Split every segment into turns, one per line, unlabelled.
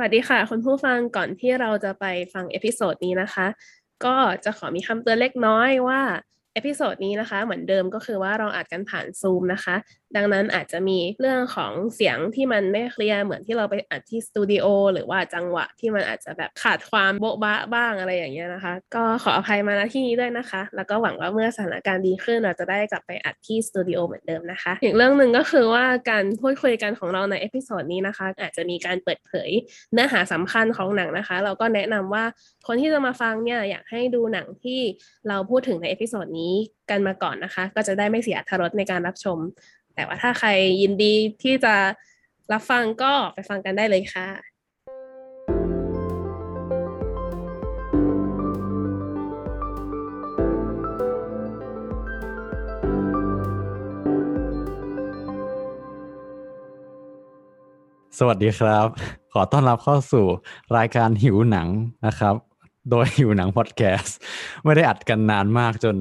วัสดีค่ะ คุณผู้ฟังก่อนที่เราจะไปฟัง episode นี้นะคะ ก็จะขอมีคำเตือนเล็กน้อยว่า episode นี้นะคะ เหมือนเดิมก็คือว่าเราอัดกันผ่านซูมนะคะ ดังนั้นอาจจะมีเรื่องของเสียงที่มันไม่เคลียร์เหมือนที่เราไปอัดที่สตูดิโอหรือว่าจังหวะที่มันอาจจะแบบขาดความโบ๊ะบะบ้างอะไรอย่างเงี้ยนะคะ ก็ขออภัยมาณที่นี้ด้วยนะคะ แล้วก็หวังว่าเมื่อสถานการณ์ดีขึ้นเราจะได้กลับไปอัดที่สตูดิโอเหมือนเดิมนะคะอีกเรื่องหนึ่งก็คือว่าการพูดคุยกันของเราใน episode นี้นะคะ อาจจะมีการเปิดเผยเนื้อหาสำคัญของหนังนะคะ เราก็แนะนำว่าคนที่จะมาฟังเนี่ยอยากให้ดูหนังที่เราพูดถึงใน episode นี้กันมาก่อนนะคะ ก็จะได้ไม่เสียอรรถรสในการรับชม แต่ว่าถ้าใครยินดีที่จะรับฟังก็ไปฟังกันได้เลยค่ะ
สวัสดีครับ ขอต้อนรับเข้าสู่รายการหิวหนังนะครับ โดยหิวหนังพอดแคสต์ไม่ได้อัดกันนานมากจน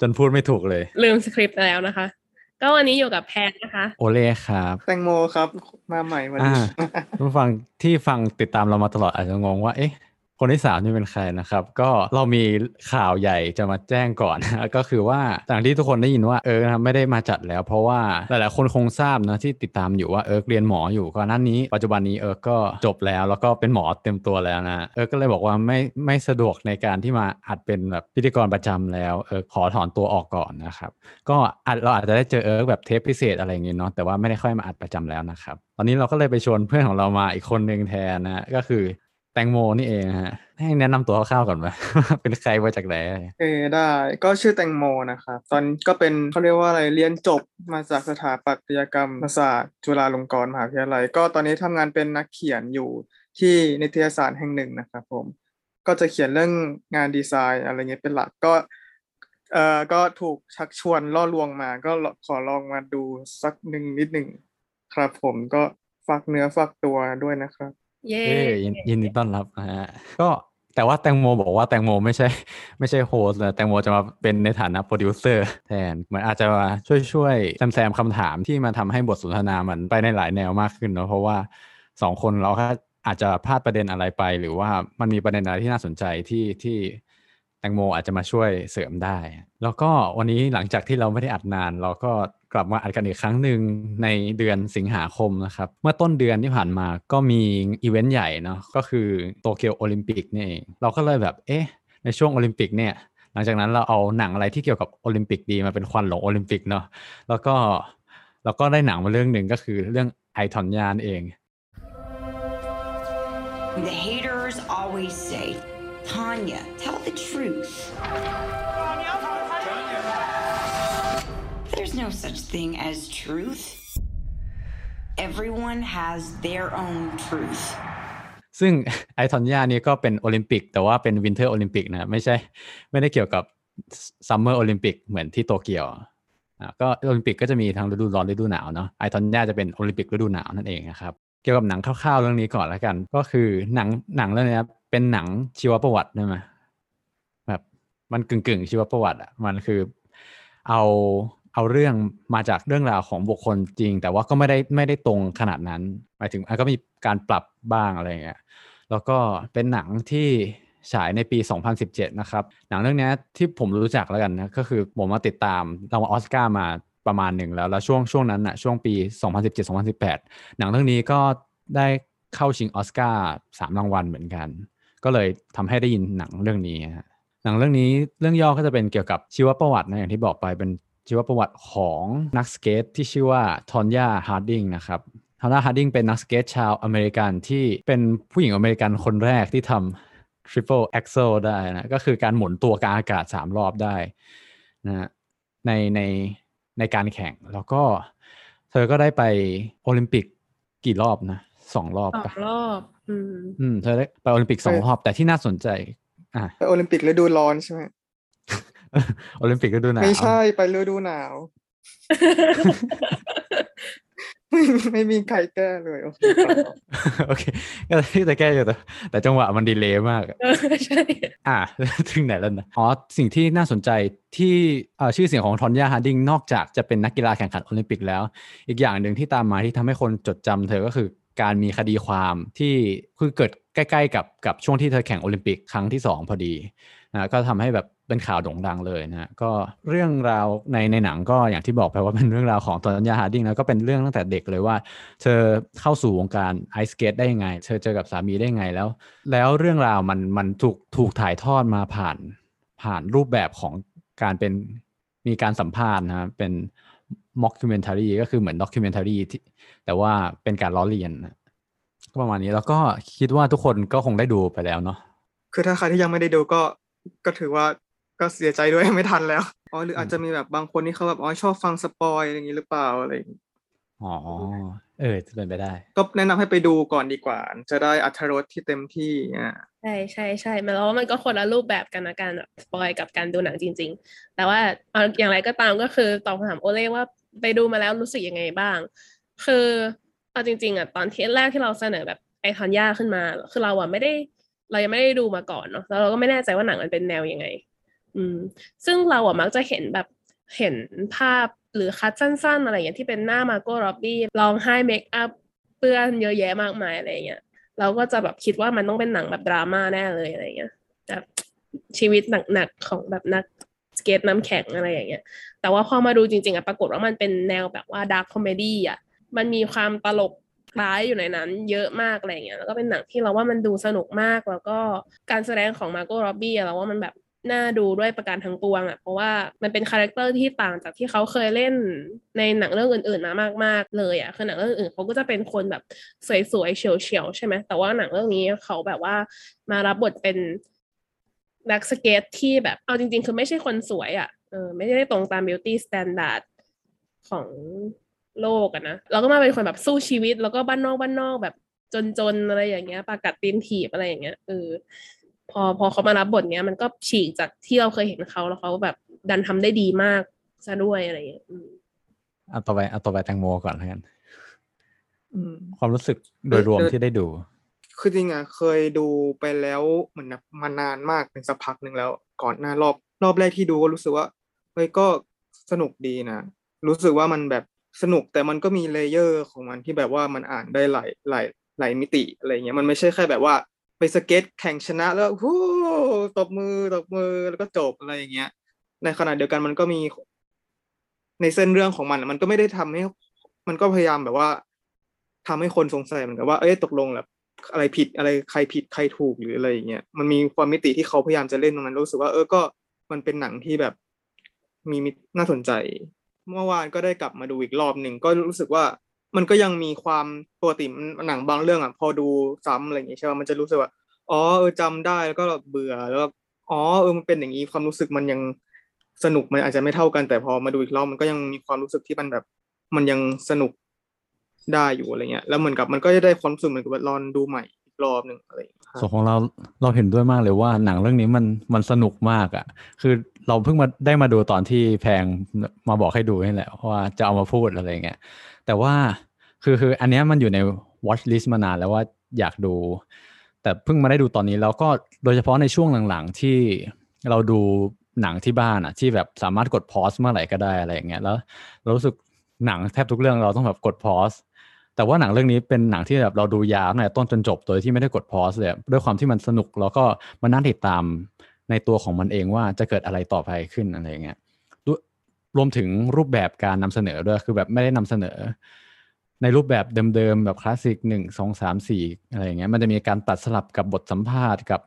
จนพูดไม่ถูกเลย
ลืมสคริปต์ไปแล้วนะคะ ก็วันนี้อยู่กับแพนนะคะ
โอเล่ครับ
แตงโมครับ มาใหม่วัน
อ่า
นี้
ผู้ฟังที่ฟังติดตามเรามาตลอดอาจจะงงว่า เอ๊ะ คนที่สามนี่เป็นใครนะครับ ก็เรามีข่าวใหญ่จะมาแจ้งก่อนก็คือว่าจากที่ทุกคนได้ยินว่าเอิร์กนะไม่ได้มาจัดแล้ว เพราะว่าหลายๆคนคงทราบนะที่ติดตามอยู่ว่าเอิร์กเรียนหมออยู่ก่อนหน้านี้ ปัจจุบันนี้เอิร์กก็จบแล้ว แล้วก็เป็นหมอเต็มตัวแล้วนะเอิร์กก็เลยบอกว่าไม่ไม่สะดวกในการที่มาอัดเป็นแบบพิธีกรประจำแล้วเอิร์กขอถอนตัวออกก่อนนะครับก็อาจเราอาจจะได้เจอเอิร์กแบบเทปพิเศษอะไรอย่างเงี้เนาะแต่ว่าไม่ได้ค่อยมาอัดประจำแล้วนะครับตอนนี้เราก็เลยไปชวนเพื่อนของเรามาอีกคนหนึ่งแทนนะก็คือ แตงโมนี่เองฮะ ให้แนะนำตัวคร่าวๆก่อนไหมเป็นใครมาจากไหน
เออได้ก็ชื่อแตงโมนะครับตอนก็เป็นเขาเรียกว่าอะไรเรียนจบมาจากสถาปัตยกรรมศาสตร์จุฬาลงกรณ์มหาวิทยาลัย ก็ตอนนี้ทำงานเป็นนักเขียนอยู่ที่นิตยสารแห่งหนึ่งนะครับผม ก็จะเขียนเรื่องงานดีไซน์อะไรเงี้ยเป็นหลักก็เอ่อก็ถูกชักชวนล่อลวงมา ก็ขอลองมาดูสักหนึ่งนิดหนึ่งครับผมก็ฝากเนื้อฝากตัวด้วยนะครับ
เย้
เอ้ยยินยินดีต้อนรับนะฮะก็แต่ว่าแตงโมบอกว่าแตงโมไม่ใช่ ไม่ใช่ host นะแตงโมจะมาเป็นในฐานะโปรดิวเซอร์แทนเหมือนอาจจะมาช่วยช่วยแซมแซมคำถามที่มาทำให้บทสนทนามันไปในหลายแนวมากขึ้นเนาะเพราะว่าสองคนเราก็อาจจะพลาดประเด็นอะไรไป หรือว่ามันมีประเด็นอะไรที่น่าสนใจที่ที่แตงโมอาจจะมาช่วยเสริมได้ แล้วก็วันนี้หลังจากที่เราไม่ได้อัดนาน เราก็กลับมาอัดกันอีกครั้งหนึ่งในเดือนสิงหาคมนะครับ เมื่อต้นเดือนที่ผ่านมาก็มีอีเวนต์ใหญ่เนาะก็คือโตเกียวโอลิมปิกนี่เองเราก็เลยแบบเอ๊ะในช่วงโอลิมปิกเนี่ยหลังจากนั้นเราเอาหนังอะไรที่เกี่ยวกับโอลิมปิกดีมาเป็นควันหลงโอลิมปิกเนาะแล้วก็แล้วก็ได้หนังมาเรื่องหนึ่งก็คือเรื่อง I, Tonya นี่เอง
The haters always say, Tonya, tell the truth. There's no such thing as truth. Everyone has their own truth.
ซึ่ง I, Tonya นี่ก็เป็นโอลิมปิก แต่ว่าเป็น Winter Olympic นะไม่ใช่ไม่ได้เกี่ยวกับ Summer Olympic เหมือนที่โตเกียวก็โอลิมปิกก็จะมีทั้งฤดูร้อนฤดูหนาวเนาะ I, Tonya จะเป็นโอลิมปิกฤดูหนาวนั่นเองนะครับ เกี่ยวกับหนังคร่าวๆเรื่องนี้ก่อนแล้วกัน ก็คือหนังหนังเรื่องนี้ เป็นหนังชีวประวัติได้ไหมแบบมันกึ่งๆชีวประวัติอะมันคือเอาเอาเรื่องมาจากเรื่องราวของบุคคลจริง แต่ว่าก็ไม่ได้ไม่ได้ตรงขนาดนั้น หมายถึงก็มีการปรับบ้างอะไรเงี้ยแล้วก็เป็นหนังที่ฉายในปี 2017 นะครับ หนังเรื่องนี้ที่ผมรู้จักแล้วกันนะ ก็คือผมมาติดตามรางวัลออสการ์มาประมาณหนึ่งแล้ว แล้วช่วงช่วงนั้นนะช่วงปี 2017-2018 หนังเรื่องนี้ก็ได้เข้าชิงออสการ์สามรางวัลเหมือนกัน ก็เลยทำให้ได้ยินหนังเรื่องนี้ฮะหนังเรื่องนี้เรื่องย่อก็จะเป็นเกี่ยวกับชีวประวัตินะอย่างที่บอกไปเป็นชีวประวัติของนักสเกตที่ชื่อว่าทอนยาฮาร์ดิงนะครับทอนยาฮาร์ดิงเป็นนักสเก็ตชาวอเมริกันที่เป็นผู้หญิงอเมริกันคนแรกที่ทำ triple axel ได้นะก็คือการหมุนตัวกลางอากาศ 3 รอบได้นะในในในการแข่งแล้วก็เธอก็ได้ไปโอลิมปิกกี่รอบนะ สองรอบ
สอง
ปะ
รอบอืม
อืมเธอได้ไปโอลิมปิกสองรอบแต่ที่น่าสนใจ อะ
ไปโอลิมปิกฤดูร้อนใช่ไหม
โอลิมปิกฤดูหนาว
ไม่ใช่ไปฤดูหนาว ไม่ไม่มีใครแก้เลย โอเคต่อ
โอเคก็ที่จะแก้อยู่แต่แต่จังหวะมัน delay มากอะ
เออใช่
อะถึงไหนแล้วนะอ๋อสิ่งที่น่าสนใจที่เอ่อชื่อเสียงของทอนยาฮาร์ดิงนอกจากจะเป็นนักกีฬาแข่งขันโอลิมปิกแล้ว อีกอย่างหนึ่งที่ตามมาที่ทำให้คนจดจำเธอก็คือ การมีคดีความที่คือเกิดใกล้ ๆ กับกับช่วงที่เธอแข่งโอลิมปิกครั้งที่สองพอดีนะก็ทำให้แบบเป็นข่าวโด่งดังเลยนะก็เรื่องราวในในหนังก็อย่างที่บอกไปว่าเป็นเรื่องราวของทอนยาฮาร์ดิงแล้วก็เป็นเรื่องตั้งแต่เด็กเลยว่า เธอเข้าสู่วงการ ice skate ได้ยังไง เธอเจอกับสามีได้ยังไงแล้ว แล้วเรื่องราวมันมันถูกถูกถ่ายทอดมาผ่านผ่านรูปแบบของการเป็นมีการสัมภาษณ์นะเป็น mockumentary ก็คือเหมือน documentary ที่แต่ว่าเป็นการล้อเลียนนะก็ประมาณนี้แล้วก็คิดว่าทุกคนก็คงได้ดูไปแล้วเนาะ
คือถ้าใครที่ยังไม่ได้ดูก็ก็ถือว่าก็เสียใจด้วยไม่ทันแล้วอ๋อหรืออาจจะมีแบบบางคนที่เขาแบบอ๋อชอบฟัง spoil อะไรอย่างนี้หรือเปล่าอะไรอย่างงี้
อ๋อเออจะเป็นไปได้
ก็แนะนำให้ไปดูก่อนดีกว่า จะได้อรรถรสที่เต็มที่อ่า
ใช่ใช่ใช่มันแล้วามันก็คนละรูปแบบกันนะการแบบ spoil กับการดูหนังจริง ๆ แต่ว่าเอาอย่างไรก็ตามก็คือตอบคำถามโอเล่ว่า ไปดูมาแล้วรู้สึกยังไงบ้าง คือเอาจริง ๆอะตอนเที่แรกที่เราเสนอแบบ I, Tonya ขึ้นมา คือเราอะไม่ได้ เรายังไม่ได้ดูมาก่อนเนาะแล้วเราก็ไม่แน่ใจว่าหนังมันเป็นแนวยังไง อืม ซึ่งเราอะมักจะเห็นแบบเห็นภาพหรือคัตสั้น ๆ อะไรอย่างที่เป็นหน้ามาร์โก ร็อบบีร้องไห้ makeupเปื้อนเยอะแยะมากมายอะไรเงี้ยเราก็จะแบบคิดว่ามันต้องเป็นหนังแบบดราม่าแน่เลยอะไรเงี้ยแบบชีวิตหนักๆของแบบนัก สเก็ตน้ำแข็งอะไรอย่างเงี้ย แต่ว่าพอมาดูจริงๆอะปรากฏว่ามันเป็นแนวแบบว่า dark comedy อะมันมีความตลกร้ายอยู่ในนั้น เยอะมากอะไรเงี้ย แล้วก็เป็นหนังที่เราว่ามันดูสนุกมาก แล้วก็การแสดงของมาร์โก ร็อบบีเราว่ามันแบบน่าดูด้วยประการทั้งปวงอะเพราะว่ามันเป็น character ที่ต่างจากที่เขาเคยเล่นในหนังเรื่องอื่นๆมามากๆเลยอะคือหนังเรื่องอื่นเขาก็จะเป็นคนแบบสวยๆเฉี่ยวๆใช่ไหมแต่ว่าหนังเรื่องนี้เขาแบบว่ามารับบทเป็น นักสเก็ตที่แบบเอาจริง ๆ คือไม่ใช่คนสวยอะเออไม่ได้ตรงตาม beauty standard ของโลกอะนะเราก็มาเป็นคนแบบสู้ชีวิต แล้วก็บ้านนอกบ้านนอกแบบจนๆอะไรอย่างเงี้ยปากกัดตีนถีบอะไรอย่างเงี้ยเออพอพอเขามารับบทเนี้ย มันก็ฉีกจากที่เราเคยเห็นเขาแล้วเขาแบบดันทำได้ดีมากซะด้วยอะไรอย่างเงี้ยอืม
เอาต่อไปเอาต่อไปแตงโมก่อนแล้วกัน
อืม
ความรู้สึกโดยรวม
เออ
ที่ได้ดู
คือจริงอะเคยดูไปแล้วเหมือนแบบมานานมากเป็นสักพักหนึ่งแล้ว ก่อนหน้ารอบรอบแรกที่ดูก็รู้สึกว่าเฮ้ยก็สนุกดีนะ รู้สึกว่ามันแบบสนุกแต่มันก็มี layer ของมันที่แบบว่ามันอ่านได้หลายหลายหลายมิติอะไรเงี้ยมันไม่ใช่แค่แบบว่าไปสเก็ตแข่งชนะแล้วฮู้ตบมือตบมือแล้วก็จบอะไรอย่างเงี้ย ในขณะเดียวกันมันก็มี ในเส้นเรื่องของมัน มันก็ไม่ได้ทำให้ มันก็พยายามแบบว่าทำให้คนสงสัยเหมือนกันว่าเอ้ยตกลงแบบ อะไรผิดอะไรใครผิดใครถูกหรืออะไรอย่างเงี้ยมันมีความมิติที่เขาพยายามจะเล่นตรงนั้นรู้สึกว่า เออก็มันเป็นหนังที่แบบมีมิตน่าสนใจ เมื่อวานก็ได้กลับมาดูอีกรอบหนึ่งก็รู้สึกว่ามันก็ยังมีความปกติมันหนังบางเรื่องอะพอดูซ้ำอะไรอย่างเงี้ยใช่ป่ะมันจะรู้สึกว่าอ๋อเออจำได้แล้วก็เบื่อแล้วก็อ๋อเออมันเป็นอย่างนี้ความรู้สึกมันยังสนุกมันอาจจะไม่เท่ากันแต่พอมาดูอีกรอบมันก็ยังมีความรู้สึกที่มันแบบ มันยังสนุก ได้อยู่อะไรเงี้ยแล้วเหมือนกับมันก็จะได้ความสึกเหมือนกับว่ารอนดูใหม่อีกรอบหนึ่งอะไรอย่างเงี้ย
ส่วนของเราเราเห็นด้วยมากเลยว่าหนังเรื่องนี้มันมันสนุกมากอะ่ะ คือเราเพิ่งมาได้มาดูตอนที่แพงมาบอกให้ดูนี่แหละว่าจะเอามาพูดอะไรเงี้ยแต่ว่าคือคืออันนี้มันอยู่ใน watch list มานานแล้วว่าอยากดู แต่เพิ่งมาได้ดูตอนนี้แล้วก็โดยเฉพาะในช่วงหลังๆที่เราดูหนังที่บ้านอะ ที่แบบสามารถกดพอสเมื่อไหร่ก็ได้อะไรอย่างเงี้ยแล้วเรารู้สึกหนังแทบทุกเรื่องเราต้องแบบกดพอส แต่ว่าหนังเรื่องนี้เป็นหนังที่แบบเราดูยาวตั้งแต่ต้นจนจบโดยที่ไม่ได้กดพอสเลยด้วยความที่มันสนุกแล้วก็มันน่าติดตามในตัวของมันเองว่าจะเกิดอะไรต่อไปขึ้นอะไรอย่างเงี้ยรวมถึงรูปแบบการนำเสนอด้วยคือแบบไม่ได้นำเสนอ ในรูปแบบเดิมๆแบบคลาสสิกหนึ่งสองสามสี่อะไรอย่างเงี้ยมันจะมีการตัดสลับกับบทสัมภาษณ์กับ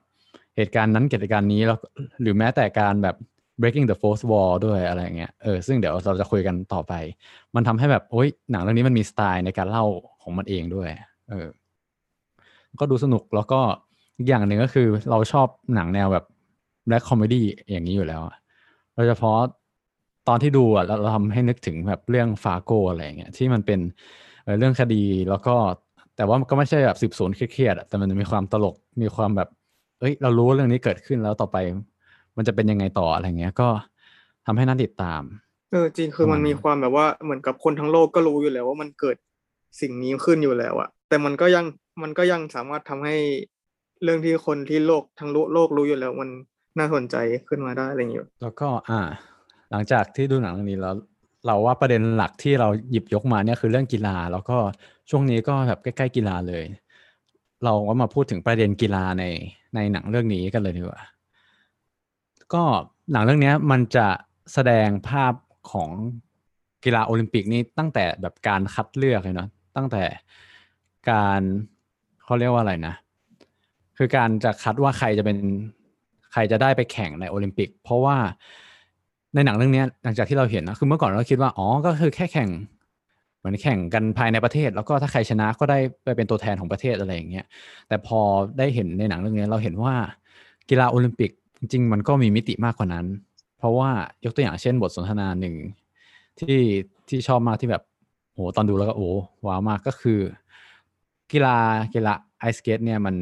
เหตุการณ์นั้นเหตุการณ์นี้แล้วหรือแม้แต่การแบบ breaking the fourth wall ด้วยอะไรเงี้ยเออซึ่งเดี๋ยวเราจะคุยกันต่อไป มันทำให้แบบโอ๊ยหนังเรื่องนี้มันมีสไตล์ในการเล่าของมันเองด้วย เออ ก็ดูสนุกแล้วก็อีกอย่างหนึ่งก็คือเราชอบหนังแนวแบบ black comedy อย่างนี้อยู่แล้วอะโดยเฉพาะตอนที่ดูอะเราทำให้นึกถึงแบบเรื่อง Fargo อะไรเงี้ยที่มันเป็นเรื่องคดีแล้วก็แต่ว่ามันก็ไม่ใช่แบบสืบสวนเครียดๆแต่มันจะมีความตลกมีความแบบ เอ้ย เรารู้ว่าเรื่องนี้เกิดขึ้นแล้วต่อไป มันจะเป็นยังไงต่ออะไรเงี้ยก็ทำให้น่าติดตาม
เออจริงคือมัน
ประมาณ
มี
นั้น
ความแบบว่าเหมือนกับคนทั้งโลกก็รู้อยู่แล้วว่ามันเกิดสิ่งนี้ขึ้นอยู่แล้วอะแต่มันก็ยังมันก็ยังสามารถทำให้เรื่องที่คนที่โลกทั้งโลกโลกรู้อยู่แล้วมันน่าสนใจขึ้นมาได้อะไรอย่างเงี้ย
แล้วก็อ่า หลังจากที่ดูหนังเรื่องนี้แล้ว เราว่าประเด็นหลักที่เราหยิบยกมาเนี่ยคือเรื่องกีฬา แล้วก็ช่วงนี้ก็แบบใกล้ๆกีฬาเลย เราก็มาพูดถึงประเด็นกีฬาในในหนังเรื่องนี้กันเลยดีกว่า ก็หนังเรื่องนี้มันจะแสดงภาพของกีฬาโอลิมปิกนี่ตั้งแต่แบบการคัดเลือกเลยเนาะตั้งแต่การเขาเรียกว่าอะไรนะ คือการจะคัดว่าใครจะเป็นใครจะได้ไปแข่งในโอลิมปิก เพราะว่าในหนังเรื่องนี้หลังจากที่เราเห็นนะคือเมื่อก่อนเราคิดว่าอ๋อก็คือแค่แข่งเหมือนแข่งกันภายในประเทศ แล้วก็ถ้าใครชนะก็ได้ไปเป็นตัวแทนของประเทศอะไรอย่างเงี้ยแต่พอได้เห็นในหนังเรื่องนี้เราเห็นว่ากีฬาโอลิมปิก จริงๆ มันก็มีมิติมากกว่านั้น เพราะว่ายกตัวอย่างเช่นบทสนทนาหนึ่งที่ที่ชอบมากที่แบบโหตอนดูแล้วก็โอ้ว้าวมากก็คือ กีฬากีฬาไอสเกตเนี่ยมัน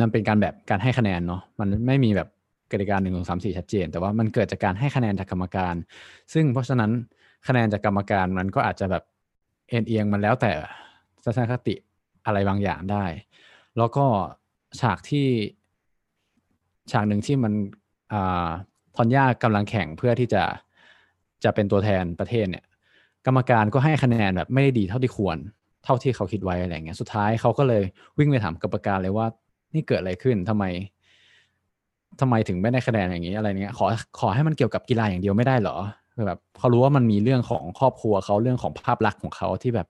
มันเป็นการแบบการให้คะแนนเนาะมันไม่มีแบบกติกาหนึ่งสองสามสี่ชัดเจน แต่ว่ามันเกิดจากการให้คะแนนจากกรรมการ ซึ่งเพราะฉะนั้นคะแนนจากกรรมการมันก็อาจจะแบบเอ็นเอียงมันแล้วแต่ทัศนคติอะไรบางอย่างได้ แล้วก็ฉากที่ ฉากหนึ่งที่มันอทอนย่ากำลังแข่งเพื่อที่จะจะเป็นตัวแทนประเทศเนี่ย กรรมการก็ให้คะแนนแบบไม่ได้ดีเท่าที่ควร เท่าที่เขาคิดไว้อะไรเงี้ย สุดท้ายเขาก็เลยวิ่งไปถามกรรมการเลยว่านี่เกิดอะไรขึ้นทำไมทำไมถึงไม่ได้คะแนนอย่างนี้อะไรเงี้ยขอขอให้มันเกี่ยวกับกีฬาอย่างเดียวไม่ได้เหรอคือแบบเขารู้ว่ามันมีเรื่องของครอบครัวเขาเรื่องของภาพลักษณ์ของเขาที่แบบ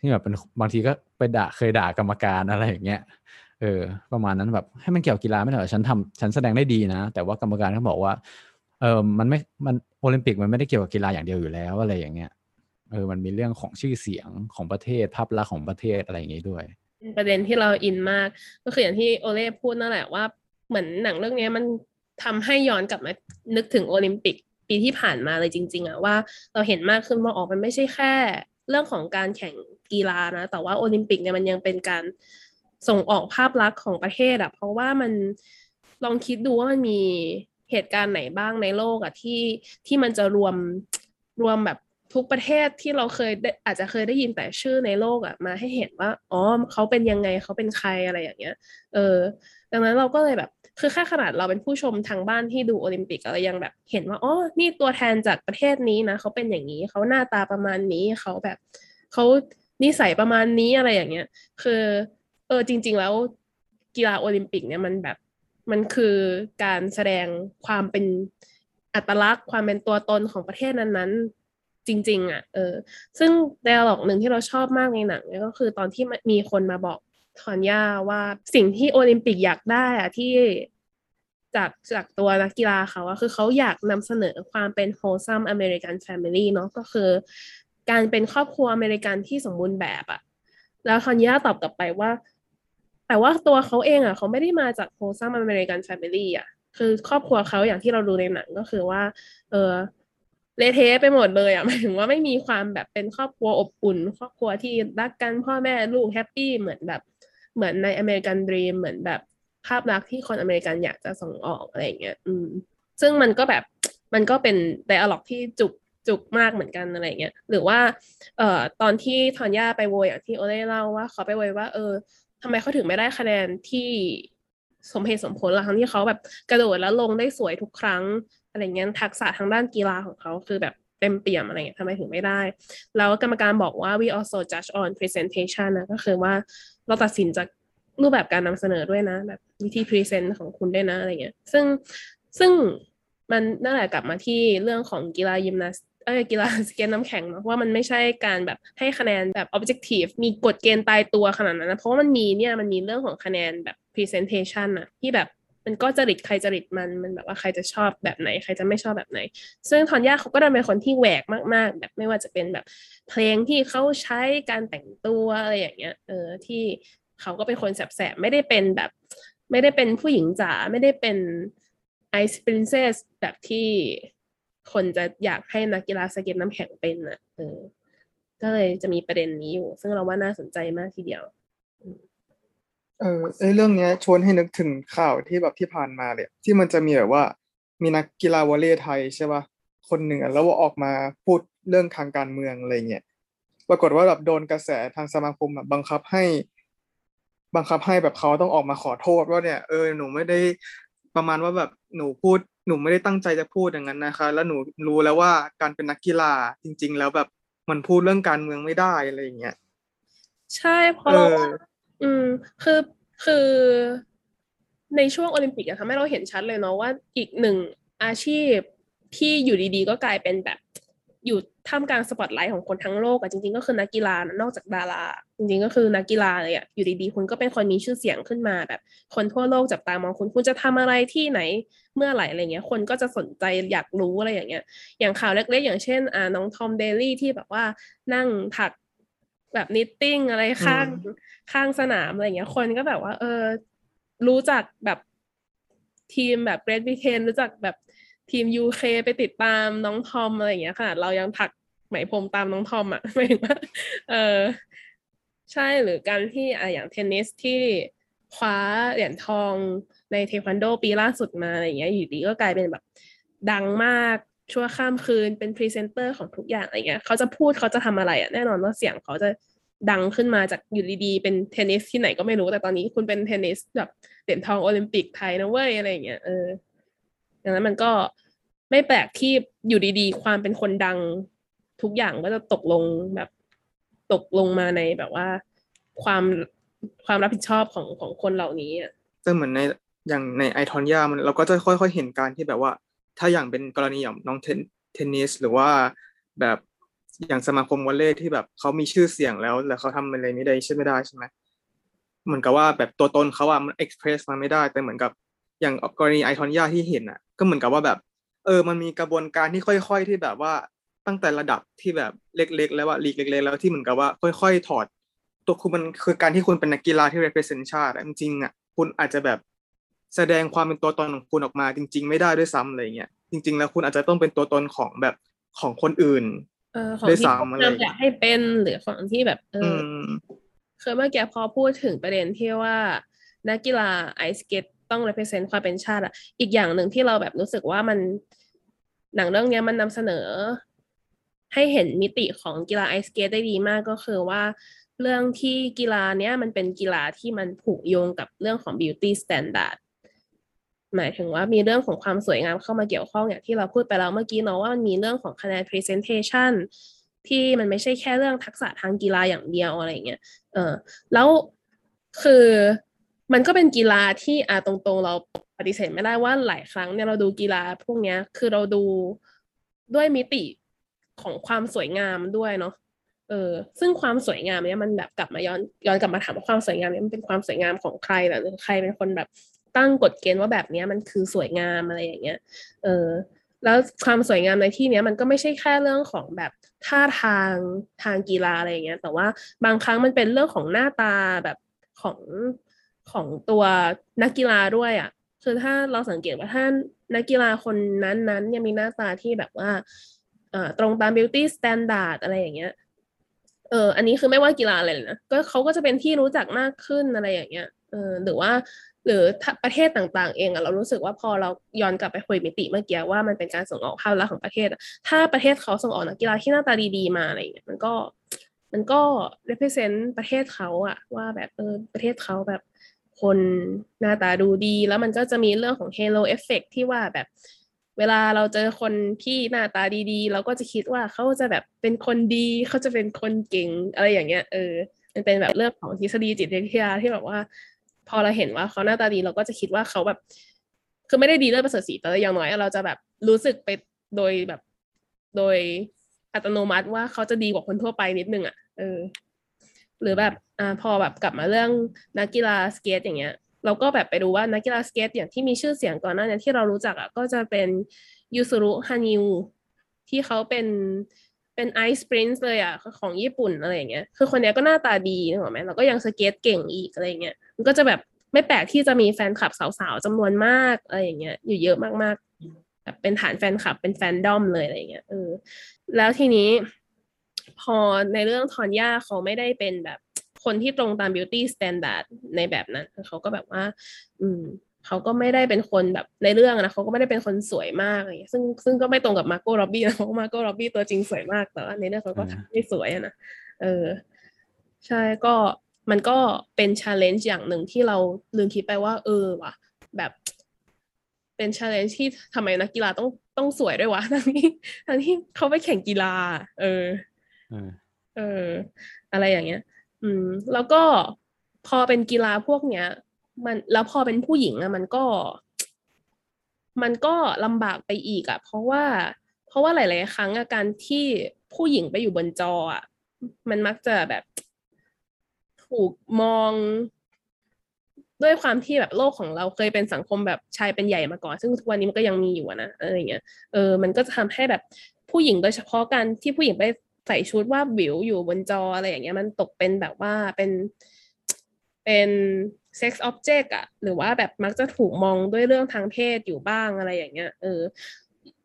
ที่แบบเป็นบางทีก็ไปด่าเคยด่ากรรมการอะไรอย่างเงี้ย เออประมาณนั้นแบบให้มันเกี่ยวกับกีฬาไม่ได้เหรอฉันทำฉันแสดงได้ดีนะ แต่ว่ากรรมการเขาบอกว่าเออมันไม่มันโอลิมปิกมันไม่ได้เกี่ยวกับกีฬาอย่างเดียวอยู่แล้วอะไรอย่างเงี้ยเออมันมีเรื่องของชื่อเสียงของประเทศภาพลักษณ์ของประเทศอะไรอย่างงี้ด้วย
ประเด็นที่เราอินมาก ก็คืออย่างที่โอเล่พูดนั่นแหละว่าเหมือนหนังเรื่องนี้มันทำให้ย้อนกลับมานึกถึงโอลิมปิกปีที่ผ่านมาเลยจริง ๆอะว่าเราเห็นมากขึ้นว่าออกมันไม่ใช่แค่ เรื่องของการแข่งกีฬานะ แต่ว่าโอลิมปิกเนี่ยมันยังเป็นการ ส่งออกภาพลักษณ์ของประเทศอะเพราะว่ามันลองคิดดูว่ามันมีเหตุการณ์ไหนบ้างในโลกอะที่ที่มันจะรวมรวมแบบทุกประเทศที่เราเคยอาจจะเคยได้ยินแต่ชื่อในโลกอะมาให้เห็นว่าอ๋อเขาเป็นยังไงเขาเป็นใครอะไรอย่างเงี้ย เออ ดังนั้นเราก็เลยแบบคือแค่ขนาดเราเป็นผู้ชมทางบ้านที่ดูโอลิมปิกเรายังแบบเห็นว่าอ๋อนี่ตัวแทนจากประเทศนี้นะเขาเป็นอย่างนี้เขาหน้าตาประมาณนี้เขาแบบเขานิสัยประมาณนี้อะไรอย่างเงี้ย คือ เออจริง ๆ แล้วกีฬาโอลิมปิกเนี่ยมันแบบมันคือการแสดงความเป็นอัตลักษณ์ ความเป็นตัวตนของประเทศนั้นๆ จริง ๆ อะ เออ ซึ่งไดอะล็อกหนึ่งที่เราชอบมากในหนังเนี่ยก็คือตอนที่มีคนมาบอกทอนย่าว่าสิ่งที่โอลิมปิกอยากได้อะที่จากจากตัวนักกีฬาเขาอะคือเขาอยากนำเสนอความเป็น wholesome American family เนาะก็คือ การเป็นครอบครัวอเมริกันที่สมบูรณ์แบบอะแล้วทอนยาตอบกลับไปว่า แต่ว่าตัวเขาเองอะเขาไม่ได้มาจาก wholesome American family อะคือครอบครัวเขาอย่างที่เราดูในหนังก็คือว่า เออเละเทะไปหมดเลยอะหมายถึงว่าไม่มีความแบบเป็นครอบครัวอบอุ่น ครอบครัวที่รักกันพ่อแม่ลูก happy เหมือนแบบเหมือนในอเมริกันดรีมเหมือนแบบภาพลักษณ์ที่คนอเมริกันอยากจะส่งออกอะไรอย่างเงี้ย อืม ซึ่งมันก็แบบมันก็เป็นไดอะล็อกที่จุกจุกมากเหมือนกันอะไรเงี้ย หรือว่า เอ่อ ตอนที่ทอนย่าไปโวยอย่างที่โอเล่เล่าว่าเขาไปโวยว่า เออ ทำไมเขาถึงไม่ได้คะแนนที่สมเหตุสมผลล่ะทั้งที่เขาแบบกระโดดแล้วลงได้สวยทุกครั้งอะไรเงี้ยทักษะทางด้านกีฬาของเขาคือแบบเต็มเปี่ยมอะไรเงี้ยทำไมถึงไม่ได้ แล้วกรรมการบอกว่า we also judge on presentation นะก็คือว่าเราตัดสินจากรูปแบบการนำเสนอด้วยนะ แบบวิธี present ของคุณด้วยนะอะไรเงี้ย ซึ่งซึ่งมันนั่นแหละกลับมาที่เรื่องของกีฬายิมนาส เออกีฬาสเก็ตน้ำแข็งเนาะว่ามันไม่ใช่การแบบให้คะแนนแบบ objective มีกฎเกณฑ์ตายตัวขนาดนั้นนะเพราะว่ามันมีเนี่ยมันมีเรื่องของคะแนนแบบ presentation อะที่แบบมันก็จริตใครจริตมันมันแบบว่าใครจะชอบแบบไหน ใครจะไม่ชอบแบบไหน ซึ่งทอนย่าเขาก็ดันเป็นคนที่แหวกมากๆ แบบไม่ว่าจะเป็นแบบเพลงที่เขาใช้การแต่งตัวอะไรอย่างเงี้ยเออที่เขาก็เป็นคนแสบๆไม่ได้เป็นแบบ ไม่ได้เป็นผู้หญิงจ๋าไม่ได้เป็นไอซ์ปรินเซสแบบที่ คนจะอยากให้นักกีฬาสเก็ตน้ำแข็งเป็นอะเออก็เลยจะมีประเด็นนี้อยู่ ซึ่งเราว่าน่าสนใจมากทีเดียว
เออไอเรื่องเนี้ยชวนให้นึกถึงข่าวที่แบบที่ผ่านมาเลยที่มันจะมีแบบว่า มีนักกีฬาวอลเลย์ไทยใช่ป่ะคนหนึ่งอแล้วว่าออกมาพูดเรื่องทางการเมืองอะไรเงี้ยปรากฏว่าแบบโดนกระแสทางสมาคมอะบังคับให้ บังคับให้แบบเขาต้องออกมาขอโทษว่าเนี่ยเออหนูไม่ได้ประมาณว่าแบบหนูพูด หนูไม่ได้ตั้งใจจะพูดอย่างนั้นนะคะ แล้วหนูรู้แล้วว่าการเป็นนักกีฬาจริง ๆ แล้วแบบมันพูดเรื่องการเมืองไม่ได้อะไรอย่างเงี้ย
ใช่เพราะ
เอ
เรา
อ
อืม คือคือในช่วงโอลิมปิกอะทำให้เราเห็นชัดเลยเนาะว่าอีกหนึ่งอาชีพที่อยู่ดีๆ ก็กลายเป็นแบบ อยู่ท่ามกลางสปอตไลท์ของคนทั้งโลกอะจริงๆก็คือนักกีฬานะนอกจากดารา จริงๆก็คือนักกีฬาเลยอะอยู่ดีๆ คุณก็เป็นคนมีชื่อเสียงขึ้นมาแบบ คนทั่วโลกจับตามองคุณคุณจะทำอะไรที่ไหนเมื่อไหร่อะไรเงี้ย คนก็จะสนใจอยากรู้อะไรอย่างเงี้ย อย่างข่าวเล็กๆ อย่างเช่นอ่าน้องทอมเดลีย์ที่แบบว่านั่งถักแบบ knitting อะไรข้าง
อืม
ข้างสนามอะไรเงี้ย คนก็แบบว่า เออรู้จักแบบทีมแบบ Great Britain รู้จักแบบ ทีม UK ไปติดตามน้องทอมอะไรอย่างเงี้ยค่ะ เรายังถักไหมพรมตามน้องทอมอะหมายถึงว่าเออใช่หรือการที่อะอย่างเทนนิสที่คว้าเหรียญทองในเทควันโดปีล่าสุดมาอะไรอย่างเงี้ยอยู่ดีก็กลายเป็นแบบ ดังมากชั่วข้ามคืนเป็นพรีเซนเตอร์ของทุกอย่างอะไรเงี้ยเขาจะพูดเขาจะทำอะไรอะแน่นอนว่าเสียงเขาจะดังขึ้นมาจากอยู่ดีๆเป็นเทนนิสที่ไหนก็ไม่รู้แต่ตอนนี้คุณเป็นเทนนิสแบบเหรียญทองโอลิมปิกไทยนะเว้ยอะไรเงี้ยเออ ดังนั้นมันก็ไม่แปลกที่อยู่ดีๆ ความเป็นคนดังทุกอย่างก็จะตกลงแบบตกลงมาในแบบว่า ความความรับผิดชอบของของคนเหล่านี้อะ
แต่เหมือนในอย่างในไอทอนยามันเราก็จะค่อยๆเห็นการที่แบบว่า ถ้าอย่างเป็นกรณีอย่างน้องเทนเทนนิสหรือว่าแบบอย่างสมาคมวอลเลย์ที่แบบเขามีชื่อเสียงแล้ว แล้วเขาทำอะไรไม่ได้ใช่ไม่ได้ใช่ไหมเหมือนกับว่าแบบตัวตนเขาอะมันเอ็กเพรสมาไม่ได้ แต่เหมือนกับ อย่างกรณีไอทอนยาที่เห็นอะก็เหมือนกับว่าแบบ เออ มันมีกระบวนการที่ค่อย ๆ ที่แบบว่าตั้งแต่ระดับที่แบบเล็ก ๆ แล้วว่าลีกเล็ก ๆ แล้วที่เหมือนกับว่าค่อย ๆ ถอด ตัวคุณมันคือการที่คุณเป็นนักกีฬาที่ represent ชาติอะจริงๆอะคุณอาจจะแบบแสดงความเป็นตัวตนของคุณออกมา จริง ๆ ไม่ได้ด้วยซ้ำอะไรเงี้ยจริง ๆ แล้วคุณอาจจะต้องเป็นตัวตนของแบบของคนอื่น
เออของ
ด้วย
ที่
ซ้ำอะไรอย่างเงี้ย
อยากให้เป็นหรือของที่แบบเอ
อื
ออ
ม
คือเมื่อกี้พอพูดถึงประเด็นที่ว่านักกีฬาไอสเกต ต้อง represent ความเป็นชาติอะอีกอย่างหนึ่งที่เราแบบรู้สึกว่ามันหนังเรื่องนี้มันนำเสนอ ให้เห็นมิติของกีฬาไอสเกตได้ดีมากก็คือว่า เรื่องที่กีฬาเนี้ยมันเป็นกีฬาที่มันผูกโยงกับเรื่องของ beauty standard หมายถึงว่ามีเรื่องของความสวยงามเข้ามาเกี่ยวข้องอย่างที่เราพูดไปแล้วเมื่อกี้เนาะว่ามันมีเรื่องของคะแนน presentation ที่มันไม่ใช่แค่เรื่องทักษะทางกีฬาอย่างเดียวอะไรเงี้ย เออแล้วคือ มันก็เป็นกีฬาที่อ่าตรงๆเราปฏิเสธไม่ได้ว่าหลายครั้งเนี่ยเราดูกีฬาพวกเนี้ย คือเราดูด้วยมิติของความสวยงามด้วยเนาะเออซึ่งความสวยงามเนี่ยมันแบบกลับมาย้อนย้อนกลับมาถามว่าความสวยงามเนี่ยมันเป็นความสวยงามของใครหรอหรือใครเป็นคนแบบตั้งกฎเกณฑ์ว่าแบบเนี้ยมันคือสวยงามอะไรอย่างเงี้ย เออ แล้วความสวยงามในที่เนี้ยมันก็ไม่ใช่แค่เรื่องของแบบท่าทางทางกีฬาอะไรอย่างเงี้ย แต่ว่าบางครั้งมันเป็นเรื่องของหน้าตาแบบของ ของตัวนักกีฬาด้วยอะคือถ้าเราสังเกตว่าถ้านักกีฬาคนนั้นๆเนี่ยมีหน้าตาที่แบบว่าตรงตาม beauty standard อะไรอย่างเงี้ยเอออันนี้คือไม่ว่ากีฬาอะไรเลยนะก็เขาก็จะเป็นที่รู้จักมากขึ้นอะไรอย่างเงี้ยเออหรือว่าหรือถ้าประเทศต่างๆ เองอะเรารู้สึกว่าพอเราย้อนกลับไปคุยมิติเมื่อกี้ว่ามันเป็นการส่งออกภาพลักษณ์ของประเทศ ถ้าประเทศเขาส่งออกนักกีฬาที่หน้าตาดีๆมาอะไรอย่างเงี้ยมันก็มันก็ represent ประเทศเขาอะว่าแบบเออประเทศเขาแบบ คนหน้าตาดูดี แล้วมันก็จะมีเรื่องของ halo effect ที่ว่าแบบ เวลาเราเจอคนที่หน้าตาดีๆ เราก็จะคิดว่าเขาจะแบบเป็นคนดีเขาจะเป็นคนเก่งอะไรอย่างเงี้ย เออ มันเป็นแบบเรื่องของทฤษฎีจิตวิทยาที่แบบว่า พอเราเห็นว่าเขาหน้าตาดี เราก็จะคิดว่าเขาแบบ คือไม่ได้ดีเลิศประเสริฐสีแต่อย่างน้อยเราจะแบบรู้สึกไปโดยแบบโดยอัตโนมัติว่าเขาจะดีกว่าคนทั่วไปนิดนึงอะเออ หรือแบบอพอแบบกลับมาเรื่องนักกีฬาสเกตอย่างเงี้ย เราก็แบบไปดูว่านักกีฬาสเกตอย่างที่มีชื่อเสียงก่อนหน้านี้ที่เรารู้จักอะก็จะเป็นยูซูรุฮานิวที่เขาเป็นเป็น ice prince เลยอะของญี่ปุ่นอะไรอย่างเงี้ยคือคนเนี้ยก็หน้าตาดีนึกออกไหมเราก็ยังสเกตเก่งอีกอะไรเงี้ยมันก็จะแบบไม่แปลกที่จะมีแฟนคลับสาวๆจำนวนมากอะไรอย่างเงี้ยอยู่เยอะมากๆแบบเป็นฐานแฟนคลับเป็นแฟนดอมเลยอะไรเงี้ยเออแล้วทีนี้ พอในเรื่องทอนย่าเขาไม่ได้เป็นแบบคนที่ตรงตาม beauty standard ในแบบนั้นเขาก็แบบว่า อืมเขาก็ไม่ได้เป็นคนแบบในเรื่องนะเขาก็ไม่ได้เป็นคนสวยมากอะไรอย่างเงี้ยซึ่งซึ่งก็ไม่ตรงกับมาโก้ร็อบบี้นะเพราะมาโก้ร็อบบี้ตัวจริงสวยมากแต่ว่าในเรื่องเขาก็ไม่สวยนะเออ ใช่ก็มันก็เป็น challenge อย่างหนึ่งที่เราลืมคิดไปว่า เออว่ะ แบบเป็น challenge ที่ทำไมนักกีฬาต้องต้องสวยด้วยวะทั้งที่ทั้งที่เขาไปแข่งกีฬา เออ
เออ
อะไรอย่างเงี้ย อืม แล้วก็พอเป็นกีฬาพวกเนี้ย มันแล้วพอเป็นผู้หญิงอะมันก็ มันก็ลำบากไปอีกอะเพราะว่า เพราะว่าหลาย ๆ ครั้งอะการที่ผู้หญิงไปอยู่บนจออะมันมักจะแบบ ถูกมองด้วยความที่แบบโลกของเราเคยเป็นสังคมแบบชายเป็นใหญ่มาก่อน ซึ่งทุกวันนี้มันก็ยังมีอยู่นะอะไรเงี้ยเออมันก็จะทำให้แบบผู้หญิงโดยเฉพาะการที่ผู้หญิงไป ใส่ชุดวาบหวิวอยู่บนจออะไรอย่างเงี้ยมันตกเป็นแบบว่าเป็นเป็น sex object อะหรือว่าแบบมักจะถูกมองด้วยเรื่องทางเพศอยู่บ้างอะไรอย่างเงี้ยเออ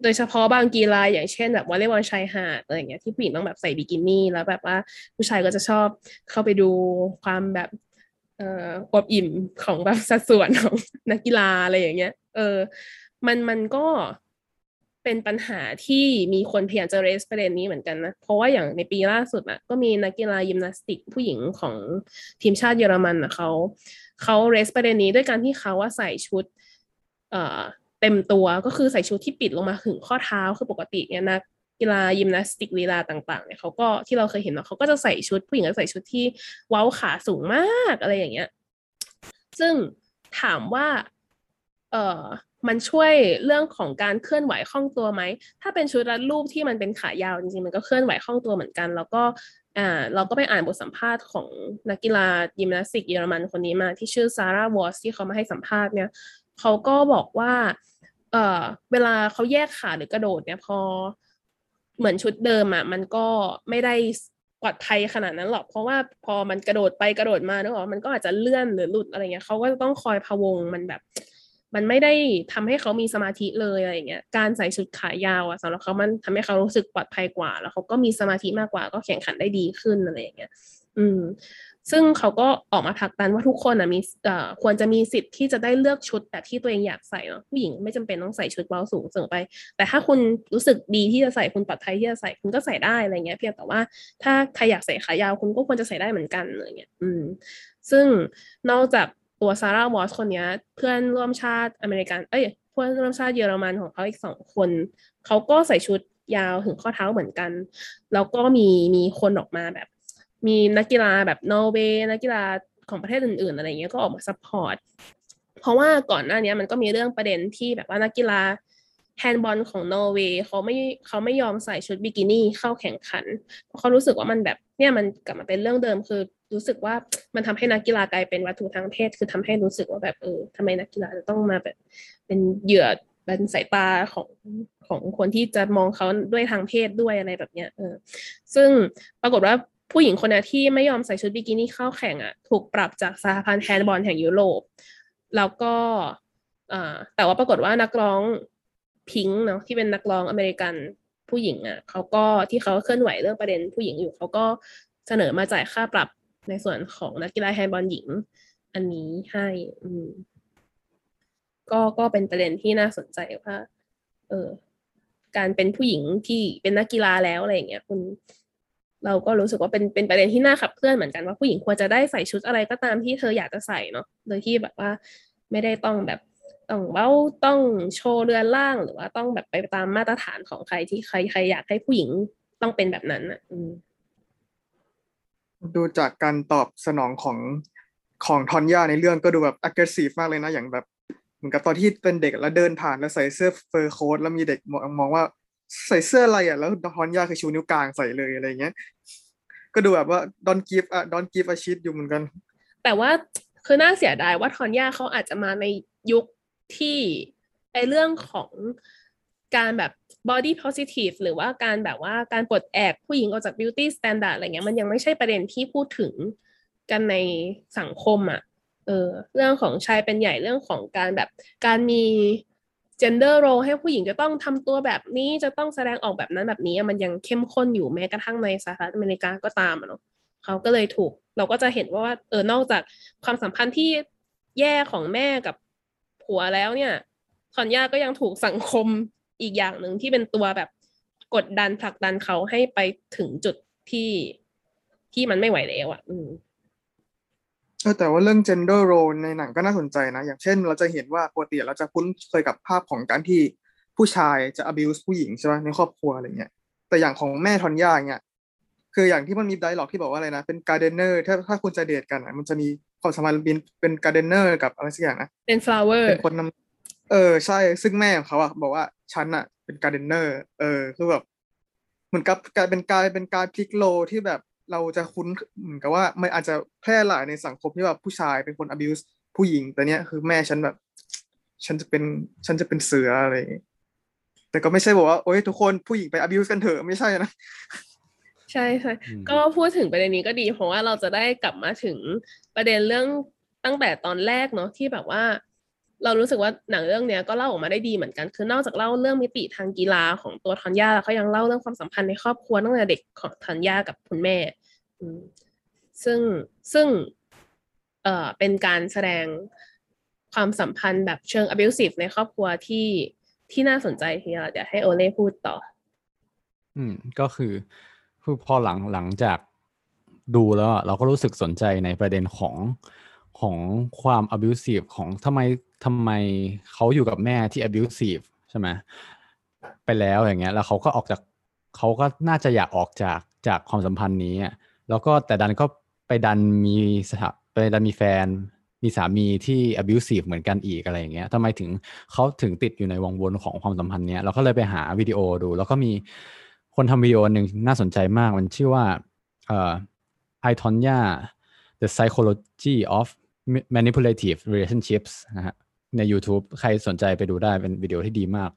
โดยเฉพาะบางกีฬาอย่างเช่นแบบวอลเลย์บอลชายหาดอะไรอย่างเงี้ยที่ผู้หญิงต้องแบบใส่บิกินี่แล้วแบบว่าผู้ชายก็จะชอบเข้าไปดูความแบบเอ่ออวบอิ่มของแบบสัดส่วนของนักกีฬาอะไรอย่างเงี้ย เออ มันมันก็ เป็นปัญหาที่มีคนพยายามจะ raise ประเด็นนี้เหมือนกันนะ เพราะว่าอย่างในปีล่าสุดอะก็มีนักกีฬายิมนาสติกผู้หญิงของทีมชาติเยอรมันอะเขาเขา raise ประเด็นนี้ด้วยการที่เขาว่าใส่ชุด เอ่อเต็มตัวก็คือใส่ชุดที่ปิดลงมาถึงข้อเท้าคือปกติเนี่ยนักกีฬายิมนาสติกลีลาต่างๆเนี่ยเขาก็ที่เราเคยเห็นเนาะเขาก็จะใส่ชุด ผู้หญิงก็ใส่ชุดที่เว้าขาสูงมากอะไรอย่างเงี้ย ซึ่งถามว่า เอ่อ มันช่วยเรื่องของการเคลื่อนไหวคล่องตัวไหม ถ้าเป็นชุดรัดรูปที่มันเป็นขายาวจริงๆ มันก็เคลื่อนไหวคล่องตัวเหมือนกัน แล้วก็อ่าเราก็ไปอ่านบทสัมภาษณ์ของนักกีฬายิมนาสติกเยอรมันคนนี้มาที่ชื่อซาร่าวอสที่เขามาให้สัมภาษณ์เนี่ยเขาก็บอกว่าเอ่อเวลาเขาแยกขาหรือกระโดดเนี่ยพอเหมือนชุดเดิมอะมันก็ไม่ได้ปลอดภัยขนาดนั้นหรอก เพราะว่าพอมันกระโดดไปกระโดดมาเนออกมันก็อาจจะเลื่อนหรือหลุดอะไรเงี้ยเขาก็จะต้องคอยพะวงมันแบบ มันไม่ได้ทำให้เขามีสมาธิเลยอะไรเงี้ยการใส่ชุดขายาวอะสำหรับเขามันทำให้เขารู้สึกปลอดภัยกว่า แล้วเขาก็มีสมาธิมากกว่า ก็แข่งขันได้ดีขึ้นอะไรอย่างเงี้ยอืมซึ่งเขาก็ออกมาผลักดันว่าทุกคนอะมีเอ่อควรจะมีสิทธิ์ที่จะได้เลือกชุดแบบที่ตัวเองอยากใส่เนาะผู้หญิงไม่จำเป็นต้องใส่ชุดเว้าสูงเสมอไป แต่ถ้าคุณรู้สึกดีที่จะใส่คุณปลอดภัยที่จะใส่คุณก็ใส่ได้อะไรเงี้ยเพียงแต่ว่าถ้าใครอยากใส่ขายาวคุณก็ควรจะใส่ได้เหมือนกันอะไรเงี้ยอืมซึ่งนอกจาก ตัวซาร่าวอสคนนี้เพื่อนร่วมชาติอเมริกัน เอ้ยเพื่อนร่วมชาติเยอรมันของเขาอีกสองคนเขาก็ใส่ชุดยาวถึงข้อเท้าเหมือนกัน แล้วก็มีมีคนออกมาแบบ มีนักกีฬาแบบนอร์เวย์นักกีฬาของประเทศอื่นๆอะไรเงี้ยก็ออกมา support เพราะว่าก่อนหน้านี้มันก็มีเรื่องประเด็นที่แบบว่านักกีฬาแฮนด์บอลของนอร์เวย์เขาไม่เขาไม่ยอมใส่ชุดบิกินี่เข้าแข่งขันเพราะเขารู้สึกว่ามันแบบเนี่ยมันกลับมาเป็นเรื่องเดิมคือ รู้สึกว่ามันทำให้นักกีฬากลายเป็นวัตถุทางเพศ คือทำให้รู้สึกว่าแบบเออทำไมนักกีฬาจะต้องมาแบบเป็นเหยื่อเป็นสายตาของของคนที่จะมองเขาด้วยทางเพศด้วยอะไรแบบเนี้ยเออซึ่งปรากฏว่าผู้หญิงคนนี้ที่ไม่ยอมใส่ชุดบิกินี่เข้าแข่งอะ ถูกปรับจากสหพันธ์แฮนด์บอลแห่งยุโรป แล้วก็อ่าแต่ว่าปรากฏว่านักร้องพิงค์เนาะที่เป็นนักร้องอเมริกันผู้หญิงอะเขาก็ที่เขาเคลื่อนไหวเรื่องประเด็นผู้หญิงอยู่เขาก็เสนอมาจ่ายค่าปรับ ในส่วนของนักกีฬาแฮนด์บอลหญิง อันนี้ให้อืมก็ก็เป็นประเด็นที่น่าสนใจว่า เออ การเป็นผู้หญิงที่เป็นนักกีฬาแล้วอะไรอย่างเงี้ยคุณเราก็รู้สึกว่าเป็นเป็นประเด็นที่น่าขับเคลื่อนเหมือนกันว่าผู้หญิงควรจะได้ใส่ชุดอะไรก็ตามที่เธออยากจะใส่เนาะโดยที่แบบว่า ไม่ได้ต้องแบบต้องเว้าต้องโชว์เรือนร่าง หรือว่าต้องแบบไปตามมาตรฐานของใครที่ใครใครอยากให้ผู้หญิงต้องเป็นแบบนั้นอะ อืม
ดูจากการตอบสนองของของทอนย่าในเรื่องก็ดูแบบ aggressive มากเลยนะ อย่างแบบเหมือนกับตอนที่เป็นเด็กแล้วเดินผ่านแล้วใส่เสื้อเฟอร์โค้ทแล้วมีเด็กมองมองว่าใส่เสื้ออะไรอะ แล้วทอนย่าคือชูนิ้วกลางใส่เลยอะไรเงี้ย ก็ดูแบบว่า don't give อะ don't give a shit อยู่เหมือนกัน
แต่ว่าคือน่าเสียดายว่าทอนย่าเขาอาจจะมาในยุคที่ไอเรื่องของการแบบ body positive หรือว่าการแบบว่าการปลดแอกผู้หญิงออกจาก beauty standard อะไรเงี้ยมันยังไม่ใช่ประเด็นที่พูดถึงกันในสังคมอะ่ะเออเรื่องของชายเป็นใหญ่เรื่องของการแบบการมี gender role ให้ผู้หญิงจะต้องทำตัวแบบนี้จะต้องแสดงออกแบบนั้นแบบนี้ มันยังเข้มข้นอยู่แม้กระทั่งในสหรัฐอเมริกาก็ตามอะเนาะเขาก็เลยถูก เราก็จะเห็นว่าเออนอกจากความสัมพันธ์ที่แย่ของแม่กับผัวแล้วเนี่ยทอนย่าก็ยังถูกสังคม อีกอย่างหนึ่งที่เป็นตัวแบบกดดันผลักดันเขาให้ไปถึงจุดที่ที่มันไม่ไหวแล้วอะ อืม
เออแต่ว่าเรื่อง gender role ในหนังก็น่าสนใจนะ อย่างเช่น เราจะเห็นว่าปกติเราจะคุ้นเคยกับภาพของการที่ผู้ชายจะ abuse ผู้หญิงใช่ไหมในครอบครัวอะไรเงี้ย แต่อย่างของแม่ทอนย่าเนี่ยคืออย่างที่มันมี dialogue ที่บอกว่าอะไรนะ เป็น gardener ถ้าถ้าคุณจะเดทกันอะมันจะมีความสัมพันธ์เป็นเป็น gardener กับอะไรสักอย่างนะ
เป็น flower
เป็นคนนำเออใช่ ซึ่งแม่ของเขาอะบอกว่า ฉันอะเป็น gardener เออ คือแบบเหมือนกับกลายเป็นการเป็นการพลิก role ที่แบบเราจะคุ้นเหมือนกับว่ามันอาจจะแพร่หลายในสังคมที่แบบผู้ชายเป็นคน abuse ผู้หญิงแต่เนี้ยคือแม่ฉันแบบ ฉันจะเป็นฉันจะเป็นเสืออะไรอย่างงี้แต่ก็ไม่ใช่บอกว่าโอ๊ยทุกคนผู้หญิงไป abuse กันเถอะไม่ใช่นะ
ใช่ใช่
อืม
ก็พูดถึงประเด็นนี้ก็ดี เพราะว่าเราจะได้กลับมาถึงประเด็นเรื่องตั้งแต่ตอนแรกเนาะที่แบบว่า เรารู้สึกว่าหนังเรื่องเนี้ยก็เล่าออกมาได้ดีเหมือนกัน คือนอกจากเล่าเรื่องมิติทางกีฬาของตัวทอนยาแล้วเขายังเล่าเรื่องความสัมพันธ์ในครอบครัวตั้งแต่เด็กของทอนยากับคุณแม่ซึ่งซึ่งเอ่อเป็นการแสดงความสัมพันธ์แบบเชิง abusive ในครอบครัวที่ที่น่าสนใจทีเดียวเดี๋ยวให้โอเล่พูดต่อ
อืม ก็คือคือพอหลังหลังจากดูแล้วเราก็รู้สึกสนใจในประเด็นของ ของความ abusive ของทำไมทำไมเขาอยู่กับแม่ที่ abusive ใช่ไหมไปแล้วอย่างเงี้ย แล้วเขาก็ออกจากเขาก็น่าจะอยากออกจากจากความสัมพันธ์นี้แล้วก็แต่ดันก็ไปดันมีสถาไปดันมีแฟน มีสามีที่ abusive เหมือนกันอีกอะไรอย่างเงี้ยทำไมถึงเขาถึงติดอยู่ในวงวนของความสัมพันธ์เนี้ยเราก็เลยไปหาวิดีโอดู แล้วก็มีคนทำวิดีโอหนึ่งน่าสนใจมากมันชื่อว่าเอ่อ I Tonya The Psychology of Manipulative Relationships นะฮะใน YouTube ใครสนใจไปดูได้เป็นวิดีโอที่ดีมาก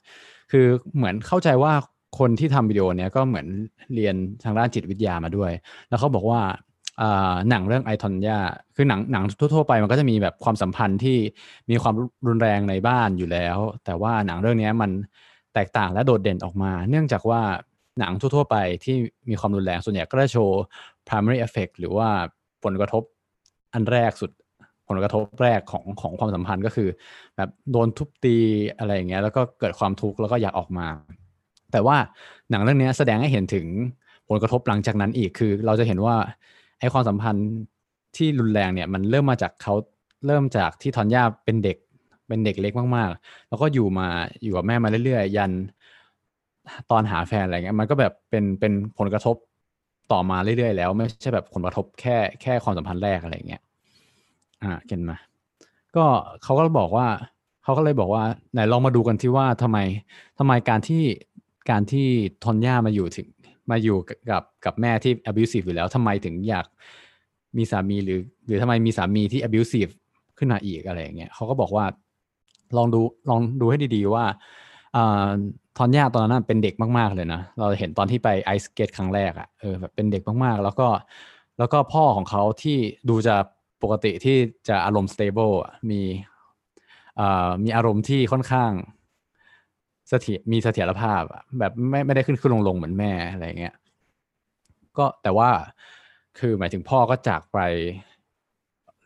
คือเหมือนเข้าใจว่าคนที่ทำวิดีโอเนี้ยก็เหมือนเรียนทางด้านจิตวิทยามาด้วย แล้วเขาบอกว่าหนังเรื่องไอทอนยาคือหนังหนังทั่วๆไปมันก็จะมีแบบความสัมพันธ์ที่มีความรุนแรงในบ้านอยู่แล้ว แต่ว่าหนังเรื่องนี้มันแตกต่างและโดดเด่นออกมา เนื่องจากว่าหนังทั่วๆไปที่มีความรุนแรงส่วนใหญ่ก็จะโชว์ primary effect หรือว่าผลกระทบอันแรกสุด ผลกระทบแรกของของความสัมพันธ์ก็คือ แบบโดนทุบตีอะไรอย่างเงี้ยแล้วก็เกิดความทุกข์แล้วก็อยากออกมา แต่ว่าหนังเรื่องนี้แสดงให้เห็นถึงผลกระทบหลังจากนั้นอีกคือ เราจะเห็นว่าไอ้ความสัมพันธ์ที่รุนแรงเนี่ยมันเริ่มมาจากเขาเริ่มจากที่ทอนย่าเป็นเด็กเป็นเด็กเล็กมากๆ แล้วก็อยู่มาอยู่กับแม่มาเรื่อยๆ ยันตอนหาแฟนอะไรเงี้ยมันก็แบบเป็นเป็นผลกระทบต่อมาเรื่อยๆ แล้ว ไม่ใช่แบบผลกระทบแค่แค่ความสัมพันธ์แรกอะไรเงี้ย อ่าเห็นไหมก็เขาก็บอกว่าเขาก็เลยบอกว่าไหนลองมาดูกันที่ว่าทำไมทำไมการที่การที่ทอนย่ามาอยู่ถึงมาอยู่กับกับแม่ที่ abusive อยู่แล้วทำไมถึงอยากมีสามีหรือ หรือทำไมมีสามีที่ abusive ขึ้นมาอีกอะไรอย่างเงี้ยเขาก็บอกว่าลองดูลองดูให้ดีๆว่าอทอนย่าตอนนั้นเป็นเด็กมากๆเลยนะ เราเห็นตอนที่ไปไอสเกตครั้งแรกอะ่ะเออแบบเป็นเด็กมากๆ แล้วก็แล้วก็พ่อของเขาที่ดูจะ ปกติที่จะอารมณ์ stable มีมีอารมณ์ที่ค่อนข้างเสถียรมีเสถียรภาพแบบไม่ไม่ได้ขึ้นขึ้นลงลงเหมือนแม่อะไรเงี้ยก็แต่ว่าคือหมายถึงพ่อก็จากไป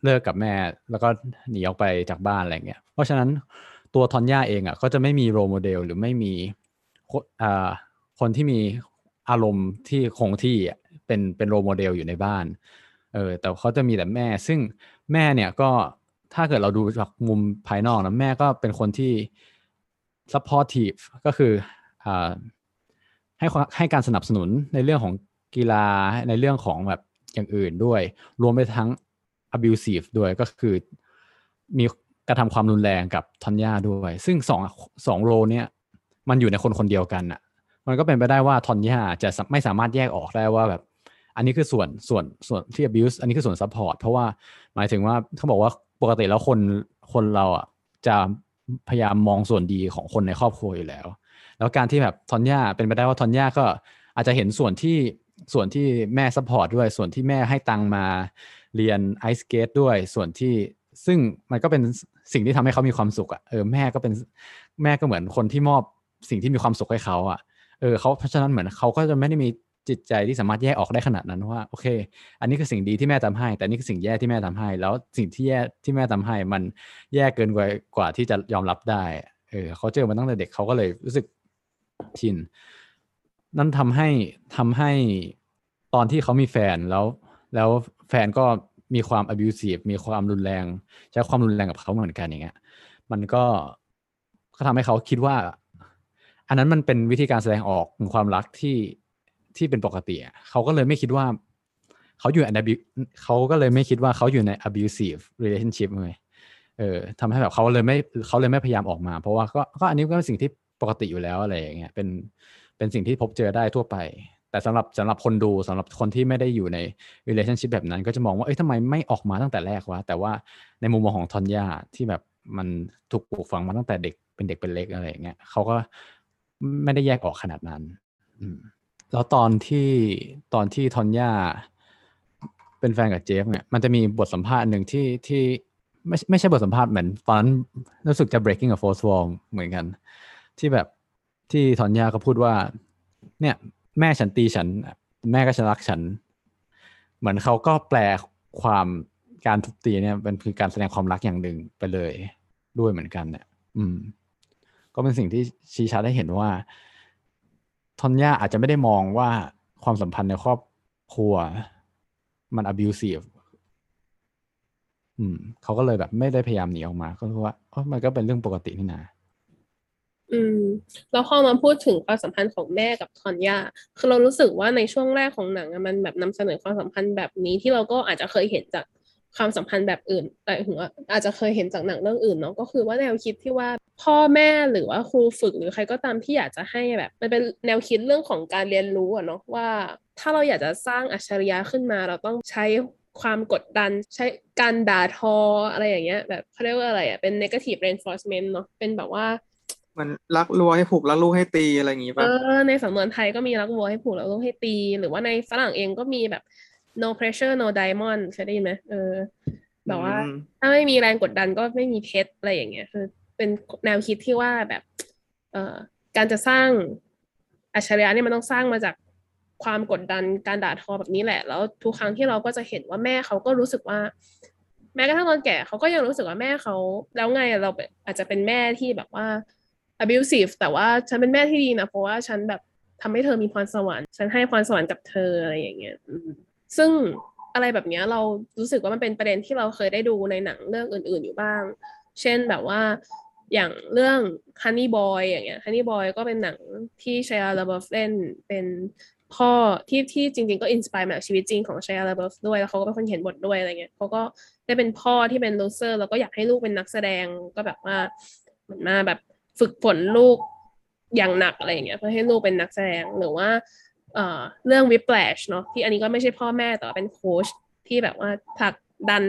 เลิกกับแม่ แล้วก็หนีออกไปจากบ้านอะไรเงี้ยเพราะฉะนั้นตัวทอนย่าเองอะก็จะไม่มีโรโมเดลหรือไม่มีคนอ่าคนที่มีอารมณ์ที่คงที่เป็นเป็นโรโมเดลอยู่ในบ้าน เออแต่เขาจะมีแต่แม่ ซึ่งแม่เนี่ยก็ถ้าเกิดเราดูจากมุมภายนอกนะแม่ก็เป็นคนที่ supportive ก็คืออ่าให้ให้การสนับสนุนในเรื่องของกีฬาในเรื่องของแบบอย่างอื่นด้วย รวมไปทั้ง abusive ด้วยก็คือมีกระทำความรุนแรงกับทัญญาด้วย ซึ่งสองสองโรเนี่ยมันอยู่ในคนคนเดียวกันอะมันก็เป็นไปได้ว่าทอนย่าจะไม่สามารถแยกออกได้ว่าแบบ อันนี้คือส่วนส่วนส่วนที่ abuse อันนี้คือส่วน support เพราะว่าหมายถึงว่าเขาบอกว่าปกติแล้วคนคนเราอะจะพยายามมองส่วนดีของคนในครอบครัวอยู่แล้ว แล้วการที่แบบทอนย่าเป็นไปได้ว่าทอนย่าก็อาจจะเห็นส่วนที่ส่วนที่แม่ support ด้วย ส่วนที่แม่ให้ตังมาเรียนไอสเกตด้วย ส่วนที่ซึ่งมันก็เป็นสิ่งที่ทำให้เขามีความสุขอะเออแม่ก็เป็นแม่ก็เหมือนคนที่มอบสิ่งที่มีความสุขให้เขาอะเออเขาเพราะฉะนั้นเหมือนเขาก็จะไม่ได้มี จิตใจที่สามารถแยกออกได้ขนาดนั้นว่าโอเค อันนี้คือสิ่งดีที่แม่ทำให้ แต่นี่คือสิ่งแย่ที่แม่ทำให้ แล้วสิ่งที่แย่ที่แม่ทำให้ มันแย่เกินกว่ากว่าที่จะยอมรับได้เออเขาเจอมาตั้งแต่เด็กเขาก็เลยรู้สึกชินนั่นทำให้ทำให้ตอนที่เขามีแฟนแล้ว แล้วแฟนก็มีความ abusive มีความรุนแรง ใช้ความรุนแรงกับเขาเหมือนกันอย่างเงี้ย มันก็ก็ทำให้เขาคิดว่า อันนั้นมันเป็นวิธีการแสดงออกของความรักที่ ที่เป็นปกติอะเขาก็เลยไม่คิดว่าเขาอยู่ในเขาก็เลยไม่คิดว่าเขาอยู่ใน abusive relationship เลยเออทำให้แบบเขาเลยไม่เขาเลยไม่พยายามออกมา เพราะว่าก็ก็อันนี้ก็เป็นสิ่งที่ปกติอยู่แล้วอะไรอย่างเงี้ยเป็นเป็นสิ่งที่พบเจอได้ทั่วไป แต่สำหรับสำหรับคนดูสำหรับคนที่ไม่ได้อยู่ใน relationship แบบนั้น ก็จะมองว่าเอ้ยทำไมไม่ออกมาตั้งแต่แรกวะแต่ว่าในมุมมองของทอนยาที่แบบมันถูกปลูกฝังมาตั้งแต่เด็กเป็นเด็กเป็นเล็กอะไรอย่างเงี้ยเขาก็ไม่ได้แยกออกขนาดนั้น อืม แล้วตอนที่ตอนที่ทอนยาเป็นแฟนกับเจฟเนี่ยมันจะมีบทสัมภาษณ์หนึ่งที่ที่ไม่ไม่ใช่บทสัมภาษณ์เหมือน ตอนนั้นรู้สึกจะ breaking a fourth wall เหมือนกัน ที่แบบที่ทอนยาก็พูดว่า เนี่ย แม่ฉันตีฉัน แม่ก็ฉันรักฉัน เหมือนเขาก็แปลความการทุบตีเนี่ยเป็นคือการแสดงความรักอย่างหนึ่งไปเลยด้วยเหมือนกันเนี่ย อืม ก็เป็นสิ่งที่ชี้ชัดให้เห็นว่า ทอนยาอาจจะไม่ได้มองว่าความสัมพันธ์ในครอบครัว มัน abusive อืมเขาก็เลยแบบไม่ได้พยายามหนีออกมา ก็คือว่ามันก็เป็นเรื่องปกตินี่นา
อืมแล้วพอมาพูดถึงความสัมพันธ์ของแม่กับทอนยาคือเรารู้สึกว่าในช่วงแรกของหนังมันแบบนำเสนอความสัมพันธ์แบบนี้ที่เราก็อาจจะเคยเห็นจาก ความสัมพันธ์แบบอื่นแต่ถึงว่าอาจจะเคยเห็นจากหนังเรื่องอื่นเนาะก็คือว่าแนวคิดที่ว่าพ่อแม่หรือว่าครูฝึกหรือใครก็ตามที่อยากจะให้แบบ มันเป็นแนวคิดเรื่องของการเรียนรู้อะเนาะว่า ถ้าเราอยากจะสร้างอัจฉริยะขึ้นมา เราต้องใช้ความกดดันใช้การด่าทออะไรอย่างเงี้ย แบบเขาเรียกว่าอะไรอะเป็น negative reinforcement เนาะเป็นแบบว่า
มันรักลัวให้ผูกรักลูกให้ตีอะไรอย่างงี้
เอ
ป่ะ
อในสำนวนไทยก็มีรักวัวให้ผูกแล้วลูกให้ตี หรือว่าในฝรั่งเองก็มีแบบ no pressure no diamond เคยได้ยินไหมเออแบบว่า
อืม
ถ้าไม่มีแรงกดดันก็ไม่มีเพชรอะไรอย่างเงี้ยคือเป็นแนวคิดที่ว่าแบบ เอ่อการจะสร้างอัจฉริยะเนี่ยมันต้องสร้างมาจากความกดดันการด่าทอแบบนี้แหละ แล้วทุกครั้งที่เราก็จะเห็นว่าแม่เขาก็รู้สึกว่า แม้กระทั่งตอนแก่เขาก็ยังรู้สึกว่าแม่เขาแล้วไงเราแบบอาจจะเป็นแม่ที่แบบว่า abusive แต่ว่าฉันเป็นแม่ที่ดีนะเพราะว่าฉันแบบทำให้เธอมีพรสวรรค์ ฉันให้พรสวรรค์กับเธออะไรอย่างเงี้ยอืม ซึ่งอะไรแบบนี้เรารู้สึกว่ามันเป็นประเด็นที่เราเคยได้ดูในหนังเรื่องอื่น ๆ อยู่บ้าง เช่นแบบว่าอย่างเรื่อง Honey Boy อย่างเงี้ย Honey Boy ก็เป็นหนังที่ชายาลาเบฟเล่นเป็นพ่อที่ที่จริง ๆ ก็ inspire มาจากชีวิตจริงของชายาลาเบฟด้วยแล้วเขาก็เป็นคนเขียนบทด้วยอะไรเงี้ยเขาก็ได้เป็นพ่อที่เป็น loser แล้วก็อยากให้ลูกเป็นนักแสดงก็แบบว่าเหมือนมาแบบฝึกฝนลูกอย่างหนักอะไรเงี้ยเพื่อให้ลูกเป็นนักแสดงหรือว่า เอ่อเรื่อง Whiplash เนาะที่อันนี้ก็ไม่ใช่พ่อแม่แต่เป็นโค้ชที่แบบว่าผลักดัน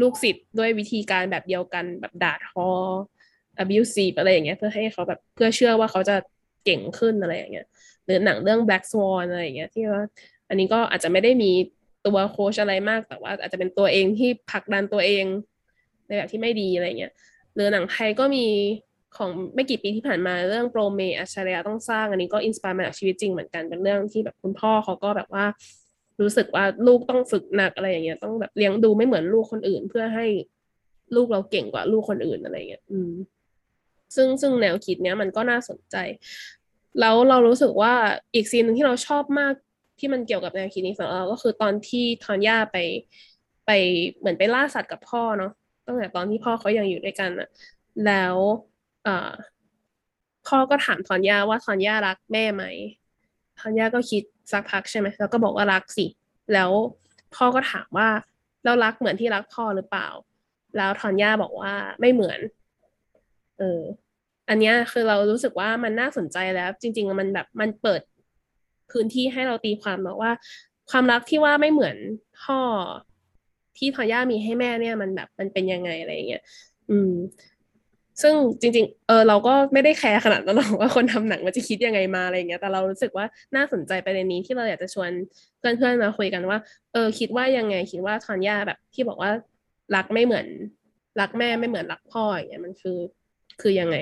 ลูกศิษย์ด้วยวิธีการแบบเดียวกันแบบด่าทอ abusive อะไรอย่างเงี้ยเพื่อให้เขาแบบเพื่อเชื่อว่าเขาจะเก่งขึ้นอะไรอย่างเงี้ยหรือหนังเรื่อง Black Swan อะไรอย่างเงี้ยที่ว่าอันนี้ก็อาจจะไม่ได้มีตัวโค้ชอะไรมากแต่ว่า อาจจะเป็นตัวเองที่ผลักดันตัวเองในแบบที่ไม่ดีอะไรเงี้ยหรือหนังไทยก็มี ของไม่กี่ปีที่ผ่านมาเรื่องโปรเมอัจฉริยะต้องสร้าง อันนี้ก็อินสปายมาจากชีวิตจริงเหมือนกันเป็นเรื่องที่แบบคุณพ่อเขาก็แบบว่า รู้สึกว่าลูกต้องฝึกหนักอะไรอย่างเงี้ยต้องแบบเลี้ยงดูไม่เหมือนลูกคนอื่น เพื่อให้ลูกเราเก่งกว่าลูกคนอื่นอะไรเงี้ยอืม ซึ่งซึ่งแนวคิดเนี้ยมันก็น่าสนใจ แล้วเรารู้สึกว่าอีกซีนหนึ่งที่เราชอบมากที่มันเกี่ยวกับแนวคิดนี้สำหรับเราก็คือตอนที่ทอนย่าไปไปเหมือนไปล่าสัตว์กับพ่อเนาะตั้งแต่ตอนที่พ่อเขายังอยู่ด้วยกันอะแล้ว พ่อก็ถามทอนย่าว่าทอนย่ารักแม่ไหมทอนย่าก็คิดสักพักใช่ไหมแล้วก็บอกว่ารักสิ แล้วพ่อก็ถามว่าเรารักเหมือนที่รักพ่อหรือเปล่า แล้วทอนย่าบอกว่าไม่เหมือน เออ อันเนี้ยคือเรารู้สึกว่ามันน่าสนใจแล้ว จริง ๆ มันแบบมันเปิดพื้นที่ให้เราตีความแบบว่า ความรักที่ว่าไม่เหมือนพ่อที่ทอย่ามีให้แม่เนี่ยมันแบบมันเป็นยังไงอะไรอย่างเงี้ย อืม ซึ่งจริงๆ เออเราก็ไม่ได้แคร์ขนาดนั้นหรอกว่าคนทำหนังมันจะคิดยังไงมาอะไรอย่างเงี้ย แต่เรารู้สึกว่าน่าสนใจประเด็นนี้ที่เราอยากจะชวนเพื่อนๆมาคุยกันว่า เออ คิดว่ายังไง คิดว่าทอนย่าแบบที่บอกว่ารักไม่เหมือน รักแม่ไม่เหมือนรักพ่ออย่างเงี้ยมันคือคือยังไง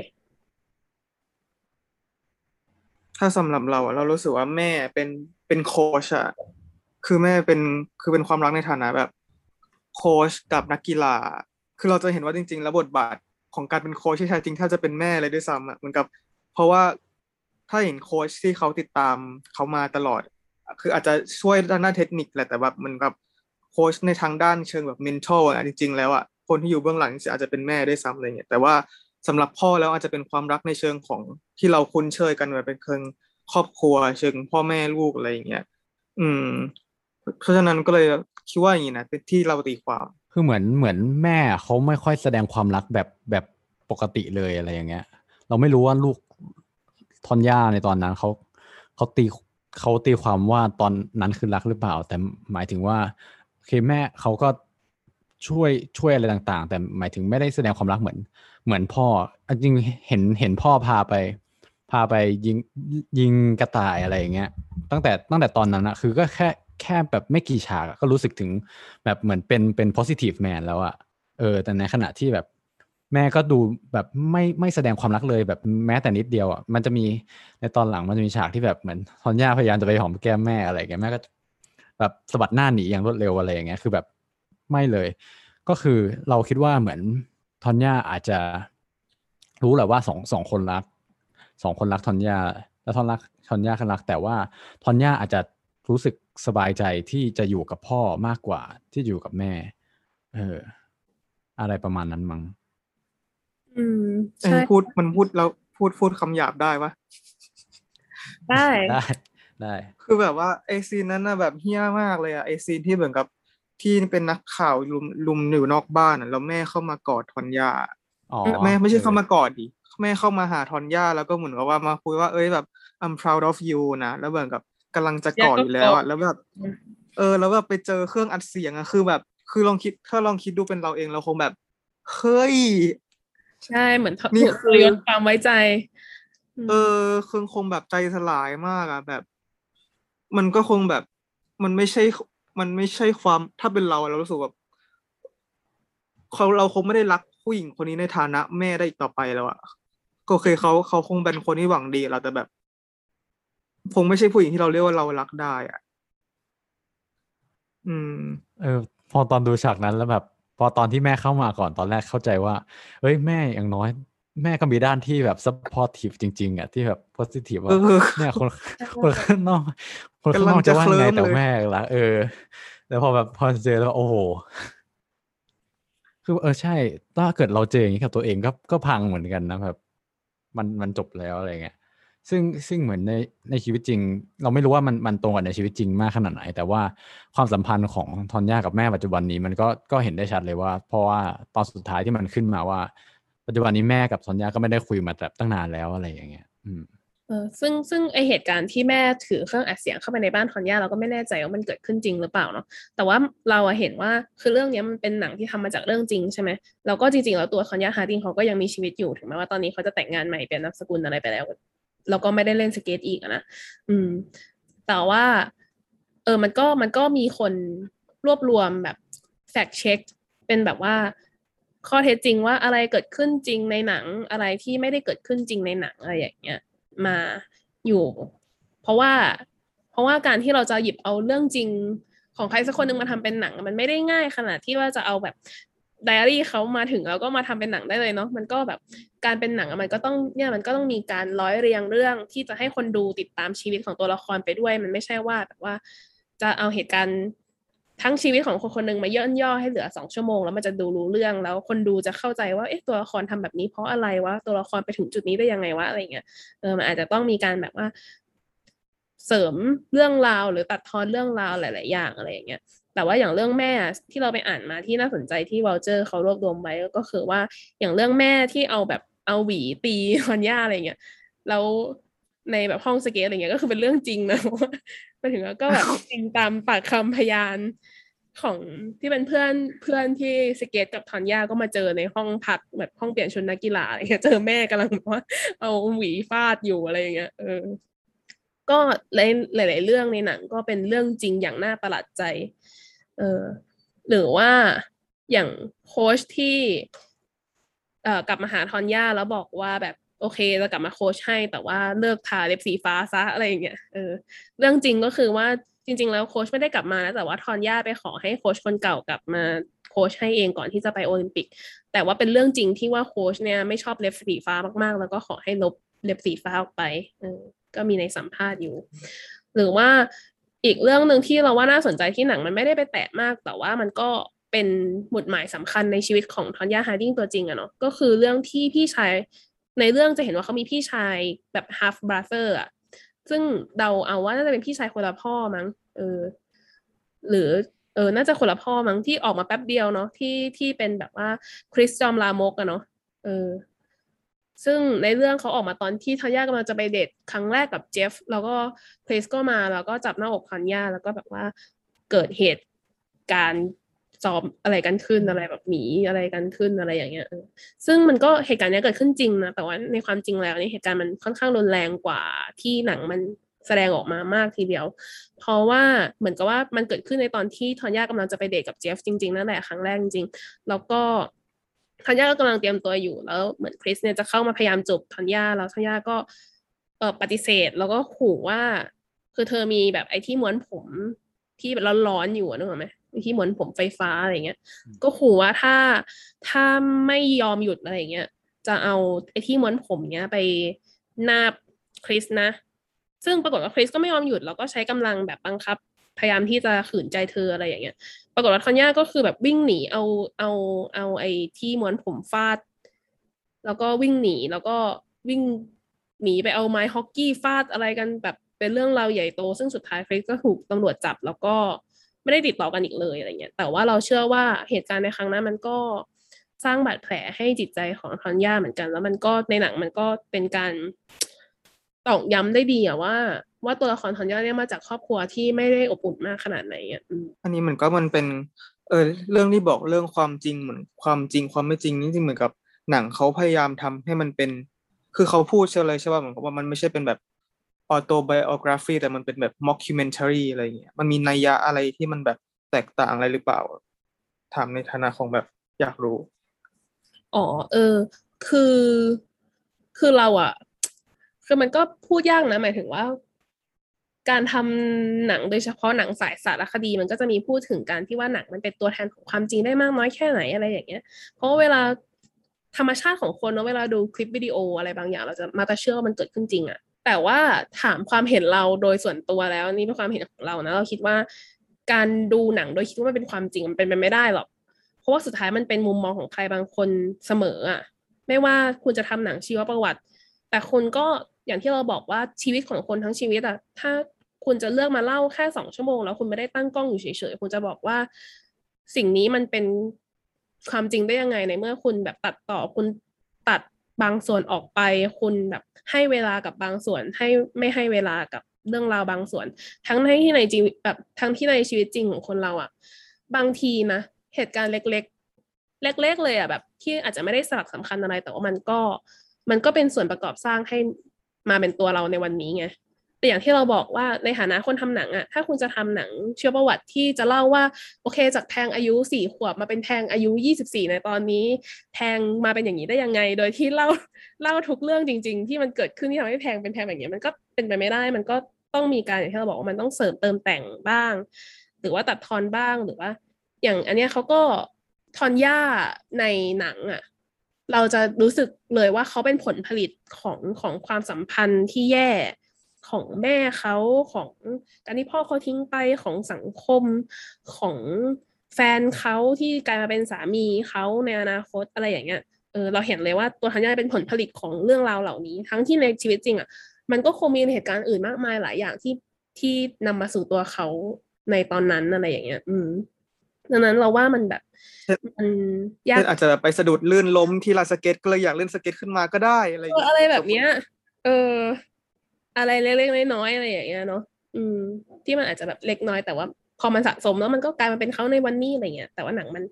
ถ้าสำหรับเราอะเรารู้สึกว่าแม่เป็นเป็นโค้ชอะคือแม่เป็นคือเป็นความรักในฐานะแบบ โค้ชกับนักกีฬา คือเราจะเห็นว่าจริง ๆ แล้วบทบาท ของการเป็นโค้ชที่แท้จริงถ้าจะเป็นแม่เลยด้วยซ้ำอะเหมือนกับ เพราะว่าถ้าเห็นโค้ชที่เขาติดตามเขามาตลอด คืออาจจะช่วยด้านด้าเทคนิคแหละแต่แบบเหมือนกับโค้ชในทางด้านเชิงแบบ mental อะจริง ๆ แล้วอะคนที่อยู่เบื้องหลังอาจจะเป็นแม่ด้วยซ้ำอะไรเงี้ยแต่ว่าสำหรับพ่อแล้วอาจจะเป็นความรักในเชิงของที่เราคุ้นเคยกันแบบเป็นเชิงครอบครัว เชิงพ่อแม่ลูกอะไรอย่างเงี้ย อืม เพราะฉะนั้นก็เลยคิดว่าอย่างนี้นะที่เราตีความ
คือเหมือนเหมือนแม่เขาไม่ค่อยแสดงความรักแบบแบบปกติเลยอะไรอย่างเงี้ย เราไม่รู้ว่าลูกทอนย่าในตอนนั้นเขาเขาตีเขาตีความว่าตอนนั้นคือรักหรือเปล่า แต่หมายถึงว่าโอเคแม่เขาก็ช่วยช่วยอะไรต่าง ๆ แต่หมายถึงไม่ได้แสดงความรักเหมือน เหมือนพ่อจริงเห็นเห็นพ่อพาไป พาไปยิงยิงกระต่ายอะไรอย่างเงี้ย ตั้งแต่ตั้งแต่ตอนนั้นอะคือก็แค่ แค่แบบไม่กี่ฉากก็รู้สึกถึงแบบเหมือนเป็นเป็น positive man แล้วอะเออ แต่ในขณะที่แบบแม่ก็ดูแบบไม่ไม่แสดงความรักเลยแบบแม้แต่นิดเดียวอะมันจะมีในตอนหลังมันจะมีฉากที่แบบเหมือนทอนย่าพยายามจะไปหอมแก้มแม่อะไรอย่างเงี้ยแม่ก็แบบสะบัดหน้าหนีอย่างรวดเร็วอะไรอย่างเงี้ยคือแบบไม่เลย ก็คือเราคิดว่าเหมือนทอนย่าอาจจะรู้แหละว่าสองสองคนรักสองคนรักทอนย่าแล้วทอนรักทอนย่าคันรัก แต่ว่าทอนย่าอาจจะ รู้สึกสบายใจที่จะอยู่กับพ่อมากกว่าที่อยู่กับแม่ เออ อะไรประมาณนั้นมั้ง
อืม
เอ้ย
ใช่
พูดมันพูดแล้วพูดพูดคำหยาบได้ปะ
ได้
ได้ได้
คือแบบว่าไอ scene นั้นน่ะแบบเหี้ยมากเลยอะไอ scene ที่เหมือนกับที่เป็นนักข่าวรุมรุมอยู่นอกบ้านอะแล้วแม่เข้ามากอดทอนยา
อ๋อ
แม่ไม่ใช่
ออ
เข้ามากอดดิแม่เข้ามาหาทอนย่าแล้วก็เหมือนกับว่ามาคุยว่าเอ้ยแบบ I'm proud of you นะแล้วเหมือนกับ กำลังจะกอดอยู่แล้วอะแล้วแบบเออ แล้วแบบไปเจอเครื่องอัดเสียงอะคือแบบ คือลองคิดถ้าลองคิดดูเป็นเราเองเราคงแบบเฮ้ย
ใช่เหมือนถูก
นี่
ท
คือ
รยศความไว้ใจม
เออคงคงแบบใจสลายมากอะแบบ มันก็คงแบบ มันไม่ใช่ มันไม่ใช่ความถ้าเป็นเราอะเรารู้สึกแบบเขาเราคงไม่ได้รักผู้หญิงคนนี้ในฐานะแม่ได้อีกต่อไปแล้วอะก็โอเคเขาเขาคงเป็นคนที่หวังดีเราแต่แบบ คงไม่ใช่ผู้หญิงที่เราเรียกว่าเรารักได้อะอืม
เออ พอตอนดูฉากนั้นแล้วแบบ พอตอนที่แม่เข้ามาก่อนตอนแรกเข้าใจว่า เอ้ยแม่อย่างน้อย แม่ก็มีด้านที่แบบ supportive จริง ๆอะที่แบบ positive ว่า
เออ
เนี่ยคนคนข้างนอกคนข้างนอก
กำลัง
จะ
จะ
ว่า
เคลิ้
ไง
ม
แต่
เลย
แม่ละเออแล้วพอแบบพอเจอแล้วโอ้โหคือเออใช่ ถ้าเกิดเราเจออย่างนี้กับตัวเองก็ก็พังเหมือนกันนะแบบ มันมันจบแล้วอะไรเงี้ย ซึ่งซึ่งเหมือนในในชีวิตจริง เราไม่รู้ว่ามันมันตรงกับในชีวิตจริงมากขนาดไหน แต่ว่าความสัมพันธ์ของทอนย่ากับแม่ปัจจุบันนี้มันก็ก็เห็นได้ชัดเลยว่า เพราะว่าตอนสุดท้ายที่มันขึ้นมาว่า ปัจจุบันนี้แม่กับทอนย่าก็ไม่ได้คุยมาแบบตั้งนานแล้วอะไรอย่างเงี้ย อืม
เออซึ่งซึ่งไอเหตุการณ์ที่แม่ถือเครื่องอัดเสียงเข้าไปในบ้านทอนย่าเราก็ไม่แน่ใจว่ามันเกิดขึ้นจริงหรือเปล่าเนาะแต่ว่าเราเห็นว่าคือเรื่องนี้มันเป็นหนังที่ทำมาจากเรื่องจริงใช่ไหมแล้วก็จริงๆแล้วตัวทอนย่าฮาร์ดิงเขาก็ยังมีชีวิตอยู่ถึงแม้ว่าตอนนี้เขาจะแต่งงานใหม่เปลี่ยนนามสกุลอะไรไปแล้ว แล้วก็ไม่ได้เล่นสเก็ตอีกนะอืม แต่ว่า เออมันก็มันก็มีคนรวบรวมแบบแฟกเช็คเป็นแบบว่าข้อเท็จจริงว่าอะไรเกิดขึ้นจริงในหนังอะไรที่ไม่ได้เกิดขึ้นจริงในหนังอะไรอย่างเงี้ยมาอยู่ เพราะว่า เพราะว่าการที่เราจะหยิบเอาเรื่องจริงของใครสักคนหนึ่งมาทำเป็นหนัง มันไม่ได้ง่ายขนาดที่ว่าจะเอาแบบ ไดอารี่เขามาถึงแล้วก็มาทำเป็นหนังได้เลยเนาะมันก็แบบการเป็นหนังมันก็ต้องเนี่ยมันก็ต้องมีการร้อยเรียงเรื่องที่จะให้คนดูติดตามชีวิตของตัวละครไปด้วย มันไม่ใช่ว่าแบบว่าจะเอาเหตุการณ์ทั้งชีวิตของคนคนหนึ่งมาย่นย่อให้เหลือสองชั่วโมงแล้วมันจะดูรู้เรื่องแล้วคนดูจะเข้าใจว่าเอ๊ะตัวละครทำแบบนี้เพราะอะไรวะตัวละครไปถึงจุดนี้ได้ยังไงวะอะไรเงี้ยเออมันอาจจะต้องมีการแบบว่าเสริมเรื่องราวหรือตัดทอนเรื่องราวหลาย ๆ อย่างอะไรอย่างเงี้ย แต่ว่าอย่างเรื่องแม่ที่เราไปอ่านมาที่น่าสนใจที่วอลเจอร์เขารวบรวมไว้ก็คือว่าอย่างเรื่องแม่ที่เอาแบบเอาหวีตีฮอนย่าอะไรเงี้ยแล้วในแบบห้องสเก็ตอะไรเงี้ยก็คือเป็นเรื่องจริงนะไปถึงแล้วก็แบบจริงตามปากคำพยานของที่เป็นเพื่อนเพื่อนที่สเก็ตกับทอนย่าก็มาเจอในห้องพักแบบห้องเปลี่ยนชุดนักกีฬาอะไรเงี้ยเจอแม่กำลังแบบว่าเอาหวีฟาดอยู่อะไรเงี้ยเออ ก็หลายหลาย ๆ เรื่องในหนังก็เป็นเรื่องจริงอย่างน่าประหลาดใจ เออหรือว่าอย่างโค้ชที่เอ่อกลับมาหาทอนย่าแล้วบอกว่าแบบโอเคจะกลับมาโค้ชให้ แต่ว่าเลิกทาเล็บสีฟ้าซะอะไรอย่างเงี้ยเออเรื่องจริงก็คือว่าจริง ๆ แล้วโค้ชไม่ได้กลับมานะแต่ว่าทอนย่าไปขอให้โค้ชคนเก่ากลับมาโค้ชให้เองก่อนที่จะไปโอลิมปิก แต่ว่าเป็นเรื่องจริงที่ว่าโค้ชเนี่ยไม่ชอบเล็บสีฟ้ามากๆ แล้วก็ขอให้ลบเล็บสีฟ้าออกไปเออก็มีในสัมภาษณ์อยู่ หรือว่า อีกเรื่องหนึ่งที่เราว่าน่าสนใจที่หนังมันไม่ได้ไปแตะมาก แต่ว่ามันก็เป็นหมุดหมายสำคัญในชีวิตของทอนยาฮาร์ดิงตัวจริงอะเนาะก็คือเรื่องที่พี่ชายในเรื่องจะเห็นว่าเขามีพี่ชายแบบ half brother อะซึ่งเดาเอาว่าน่าจะเป็นพี่ชายคนละพ่อมั้งเออหรือเออน่าจะคนละพ่อมั้งที่ออกมาแป๊บเดียวเนาะที่ที่เป็นแบบว่าคริสจอมลามกอะเนาะเออ ซึ่งในเรื่องเขาออกมาตอนที่ทันยากำลังจะไปเดทครั้งแรกกับเจฟแล้วก็คริสก็มาแล้วก็จับหน้าอกทันย่าแล้วก็แบบว่าเกิดเหตุการณ์จอมอะไรกันขึ้นอะไรแบบหนีอะไรกันขึ้นอะไรอย่างเงี้ยซึ่งมันก็เหตุการณ์เนี้ยเกิดขึ้นจริงนะแต่ว่าในความจริงแล้วนี่เหตุการณ์มันค่อนข้างรุนแรงกว่าที่หนังมันแสดงออกมามากทีเดียว เพราะว่าเหมือนกับว่ามันเกิดขึ้นในตอนที่ทอนย่ากำลังจะไปเดทกับเจฟจริงๆนั่นแหละครั้งแรกจริงๆแล้วก็ ทอนย่าก็กำลังเตรียมตัวอยู่แล้วเหมือนคริสเนี่ยจะเข้ามาพยายามจูบทอนย่าแล้วทอนย่าก็เออปฏิเสธแล้วก็ขู่ว่าคือเธอมีแบบไอ้ที่ม้วนผมที่แบบร้อนๆอยู่นึกออกไหมไอ้ที่ม้วนผมไฟฟ้าอะไรเงี้ย ก็ขู่ว่าถ้าถ้าไม่ยอมหยุดอะไรเงี้ยจะเอาไอ้ที่ม้วนผมเนี้ยไปนาบคริสนะ ซึ่งปรากฏว่าคริสก็ไม่ยอมหยุดแล้วก็ใช้กำลังแบบบังคับ พยายามที่จะขืนใจเธออะไรอย่างเงี้ย ปรากฏว่าทอนย่าก็คือแบบวิ่งหนีเอาเอาเอาไอ้ที่ม้วนผมฟาด แล้วก็วิ่งหนีแล้วก็วิ่งหนีไปเอาไม้ฮอกกี้ฟาดอะไรกันแบบเป็นเรื่องราวใหญ่โต ซึ่งสุดท้ายคริสก็ถูกตำรวจจับ แล้วก็ไม่ได้ติดต่อกันอีกเลยอะไรเงี้ย แต่ว่าเราเชื่อว่าเหตุการณ์ในครั้งนั้นมันก็สร้างบาดแผลให้จิตใจของทอนย่าเหมือนกัน แล้วมันก็ในหนังมันก็เป็นการตอกย้ำได้ดีอะว่า ว่าตัวละครทอนย่าเนี่ยมาจากครอบครัวที่ไม่ได้อบอุ่นมากขนาดไหนอะอืม
อันนี้มันก็มันเป็น เออเรื่องที่บอกเรื่องความจริงเหมือนความจริงความไม่จริงนี่จริงเหมือนกับหนังเขาพยายามทำให้มันเป็น คือเขาพูดเชื่อเลยใช่ป่ะเหมือนกับว่ามันไม่ใช่เป็นแบบ autobiography แต่มันเป็นแบบ mockumentary อะไรเงี้ยมันมีนัยยะอะไรที่มันแบบแตกต่างอะไรหรือเปล่าถามในฐานะของแบบอยากรู้
อ๋อ เออ คือ คือเราอะคือมันก็พูดยากนะ หมายถึงว่า การทำหนังโดยเฉพาะหนังสายสารคดี มันก็จะมีพูดถึงการที่ว่าหนังมันเป็นตัวแทนของความจริงได้มากน้อยแค่ไหนอะไรอย่างเงี้ย เพราะว่าเวลาธรรมชาติของคนเนาะเวลาดูคลิปวิดีโออะไรบางอย่าง เราจะมาแต่เชื่อว่ามันเกิดขึ้นจริงอะแต่ว่าถามความเห็นเราโดยส่วนตัวแล้วนี่เป็นความเห็นของเรานะเราคิดว่าการดูหนังโดยคิดว่ามันเป็นความจริงมันเป็นไปไม่ได้หรอกเพราะว่าสุดท้ายมันเป็นมุมมองของใครบางคนเสมออะไม่ว่าคุณจะทำหนังชีวประวัติ แต่คุณก็อย่างที่เราบอกว่าชีวิตของคนทั้งชีวิตอะถ้า คุณจะเลือกมาเล่าแค่สองชั่วโมงแล้วคุณไม่ได้ตั้งกล้องอยู่เฉยๆคุณจะบอกว่าสิ่งนี้มันเป็นความจริงได้ยังไงในเมื่อคุณแบบตัดต่อคุณตัดบางส่วนออกไป คุณแบบให้เวลากับบางส่วน ให้ไม่ให้เวลากับเรื่องราวบางส่วน ทั้งในที่ในชีวิตแบบทั้งที่ในชีวิตจริงของคนเราอะบางทีนะเหตุการณ์เล็ก ๆ เล็ก ๆ เลยอะแบบ ที่อาจจะไม่ได้สลักสำคัญอะไรแต่ว่ามันก็ มันก็เป็นส่วนประกอบสร้างให้มาเป็นตัวเราในวันนี้ไง แต่อย่างที่เราบอกว่าในฐานะคนทำหนังอะถ้าคุณจะทำหนังเชื่อประวัติที่จะเล่าว่า โอเค จากแทงอายุสี่ขวบมาเป็นแทงอายุยี่สิบสี่ในตอนนี้ แทงมาเป็นอย่างนี้ได้ยังไง โดยที่เล่าเล่าทุกเรื่องจริง ๆ ที่มันเกิดขึ้นที่ทำให้แทงเป็นแทงแบบนี้มันก็เป็นไปไม่ได้ มันก็ต้องมีการอย่างที่เราบอกว่ามันต้องเสริมเติมแต่งบ้าง หรือว่าตัดทอนบ้างหรือว่า อย่างอันเนี้ยเขาก็ทอนย่าในหนังอะเราจะรู้สึกเลยว่าเขาเป็นผลผลิตของของความสัมพันธ์ที่แย่ ของแม่เขาของการที่พ่อเขาทิ้งไปของสังคมของแฟนเขาที่กลายมาเป็นสามีเขาในอนาคตอะไรอย่างเงี้ยเออเราเห็นเลยว่าตัวทันยาเป็นผลผลิตของเรื่องราวเหล่านี้ ทั้งที่ในชีวิตจริงอะ มันก็คงมีเหตุการณ์อื่นมากมายหลายอย่างที่ที่นำมาสู่ตัวเขาในตอนนั้นอะไรอย่างเงี้ย อืมดังนั้นเราว่ามันแบบมันยาก
เช่นอาจจะแบบไปสะดุดลื่นล้มที่ลานสเก็ตก็เลยอยากเล่นสเก็ตขึ้นมาก็ได้อะไรอย่าง
เออ
เงี้ย
อะไรแบบเนี้ย เออ อะไรเล็กๆน้อยๆอะไรอย่างเงี้ยเนาะอืม ที่มันอาจจะแบบเล็กน้อยแต่ว่า พอมันสะสมแล้วมันก็กลายมาเป็นเขาในวันนี้อะไรเงี้ยแต่ว่าหนังมัน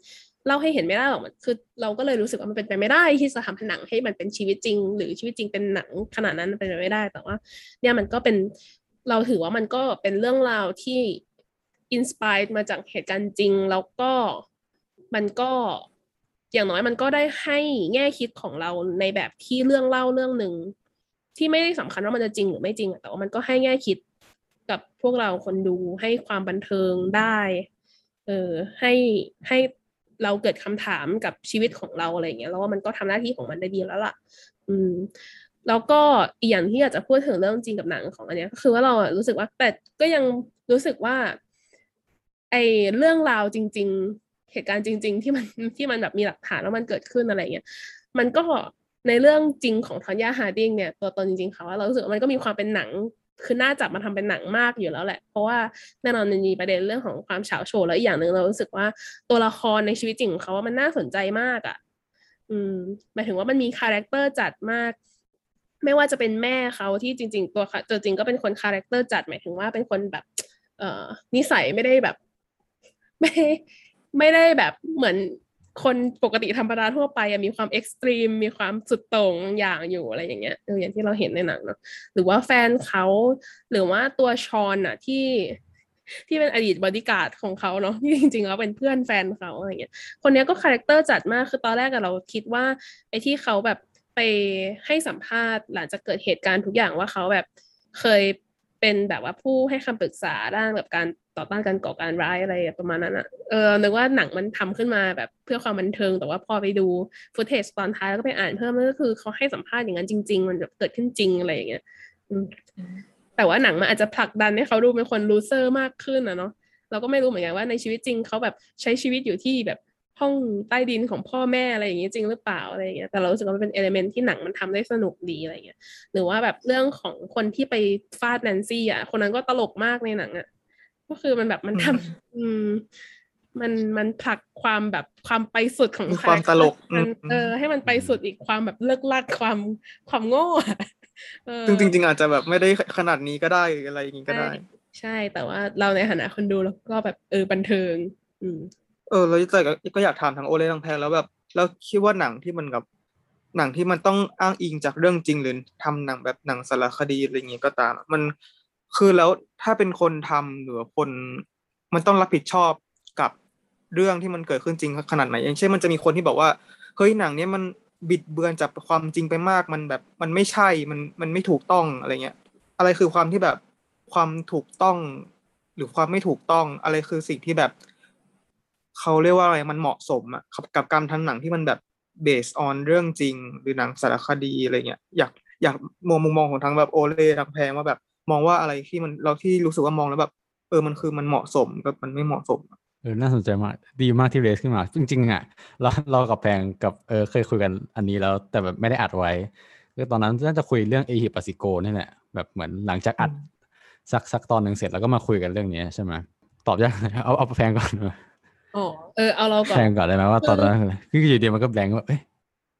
เล่าให้เห็นไม่ได้หรอกมันคือ เราก็เลยรู้สึกว่ามันเป็นไปไม่ได้ที่จะทำหนังให้มันเป็นชีวิตจริง หรือชีวิตจริงเป็นหนังขนาดนั้นเป็นไปไม่ได้ แต่ว่า เนี่ยมันก็เป็นเราถือว่ามันก็เป็นเรื่องราวที่อินสปายมาจากเหตุการณ์จริง แล้วก็มันก็อย่างน้อยมันก็ได้ให้แง่คิดของเราในแบบที่เรื่องเล่าเรื่องหนึ่ง ที่ไม่ได้สำคัญว่ามันจะจริงหรือไม่จริงอะแต่ว่ามันก็ให้แง่คิดกับพวกเราคนดูให้ความบันเทิงได้ เออให้ให้เราเกิดคำถามกับชีวิตของเราอะไรเงี้ยแล้วว่ามันก็ทำหน้าที่ของมันได้ดีแล้วล่ะ อืม แล้วก็อีกอย่างที่อยากจะพูดถึงเรื่องจริงกับหนังของอันเนี้ยก็คือว่าเราอะรู้สึกว่าแต่ก็ยังรู้สึกว่า ไอเรื่องราวจริง ๆ เหตุการณ์จริง ๆ ที่มันที่มันแบบมีหลักฐานแล้วมันเกิดขึ้นอะไรเงี้ยมันก็ ในเรื่องจริงของทอนยาฮาร์ดิงเนี่ยตัวตนจริงๆเขาว่าเรารู้สึกว่ามันก็มีความเป็นหนังคือน่าจับมาทำเป็นหนังมากอยู่แล้วแหละ เพราะว่าแน่นอนมันมีประเด็นเรื่องของความเฉาโฉวแล้วอีกอย่างหนึ่งเรารู้สึกว่าตัวละครในชีวิตจริงของเขาว่ามันน่าสนใจมากอะ่ะ อืมหมายถึงว่ามันมี character จัดมากไม่ว่าจะเป็นแม่เขาที่จริง ๆ ตัวตัวจริงก็เป็นคน character จัดหมายถึงว่าเป็นคนแบบ เอ่อนิสัยไม่ได้แบบ ไม่ไม่ได้แบบเหมือน คนปกติธรรมดาทั่วไปมีความ extreme มีความสุดโต่งอย่างอยู่อะไรอย่างเงี้ยเอออย่างที่เราเห็นในหนังเนาะหรือว่าแฟนเขา หรือว่าตัวชอนอะที่ที่เป็นอดีตบอดี้การ์ดของเขาเนาะที่จริงๆแล้วเป็นเพื่อนแฟนเขาอะไรเงี้ยคนนี้ก็ character จัดมากคือตอนแรกเราคิดว่า ไอ้ที่เขาแบบไปให้สัมภาษณ์หลังจากเกิดเหตุการณ์ทุกอย่างว่าเขาแบบเคย เป็นแบบว่าผู้ให้คำปรึกษาด้านแบบการต่อต้านการก่อการร้ายอะไรประมาณนั้นอะเออนึกว่าหนังมันทำขึ้นมาแบบเพื่อความบันเทิง แต่ว่าพอไปดู footage ตอนท้ายแล้วก็ไปอ่านเพิ่มก็คือเขาให้สัมภาษณ์อย่างนั้นจริง ๆ มันแบบเกิดขึ้นจริงอะไรอย่างเงี้ยแต่ว่าหนังมันอาจจะผลักดันให้เขาดูเป็นคน loser มากขึ้นนะเนาะเราก็ไม่รู้เหมือนกันว่าในชีวิตจริงเขาแบบใช้ชีวิตอยู่ที่แบบ ห้องใต้ดินของพ่อแม่อะไรอย่างเงี้ยจริงหรือเปล่าอะไรอย่างเงี้ยแต่เรารู้สึกว่ามันเป็นเอลิเมนที่หนังมันทำได้สนุกดีอะไรเงี้ยหรือว่าแบบเรื่องของคนที่ไปฟาดแนนซี่อะคนนั้นก็ตลกมากในหนังอะก็คือมันแบบมันทำอืม มันมันผลักความแบบความไปสุดของ
ความตลก
มันเออ ให้มันไปสุดอีกความแบบเลิกลักความความโง่
เออจริง ๆ อาจจะแบบไม่ได้ขนาดนี้ก็ได้อะไรอย่างนี้ก็ได้
ใช่แต่ว่าเราในฐานะคนดูแล้วก็แบบเออบันเทิง อืม
เออเราจะก็อยากถามทางโอเล่ทางแพนแล้วแบบแล้วคิดว่าหนังที่มันกับหนังที่มันต้องอ้างอิงจากเรื่องจริงหรือทำหนังแบบหนังสารคดีอะไรอย่างงี้ก็ตาม มันคือแล้วถ้าเป็นคนทำหรือคน มันต้องรับผิดชอบกับเรื่องที่มันเกิดขึ้นจริงขนาดไหนอย่างเช่นมันจะมีคนที่บอกว่าเฮ้ยหนังเนี้ยมันบิดเบือนจากความจริงไปมากมันแบบมันไม่ใช่มันมันไม่ถูกต้องอะไรเงี้ย อะไรคือความที่แบบความถูกต้อง หรือความไม่ถูกต้องอะไรคือสิ่งที่แบบ เขาเรียกว่าอะไรมันเหมาะสมอะกับการทำหนังที่มันแบบ based on เรื่องจริง หรือหนังสารคดีอะไรเงี้ยอยากอยากมองมุมมองของทางแบบโอเล่ทางแพงว่าแบบ มองว่าอะไรที่มันเราที่รู้สึกว่ามองแล้วแบบ เออมันคือมันเหมาะสมกับมันไม่เหมาะสม
เออน่าสนใจมาก ดีมากที่เรสขึ้นมา จริงๆอะเราเรากับแพงกับเออเคยคุยกันอันนี้แล้วแต่แบบไม่ได้อัดไว้ก็ตอนนั้นน่าจะคุยเรื่องเอฮิปัสิโกนี่แหละแบบเหมือนหลังจากอัดสักสักตอนหนึ่งเสร็จแล้วก็มาคุยกันเรื่องนี้ใช่ไหมตอบยากเอาเอาแพงก่อน
อ๋อเออเอาเราก่อน
แพงก่อนได้ไหมว่าตอนนั้นคืออยู่ดีมันก็แบงค์ว่าเอ้ย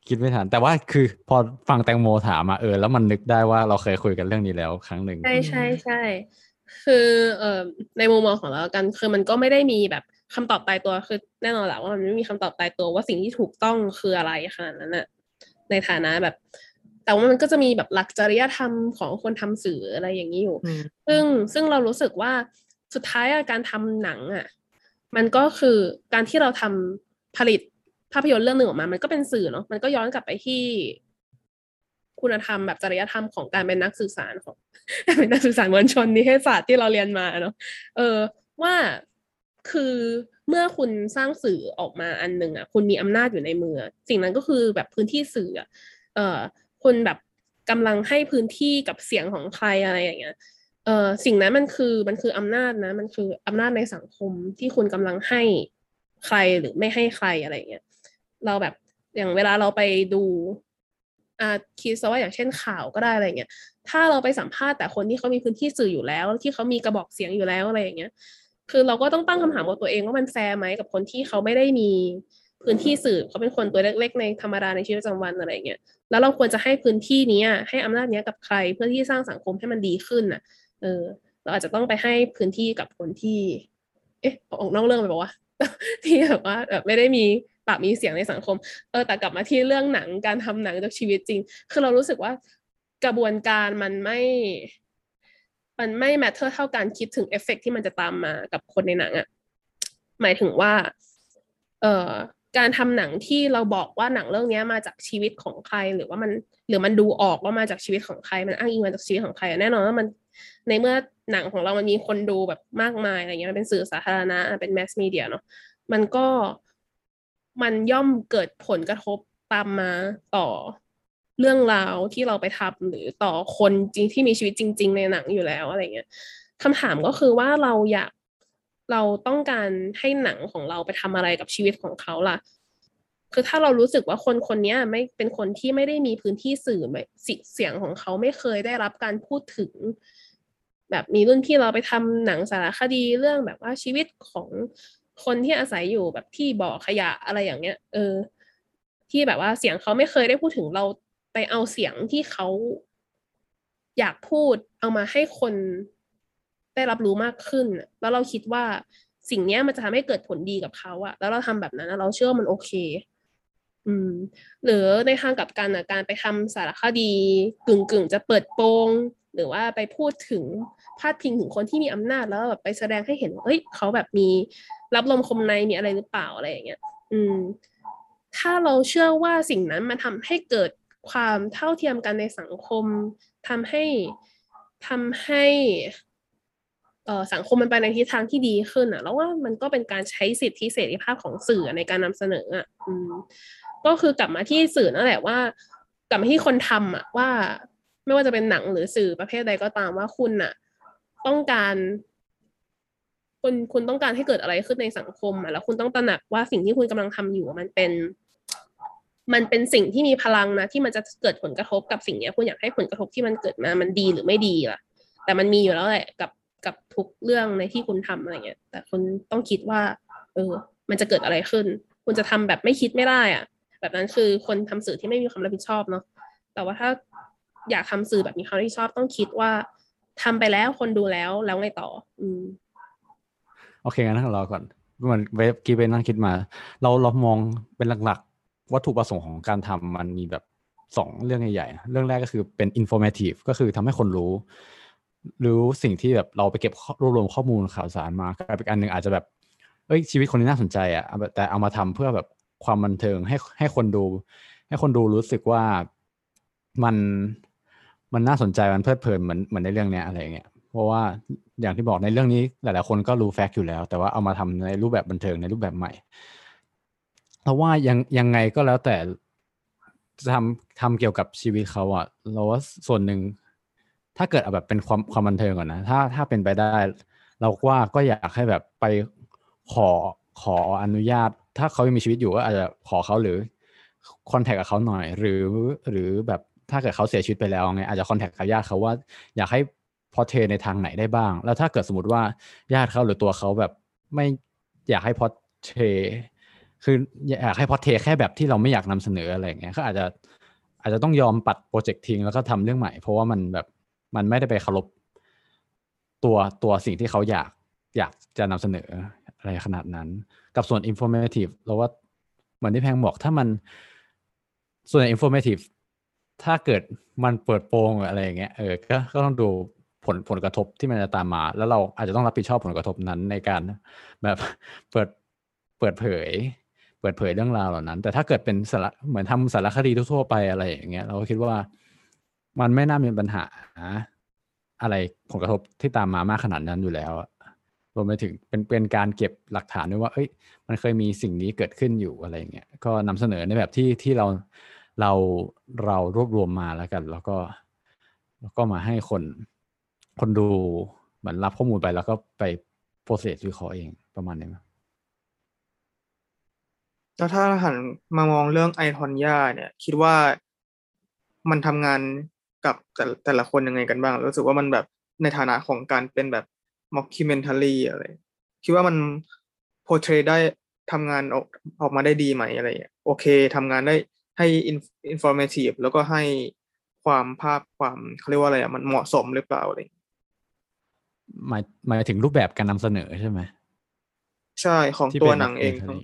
คิดไม่ทันแต่ว่าคือพอฟังแตงโมถามมาเออ แล้วมันนึกได้ว่าเราเคยคุยกันเรื่องนี้แล้วครั้งหนึ่ง
ใช่ใช่ใช่คือเอ่อในมุมมองของเรากันคือมันก็ไม่ได้มีแบบคำตอบตายตัวคือแน่นอนแหละว่ามันไม่มีคำตอบตายตัวว่าสิ่งที่ถูกต้องคืออะไรขนาดนั้นอะในฐานะแบบ แต่ว่ามันก็จะมีแบบหลักจริยธรรมของคนทำสื่ออะไรอย่างนี้อยู่ ซึ่งซึ่งเรารู้สึกว่าสุดท้ายการทำหนังอะ มันก็คือการที่เราทำผลิตภาพยนตร์เรื่องหนึ่งออกมา มันก็เป็นสื่อเนาะ มันก็ย้อนกลับไปที่คุณธรรมแบบจริยธรรมของการเป็นนักสื่อสารของเป็นนักสื่อสารมวลชนนิเทศศาสตร์ที่เราเรียนมาเนาะ เออว่าคือเมื่อคุณสร้างสื่อออกมาอันหนึ่งอะ คุณมีอำนาจอยู่ในมือ สิ่งนั้นก็คือแบบพื้นที่สื่ออะเออคุณแบบกำลังให้พื้นที่กับเสียงของใครอะไรอย่างเงี้ย เออสิ่งนั้นมันคือมันคืออำนาจนะ มันคืออำนาจในสังคมที่คุณกำลังให้ใครหรือไม่ให้ใครอะไรเงี้ยเราแบบอย่างเวลาเราไปดูอ่าคิดซะว่าอย่างเช่นข่าวก็ได้อะไรเงี้ยถ้าเราไปสัมภาษณ์แต่คนที่เขามีพื้นที่สื่ออยู่แล้ว ที่เขามีกระบอกเสียงอยู่แล้วอะไรอย่างเงี้ย คือเราก็ต้องตั้งคำถามกับตัวเองว่ามันแฟร์ไหมกับคนที่เขาไม่ได้มีพื้นที่สื่อเขาเป็นคนตัวเล็ก ๆ ในธรรมดาในชีวิตประจำวันอะไรเงี้ยแล้วเราควรจะให้พื้นที่นี้ให้อำนาจนี้กับใครเพื่อที่สร้างสังคมให้มันดีขึ้นอะ เออ เราอาจจะต้องไปให้พื้นที่กับคนที่ เอ๊ะออกนอกเรื่องไปบอกว่า ที่แบบว่าแบบไม่ได้มีปากมีเสียงในสังคม เออ แต่กลับมาที่เรื่องหนังการทำหนังจากชีวิตจริง คือเรารู้สึกว่ากระบวนการมันไม่ มันไม่ matter เท่าการคิดถึงเอฟเฟกที่มันจะตามมากับคนในหนังอะ่ะ หมายถึงว่า เอ่อ การทำหนังที่เราบอกว่าหนังเรื่องนี้มาจากชีวิตของใครหรือว่ามัน หรือมันดูออกว่ามาจากชีวิตของใคร มันอ้างอิงมาจากชีวิตของใคร แน่นอนว่ามัน ในเมื่อหนังของเรามันมีคนดูแบบมากมายอะไรเงี้ยมันเป็นสื่อสาธารณะเป็นแมสมีเดียเนาะมันก็มันย่อมเกิดผลกระทบตามมาต่อเรื่องราวที่เราไปทำหรือต่อคนจริงที่มีชีวิตจริง ๆ ในหนังอยู่แล้วอะไรเงี้ยคำถามก็คือว่าเราอยากเราต้องการให้หนังของเราไปทำอะไรกับชีวิตของเขาล่ะ คือถ้าเรารู้สึกว่าคนคนนี้ไม่เป็นคนที่ไม่ได้มีพื้นที่สื่อเสียงของเขาไม่เคยได้รับการพูดถึง แบบมีรุ่นพี่เราไปทำหนังสารคดีเรื่องแบบว่าชีวิตของคนที่อาศัยอยู่แบบที่บ่อขยะอะไรอย่างเงี้ย เออ ที่แบบว่าเสียงเขาไม่เคยได้พูดถึงเราไปเอาเสียงที่เขาอยากพูดเอามาให้คนได้รับรู้มากขึ้น แล้วเราคิดว่าสิ่งเนี้ยมันจะทำให้เกิดผลดีกับเขาอะแล้วเราทำแบบนั้นเราเชื่อมันโอเค อืม หรือในทางกลับกันอะการไปทำสารคดี กึ่งกึ่งจะเปิดโปง หรือว่าไปพูดถึงพาดพิงถึงคนที่มีอำนาจแล้วแบบไปแสดงให้เห็นว่าเอ้ยเขาแบบมีรับลมคมในมีอะไรหรือเปล่าอะไรอย่างเงี้ย อืม ถ้าเราเชื่อว่าสิ่งนั้นมันทำให้เกิดความเท่าเทียมกันในสังคมทำให้ทำให้เอ่อสังคมมันไปในทิศทางที่ดีขึ้นอะ แล้วว่ามันก็เป็นการใช้สิทธิเสรีภาพของสื่อในการนำเสนออะ อืม ก็คือกลับมาที่สื่อนั่นแหละว่า กลับมาที่คนทำอะว่า ไม่ว่าจะเป็นหนังหรือสื่อประเภทใดก็ตามว่าคุณอะ ต้องการคุณคุณต้องการให้เกิดอะไรขึ้นในสังคมอะแล้วคุณต้องตระหนักว่าสิ่งที่คุณกำลังทำอยู่มันเป็น มันเป็นสิ่งที่มีพลังนะที่มันจะเกิดผลกระทบกับสิ่งนี้คุณอยากให้ผลกระทบที่มันเกิดมามันดีหรือไม่ดีล่ะ แต่มันมีอยู่แล้วแหละกับกับทุกเรื่องในที่คุณทำอะไรเงี้ย แต่คุณต้องคิดว่า เออ มันจะเกิดอะไรขึ้น คุณจะทำแบบไม่คิดไม่ได้อะ แบบนั้นคือคนทำสื่อที่ไม่มีความรับผิดชอบเนาะแต่ว่าถ้า อยากทำสื่อแบบมีความรับผิดชอบต้องคิดว่าทำไปแล้วคนดูแล้วแล้วไงต่อ อืม
โอเคงั้นรอก่อนเหมือนเว็บกี้ไปนั่งคิดมา เราเรามองเป็นหลักๆ วัตถุประสงค์ของการทำมันมีแบบสองเรื่องใหญ่ๆ เรื่องแรกก็คือเป็น informative ก็คือทำให้คนรู้ รู้สิ่งที่แบบเราไปเก็บรวบรวมข้อมูลข่าวสารมากับอีกอันหนึ่งอาจจะแบบเอ้ยชีวิตคนนี้น่าสนใจอะแต่เอามาทำเพื่อแบบความบันเทิงให้ให้คนดู ให้คนดูรู้สึกว่ามัน มันน่าสนใจมันเพลิดเพลินเหมือนเหมือนในเรื่องเนี้ยอะไรเงี้ยเพราะว่าอย่างที่บอกในเรื่องนี้หลายๆคนก็รู้แฟกต์อยู่แล้ว แต่ว่าเอามาทำในรูปแบบบันเทิงในรูปแบบใหม่เพราะว่ายังยังไงก็แล้วแต่จะทำทำเกี่ยวกับชีวิตเขาอะเราว่าส่วนหนึ่งถ้าเกิดเอาแบบเป็นความความบันเทิงก่อนนะ ถ้าถ้าเป็นไปได้ เราว่าก็อยากให้แบบไปขอขออนุญาต ถ้าเขายังมีชีวิตอยู่ก็อาจจะขอเขาหรือคอนแทคกับเขาหน่อย หรือหรือแบบ ถ้าเกิดเขาเสียชีวิตไปแล้วไงอาจจะคอนแทคกับญาติเขาว่า อยากให้พอเทในทางไหนได้บ้าง แล้วถ้าเกิดสมมติว่าญาติเขาหรือตัวเขาแบบไม่อยากให้พอเทคืออยากให้พอเทแค่แบบที่เราไม่อยากนำเสนออะไรอย่างเงี้ยก็อาจจะอาจจะต้องยอมปัดโปรเจกต์ทิ้งแล้วก็ทำเรื่องใหม่ เพราะว่ามันแบบมันไม่ได้ไปเคารพตัวตัวสิ่งที่เขาอยากอยากจะนำเสนออะไรขนาดนั้น กับส่วน informative เราว่าเหมือนที่แพงบอกถ้ามันส่วน informative ถ้าเกิดมันเปิดโปงอะไรอย่างเงี้ยเออก็ก็ต้องดูผลผลกระทบที่มันจะตามมา แล้วเราอาจจะต้องรับผิดชอบผลกระทบนั้นในการแบบเปิดเปิดเผย เปิดเผยเรื่องราวเหล่านั้น แต่ถ้าเกิดเป็นสารเหมือนทำสารคดีทั่วไปอะไรอย่างเงี้ย เราก็คิดว่ามันไม่น่ามีปัญหา อะไรผลกระทบที่ตามมามากขนาดนั้นอยู่แล้วรวมไปถึงเป็นเป็นการเก็บหลักฐานด้วยว่า เอ้ย มันเคยมีสิ่งนี้เกิดขึ้นอยู่อะไรอย่างเงี้ยก็นำเสนอในแบบที่ที่เรา เราเรารวบรวมมาแล้วกัน แล้วก็แล้วก็มาให้คนคนดูเหมือนรับข้อมูลไปแล้วก็ไปprocess วิเคราะห์เองประมาณนี้มั้ย
แล้วถ้าหันมามองเรื่อง I, Tonya เนี่ย คิดว่ามันทำงานกับแต่แต่ละคนยังไงกันบ้าง รู้สึกว่ามันแบบในฐานะของการเป็นแบบ mockumentary อะไร คิดว่ามัน portray ได้ทำงานออกออกมาได้ดีไหมอะไรอย่างโอเคทำงานได้ ให้ informative แล้วก็ให้ความภาพความเขาเรียกว่าอะไรอะมันเหมาะสมหรือเปล่าอะไรอย่างเงี้ย
หมายหมายถึงรูปแบบการนำเสนอใช่ไหม
ใช่ของ
ที่
ตัว
เป็น
หนังเอง
documentary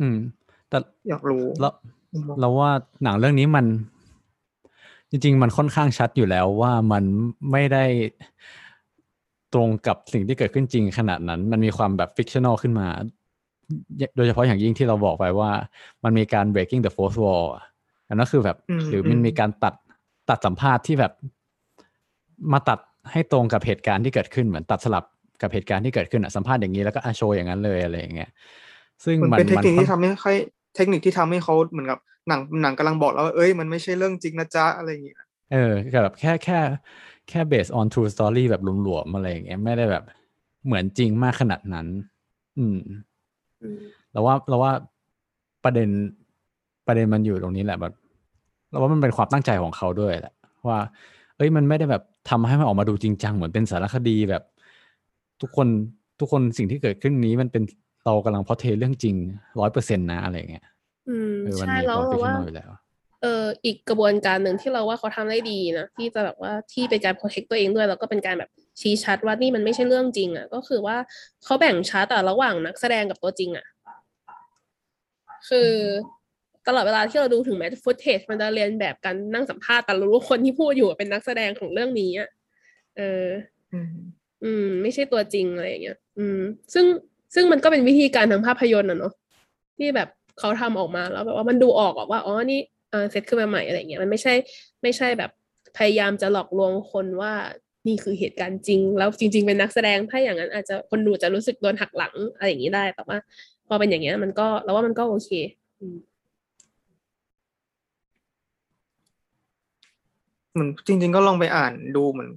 อืม แต่
อยากรู้
เราเราว่าหนังเรื่องนี้มัน จริง ๆ มันค่อนข้างชัดอยู่แล้วว่ามันไม่ได้ตรงกับสิ่งที่เกิดขึ้นจริงขนาดนั้น มันมีความแบบฟิกชันอลขึ้นมา โดยเฉพาะอย่างยิ่งที่เราบอกไปว่า มันมีการ breaking the fourth wall อะอันนั้นคือแบบ
อืม
หรือมัน
อืม
มีการตัดตัดสัมภาษณ์ที่แบบ มาตัดให้ตรงกับเหตุการณ์ที่เกิดขึ้นเหมือนตัดสลับกับเหตุการณ์ที่เกิดขึ้นอะสัมภาษณ์อย่างนี้แล้วก็อะโชว์อย่างนั้นเลยอะไรอย่างเงี้ยซึ่ง
มัน
มัน
เป็นเทคนิค
มั
ที่ทำให้ใครเทคนิคที่ทำให้เขาเหมือนกับหนังหนังกำลังบอกแล้วว่าเอ้ยมันไม่ใช่เรื่องจริงนะจ๊ะอะไรอย่างเงี้ย
เออแบบแค่แค่แค่ based on true story แบบหลวมๆอะไรอย่างเงี้ยไม่ได้แบบเหมือนจริงมากขนาดนั้น อืม
อืม
เราว่าเราว่าประเด็นประเด็นมันอยู่ตรงนี้แหละแบบเราว่ามันเป็นความตั้งใจของเขาด้วยแหละว่า เออ้ยมันไม่ได้แบบทำให้มันออกมาดูจริงจังเหมือนเป็นสารคดีแบบ ทุกคนทุกคนสิ่งที่เกิดขึ้นนี้มันเป็นเรากำลังพอเทเรื่องจริงร้อยเปอร์เซ็นต์นะอะไรเงี้ย
อืม
เออมัน
ใช่
มี
แล้ว
ความ
เรา
ฟิช
ว่า
นอลอยู่แล้ว
เอออีกกระบวนการหนึ่งที่เราว่าเขาทำได้ดีนะที่จะแบบว่าที่เป็นการ protect ตัวเองด้วย แล้วก็เป็นการแบบ ชี้ชัดว่านี่มันไม่ใช่เรื่องจริง อะ ก็คือว่าเขาแบ่งชัดแต่ระหว่างนักแสดงกับตัวจริง อะ คือตลอดเวลาที่เราดูถึงแม้ฟุตเทจมันจะเรียนแบบกันนั่งสัมภาษณ์แต่เรารู้ว่าคนที่พูดอยู่เป็นนักแสดงของเรื่องนี้อะเออ
อืม
อืม ไม่ใช่ตัวจริงอะไรอย่างเงี้ย อืม ซึ่งซึ่งมันก็เป็นวิธีการทางภาพยนตร์อะเนาะที่แบบเขาทำออกมาแล้วแบบว่ามันดูออกอะว่าอ๋อนี่เออเซตขึ้นมาใหม่อะไรเงี้ยมันไม่ใช่ ไม่ใช่แบบพยายามจะหลอกลวงคนว่า นี่คือเหตุการณ์จริง แล้วจริง ๆ เป็นนักแสดงถ้าอย่างนั้นอาจจะคนดูจะรู้สึกโดนหักหลังอะไรอย่างนี้ได้ แต่ว่า พอเป็นอย่างเงี้ย มันก็เราว่ามันก็โอเคม
เหมือนจริง ๆ ก็ลองไปอ่านดูเหมือน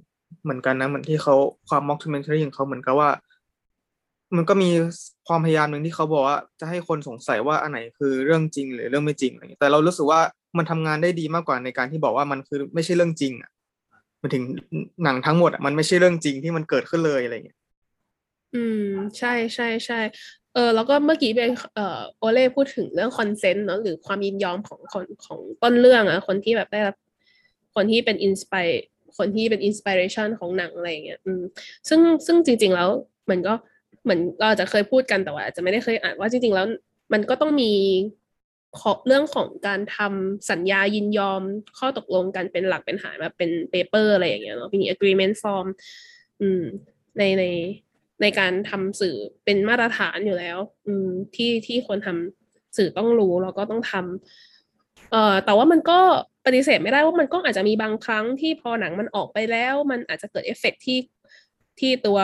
เหมือนกันนะเหมือนที่เขาความม็อกซิเมนทรีของเขาเหมือนกับว่า มันก็มีความพยายามหนึ่งที่เขาบอกว่า จะให้คนสงสัยว่าอันไหนคือเรื่องจริงหรือเรื่องไม่จริงอะไรอย่างเงี้แต่เรารู้สึกว่ามันทำงานได้ดีมากกว่าในการที่บอกว่ามันคือไม่ใช่เรื่องจริงอะ มันถึงหนังทั้งหมดอะมันไม่ใช่เรื่องจริงที่มันเกิดขึ้นเลยอะไรเงี้ย
อืม ใช่ใช่ใช่เออแล้วก็เมื่อกี้เป็นเอ่อโอเล่พูดถึงเรื่อง consent เนาะหรือความยินยอมของคนของต้นเรื่องอะคนที่แบบได้รับคนที่เป็น inspire คนที่เป็น inspiration ของหนังอะไรอย่างเงี้ยอืมซึ่งซึ่งจริง ๆ แล้วมันก็เหมือนเราจะเคยพูดกันแต่ว่าอาจจะไม่ได้เคยอ่านว่าจริง ๆ แล้ว มันก็ต้องมี เรื่องของการทำสัญญายินยอมข้อตกลงกันเป็นหลักเป็นฐานแบบเป็น paper อะไรอย่างเงี้ยเนาะมี agreement form อืมในในในการทำสื่อเป็นมาตรฐานอยู่แล้ว อืมที่ที่คนทำสื่อต้องรู้แล้วก็ต้องทำเอ่อแต่ว่ามันก็ปฏิเสธไม่ได้ว่ามันก็อาจจะมีบางครั้งที่พอหนังมันออกไปแล้ว มันอาจจะเกิดเอฟเฟกต์ที่ที่ตัว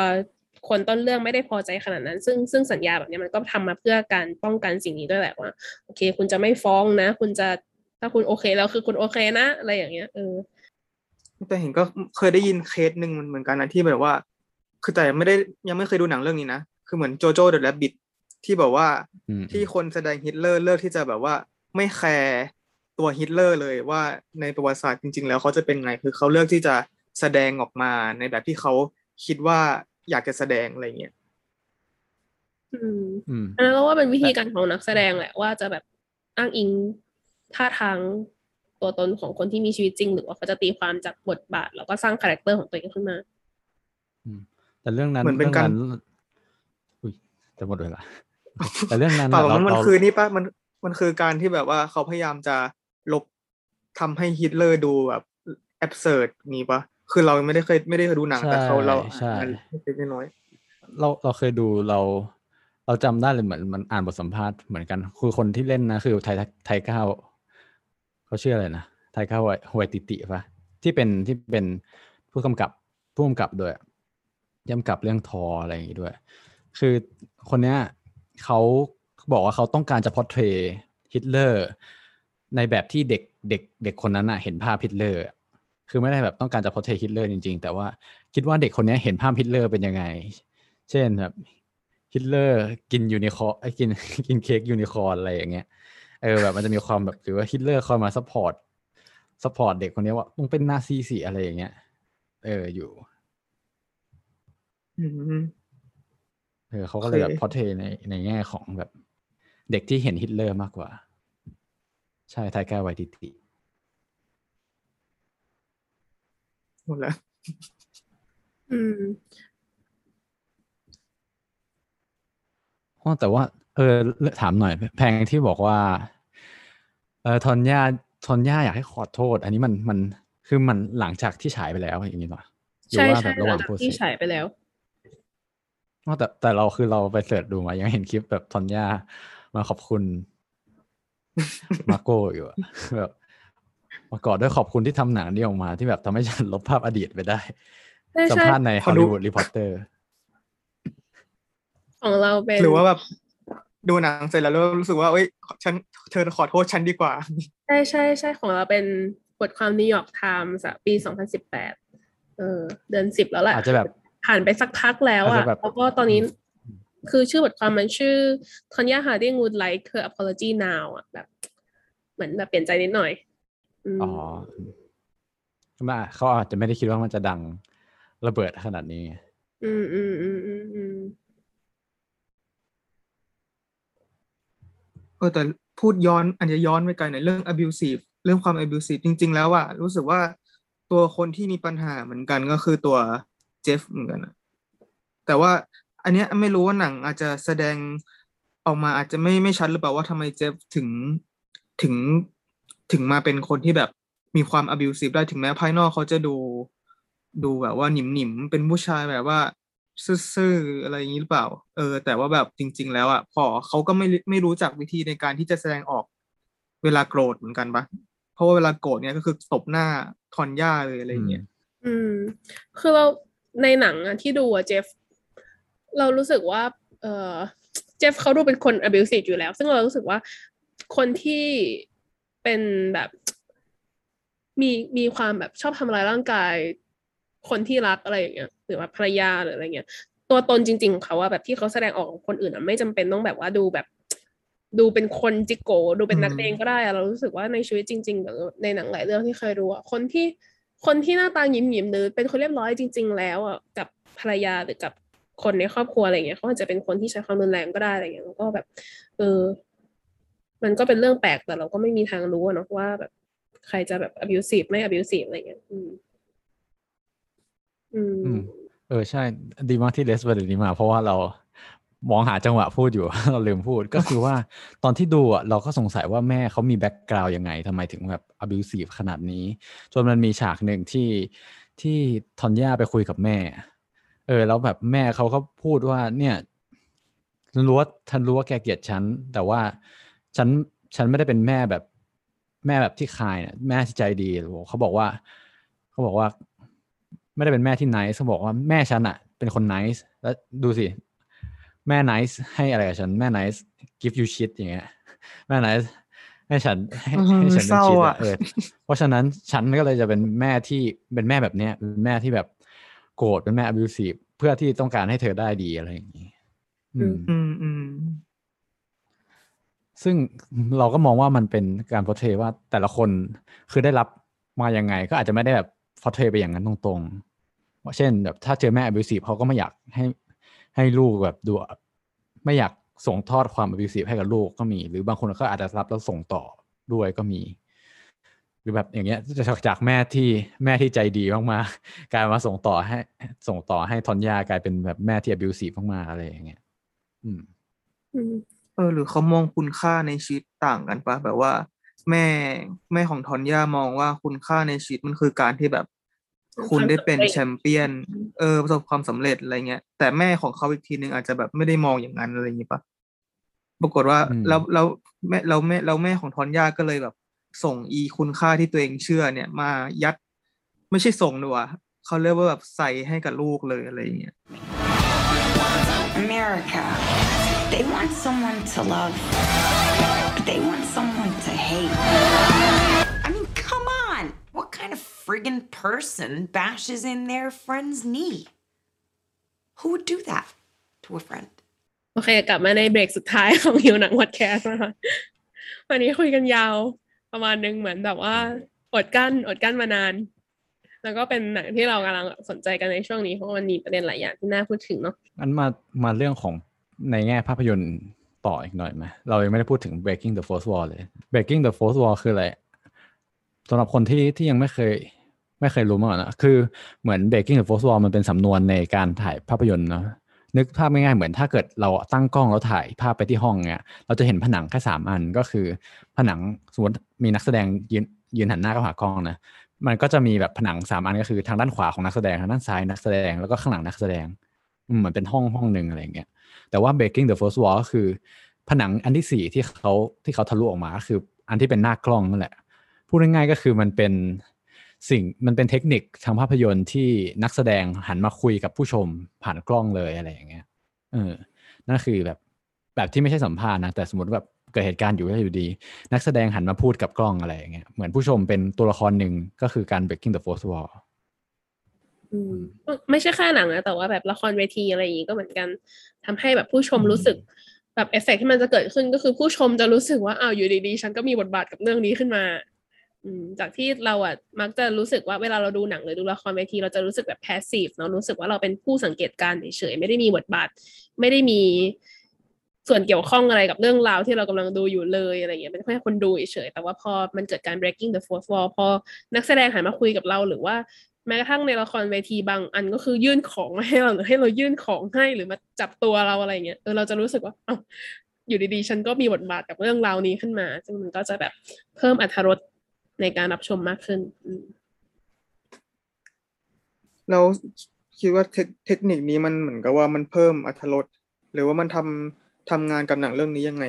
คนต้นเรื่องไม่ได้พอใจขนาดนั้น ซึ่งซึ่งสัญญาแบบเนี้ยมันก็ทำมาเพื่อการป้องกันสิ่งนี้ด้วยแหละว่าโอเค คุณจะไม่ฟ้องนะ คุณจะถ้าคุณโอเคแล้วคือคุณโอเคนะ อะไรอย่างเงี้ยเออ
แต่เห็นก็เคยได้ยินเคสหนึ่งมันเหมือนกันนะที่แบบว่า คือแต่ไม่ได้ยังไม่เคยดูหนังเรื่องนี้นะคือเหมือน Jojo the Rabbit ที่แบบว่า
อืม
ที่คนแสดงฮิตเลอร์เลือกที่จะแบบว่าไม่แคร์ตัวฮิตเลอร์เลยว่าในประวัติศาสตร์จริง ๆ แล้วเขาจะเป็นไงคือเขาเลือกที่จะแสดงออกมาในแบบที่เขาคิดว่า อยากจะแสดงอะไรเงี้ย
อืม
อืม
อันนั้นก็ว่าเป็นวิธีการของนักแสดงแหละว่าจะแบบอ้างอิงท่าทางตัวตนของคนที่มีชีวิตจริง หรือว่าเขาจะตีความจากบทบาท แล้วก็สร้าง character ของตัวเองขึ้นมา
แต่เรื่องนั้น
เหมือนเป็นการ
รื่องอุ้ยจะหมดเวลาแต่เรื่องนั้น
เปล่า
น่ะ
มันมัน
เรา
คือนี่ปะมันมันคือการที่แบบว่าเขาพยายามจะลบทำให้ฮิตเลอร์ดูแบบแอบเสิร์ดนี้ปะ คือเราไม่ได้เคยไม่ได้เคยดูหนังแต่เขาเรา
ใช่
อ่านเล็กๆน้อย
เราเราเคยดูเรา เราจำได้เลยเหมือนมันอ่านบทสัมภาษณ์เหมือนกัน คือคนที่เล่นนะคือไทยไทยก้าวเขาชื่ออะไรนะไทยก้าวฮวยติติปะที่เป็นที่เป็นผู้กำกับผู้กำกับด้วยย่ำกับเรื่องทออะไรอย่างงี้ด้วย คือคนเนี้ยเขาบอกว่าเขาต้องการจะ portray ฮิตเลอร์ ในแบบที่เด็กเด็กเด็กคนนั้นอะเห็นภาพฮิตเลอร์ คือไม่ได้แบบต้องการจะ portray ฮิตเลอร์จริง ๆ แต่ว่าคิดว่าเด็กคนเนี้ยเห็นภาพฮิตเลอร์เป็นยังไง เช่นแบบฮิตเลอร์กินยูนิคอุ้ยกินกินเค้กยูนิคอร์อะไรอย่างเงี้ยเออแบบมันจะมีความแบบหรือว่าฮิตเลอร์คอยมา support support เด็กคนนี้ว่าต้องเป็นนาซีสิอะไรอย่างเงี้ย เอออยู่
ๆอืม
เออเขาก็เลยแบบ
โอเค
พอเทในในแง่ของแบบ เด็กที่เห็นฮิตเลอร์มากกว่า ใช่ไทก้าไวติติ
หมดแล้ว
อืม
อ๋อแต่ว่า เออ ถามหน่อยแพงที่บอกว่า เออทอนย่าทอนย่าอยากให้ขอโทษ อันนี้มันมันคือมันหลังจากที่ฉายไปแล้วอย่างนี้เหรอหรือ
ใช่
ว่าแบ
ใช่
บระหว่าง
หลัง
โปร
จาก
เซ
ที่
ส
ฉายไปแล้ว
อ๋อแต่แต่เราคือเราไปเสิร์ชดูมายังเห็นคลิปแบบทอนย่ามาขอบคุณมาโก้อยู่อะแบบ มากอดด้วยขอบคุณที่ทำหนังนี้ออกมาที่แบบทำให้ฉันลบภาพอดีตไปได้
ใช่
สัม
ใช่
ภาษณ์ใน
พ
ฮ
อ
อล
ดู
ลีวูดรีพอร์เตอร์
ของเราเป็น
หรือว่าแบบดูหนังเสร็จแล้วแล้วรู้สึกว่าเอ้ยฉันเธอขอโทษฉันดีกว่า
ใช่ใช่ใช่ของเราเป็นบทความนิวยอร์กไทม์สปีสองพันสิบแปดเออเดือนสิบแล้วแหละ
อาจจะแบบ
ผ่านไปสักพักแล้ว
อาจ
อะ
จะแบบ
แล้วก็ตอนนี้คือชื่อบทความมันชื่อ Tonya Harding would like her apology now อะแบบ เหมือนแบบเปลี่ยนใจนิดหน่อย อืม
อ๋อมาเขาอาจจะไม่ได้คิดว่ามันจะดังระเบิดขนาดนี้ไง
อืมอืมอืมอืมอืม
เออแต่พูดย้อนอันจะย้อนไปไกลหน่อยเรื่อง abusive เรื่องความ abusive จริง ๆ แล้วอะรู้สึกว่าตัวคนที่มีปัญหาเหมือนกันก็คือตัวเจฟเหมือนกันอะแต่ว่าอันเนี้ยไม่รู้ว่าหนังอาจจะแสดงออกมาอาจจะไม่ไม่ชัดหรือเปล่าว่าทำไมเจฟถึงถึง ถึงมาเป็นคนที่แบบมีความ abusive ได้ถึงแม้ภายนอกเขาจะดู ดูแบบว่าหนิมหนิมเป็นผู้ชายแบบว่าซื่อๆอะไรอย่างนี้หรือเปล่า เออ แต่ว่าแบบจริง ๆ แล้วอะพอเขาก็ไม่ไม่รู้จักวิธีในการที่จะแสดงออกเวลาโกรธเหมือนกันปะเพราะว่าเวลาโกรธเนี่ยก็คือตบหน้าทอนย่าเลยอะไรอย่างเงี้ย
อืม คือเราในหนังอะที่ดูอะเจฟ เรารู้สึกว่า เออเจฟเขาดูเป็นคน abusive อยู่แล้ว ซึ่งเรารู้สึกว่าคนที่ เป็นแบบมีมีความแบบชอบทำร้ายร่างกาย คนที่รักอะไรอย่างเงี้ยหรือว่าภรรยาหรืออะไรเงี้ย ตัวตนจริง ๆ ของเขาอะแบบที่เขาแสดงออกกับคนอื่นอะไม่จำเป็นต้องแบบว่าดูแบบดูเป็นคนจิโก ดูเป็นนักเลงก็ได้อะเรารู้สึกว่าในชีวิตจริงๆหรือในหนังหลายเรื่องที่เคยดูอะคนที่คนที่หน้าตายิ้มยิ้มๆหรือเป็นคนเรียบร้อยจริง ๆ แล้วอะกับภรรยาหรือกับคนในครอบครัวอะไรเงี้ยเขาอาจจะเป็นคนที่ใช้ความรุนแรงก็ได้อะไรเงี้ยแล้วก็แบบ เออ มันก็เป็นเรื่องแปลกแต่เราก็ไม่มีทางรู้เนาะว่าแบบใครจะแบบ abusive ไม่ abusive อะไรเงี้ยอืมอืม
อืม เออใช่ ดีมากที่เลสประเด็นนี้มา เพราะว่าเรามองหาจังหวะพูดอยู่ เราลืมพูดก็คือว่าตอนที่ดูอะเราก็สงสัยว่าแม่เขามีแบ็กกราวยังไงทำไมถึงแบบ abusive ขนาดนี้ จนมันมีฉากหนึ่งที่ที่ทอนย่าไปคุยกับแม่ เออ แล้วแบบแม่เขาก็พูดว่า เนี่ยฉันรู้ว่าฉันรู้ว่าแกเกลียดฉัน แต่ว่า ฉันฉันไม่ได้เป็นแม่แบบแม่แบบที่คายนะแม่ที่ใจดีเขาบอกว่า เขาบอกว่า ไม่ได้เป็นแม่ที่ nice เขาบอกว่าแม่ฉันอะเป็นคน nice แล้วดูสิ แม่ nice ให้อะไรกับฉันแม่ nice give you shit อย่างเงี้ย แม่ nice ให้ฉันให้
เออ
ให้ฉัน
เศ
เป็น
ร้า
shit
อะ
อะเออเพราะฉะนั้นฉันก็เลยจะเป็นแม่ที่เป็นแม่แบบเนี้ยเป็นแม่ที่แบบโกรธเป็นแม่ abusive เพื่อที่ต้องการให้เธอได้ดีอะไรอย่างนี้อืม
อืมอืม
ซึ่งเราก็มองว่ามันเป็นการพอเทว่าแต่ละคนคือได้รับมายังไง ก็อาจจะไม่ได้แบบพอเทไปอย่างนั้นตรงๆว่าเช่น แบบถ้าเจอแม่ abusive เขาก็ไม่อยากให้ให้ลูกแบบดูไม่อยากส่งทอดความ abusive ให้กับลูกก็มี หรือบางคนก็อาจจะรับแล้วส่งต่อด้วยก็มี หรือแบบอย่างเงี้ยจากจากแม่ที่แม่ที่ใจดีมากๆกลายมาส่งต่อให้ส่งต่อให้ทอนยากลายเป็นแบบแม่ที่ abusive มากๆอะไรอย่างเงี้ย อืม
อืม
เออหรือเขามองคุณค่าในชีวิตต่างกันปะแบบว่า แม่แม่ของทอนย่ามองว่าคุณค่าในชีวิตมันคือการที่แบบ คุณได้เป็นแชมเปี้ยน เออประสบความสำเร็จอะไรเงี้ย แต่แม่ของเขาอีกทีนึงอาจจะแบบไม่ได้มองอย่างนั้นอะไรอย่างงี้ปะปรากฏว่า
อืม
แล้วแล้วแม่แล้วแม่แล้วแม่ของทอนย่าก็เลยแบบ ส่งอีคุณค่าที่ตัวเองเชื่อเนี่ย มายัด ไม่ใช่ส่งดีกว่าเขาเรียกว่าแบบใส่ให้กับลูกเลยอะไรอย่างเงี้ย
America. They want someone to love, but they want someone to hate.
I mean, come on. What kind of friggin' person bashes in their friend's knee? Who would do that to a friend?
โอเค กลับมาในเบรกสุดท้ายของฮิวหนังวอดแคสต์นะคะวันนี้คุยกันยาวประมาณนึงเหมือนแบบว่า อดกั้นอดกั้นมานาน แล้วก็เป็นหนังที่เรากำลังสนใจกันในช่วงนี้เพราะว่ามันมีประเด็นหลายอย่างที่น่าพูดถึงเนาะ
อันมามาเรื่องของ ในแง่ภาพยนตร์ต่ออีกหน่อยไหมเรายังไม่ได้พูดถึง breaking the fourth wall เลย breaking the fourth wall คืออะไรสำหรับคนที่ที่ยังไม่เคยไม่เคยรู้มาก่อนนะคือเหมือน breaking the fourth wall มันเป็นสำนวนในการถ่ายภาพยนตร์เนาะนึกภาพง่ายๆเหมือนถ้าเกิดเราตั้งกล้องแล้วถ่ายภาพไปที่ห้องเนี้ยเราจะเห็นผนังแค่สามอันก็คือ ผนังสมมติมีนักแสดงยืนยืนหันหน้าเข้าหากล้องนะมันก็จะมีแบบผนังสามอันก็คือทางด้านขวาของนักแสดงทางด้านซ้ายนักแสดงแล้วก็ข้างหลังนักแสดงเหมือนเป็นห้องห้องหนึ่งอะไรอย่างเงี้ย แต่ว่า breaking the fourth wall ก็คือ ผนังอันที่สี่ที่เขาที่เขาทะลุออกมาคืออันที่เป็นหน้ากล้องนั่นแหละ พูดง่ายๆก็คือมันเป็นสิ่งมันเป็นเทคนิคทางภาพยนตร์ที่นักแสดงหันมาคุยกับผู้ชมผ่านกล้องเลยอะไรอย่างเงี้ยเออนั่นคือแบบแบบที่ไม่ใช่สัมภาษณ์นะแต่สมมติแบบเกิดเหตุการณ์อยู่ก็อยู่ดี นักแสดงหันมาพูดกับกล้องอะไรอย่างเงี้ยเหมือนผู้ชมเป็นตัวละครหนึ่งก็คือการ breaking the fourth wall
ไม่ใช่แค่หนังนะแต่ว่าแบบละครเวทีอะไรอย่างงี้ก็เหมือนกันทำให้แบบผู้ชม
อืม
รู้สึกแบบเอฟเฟกต์ที่มันจะเกิดขึ้นก็คือผู้ชมจะรู้สึกว่าอ้าวอยู่ดีๆ ฉันก็มีบทบาทกับเรื่องนี้ขึ้นมาอืมจากที่เราอะมักจะรู้สึกว่าเวลาเราดูหนังหรือดูละครเวทีเราจะรู้สึกแบบ passive เนาะรู้สึกว่าเราเป็นผู้สังเกตการณ์เฉยๆไม่ได้มีบทบาท ไม่ได้มีส่วนเกี่ยวข้องอะไรกับเรื่องราวที่เรากำลังดูอยู่เลยอะไรเงี้ยเป็นแค่คนดูเฉยๆแต่ว่าพอมันเกิดการ breaking the fourth wall พอนักแสดงหันมาคุยกับเราหรือว่า แม้กระทั่งในละครเวทีบางอันก็คือยื่นของให้เราหรือให้เรายื่นของให้หรือมาจับตัวเราอะไรเงี้ยเออเราจะรู้สึกว่าเอ้าอยู่ดีๆ ฉันก็มีบทบาทกับเรื่องราวนี้ขึ้นมาซึ่งมันก็จะแบบเพิ่มอรรถรสในการรับชมมากขึ้น
เราคิดว่าเทคเทคนิคนี้มันเหมือนกับว่ามันเพิ่มอรรถรสหรือว่ามันทำทำงานกับหนังเรื่องนี้ยังไง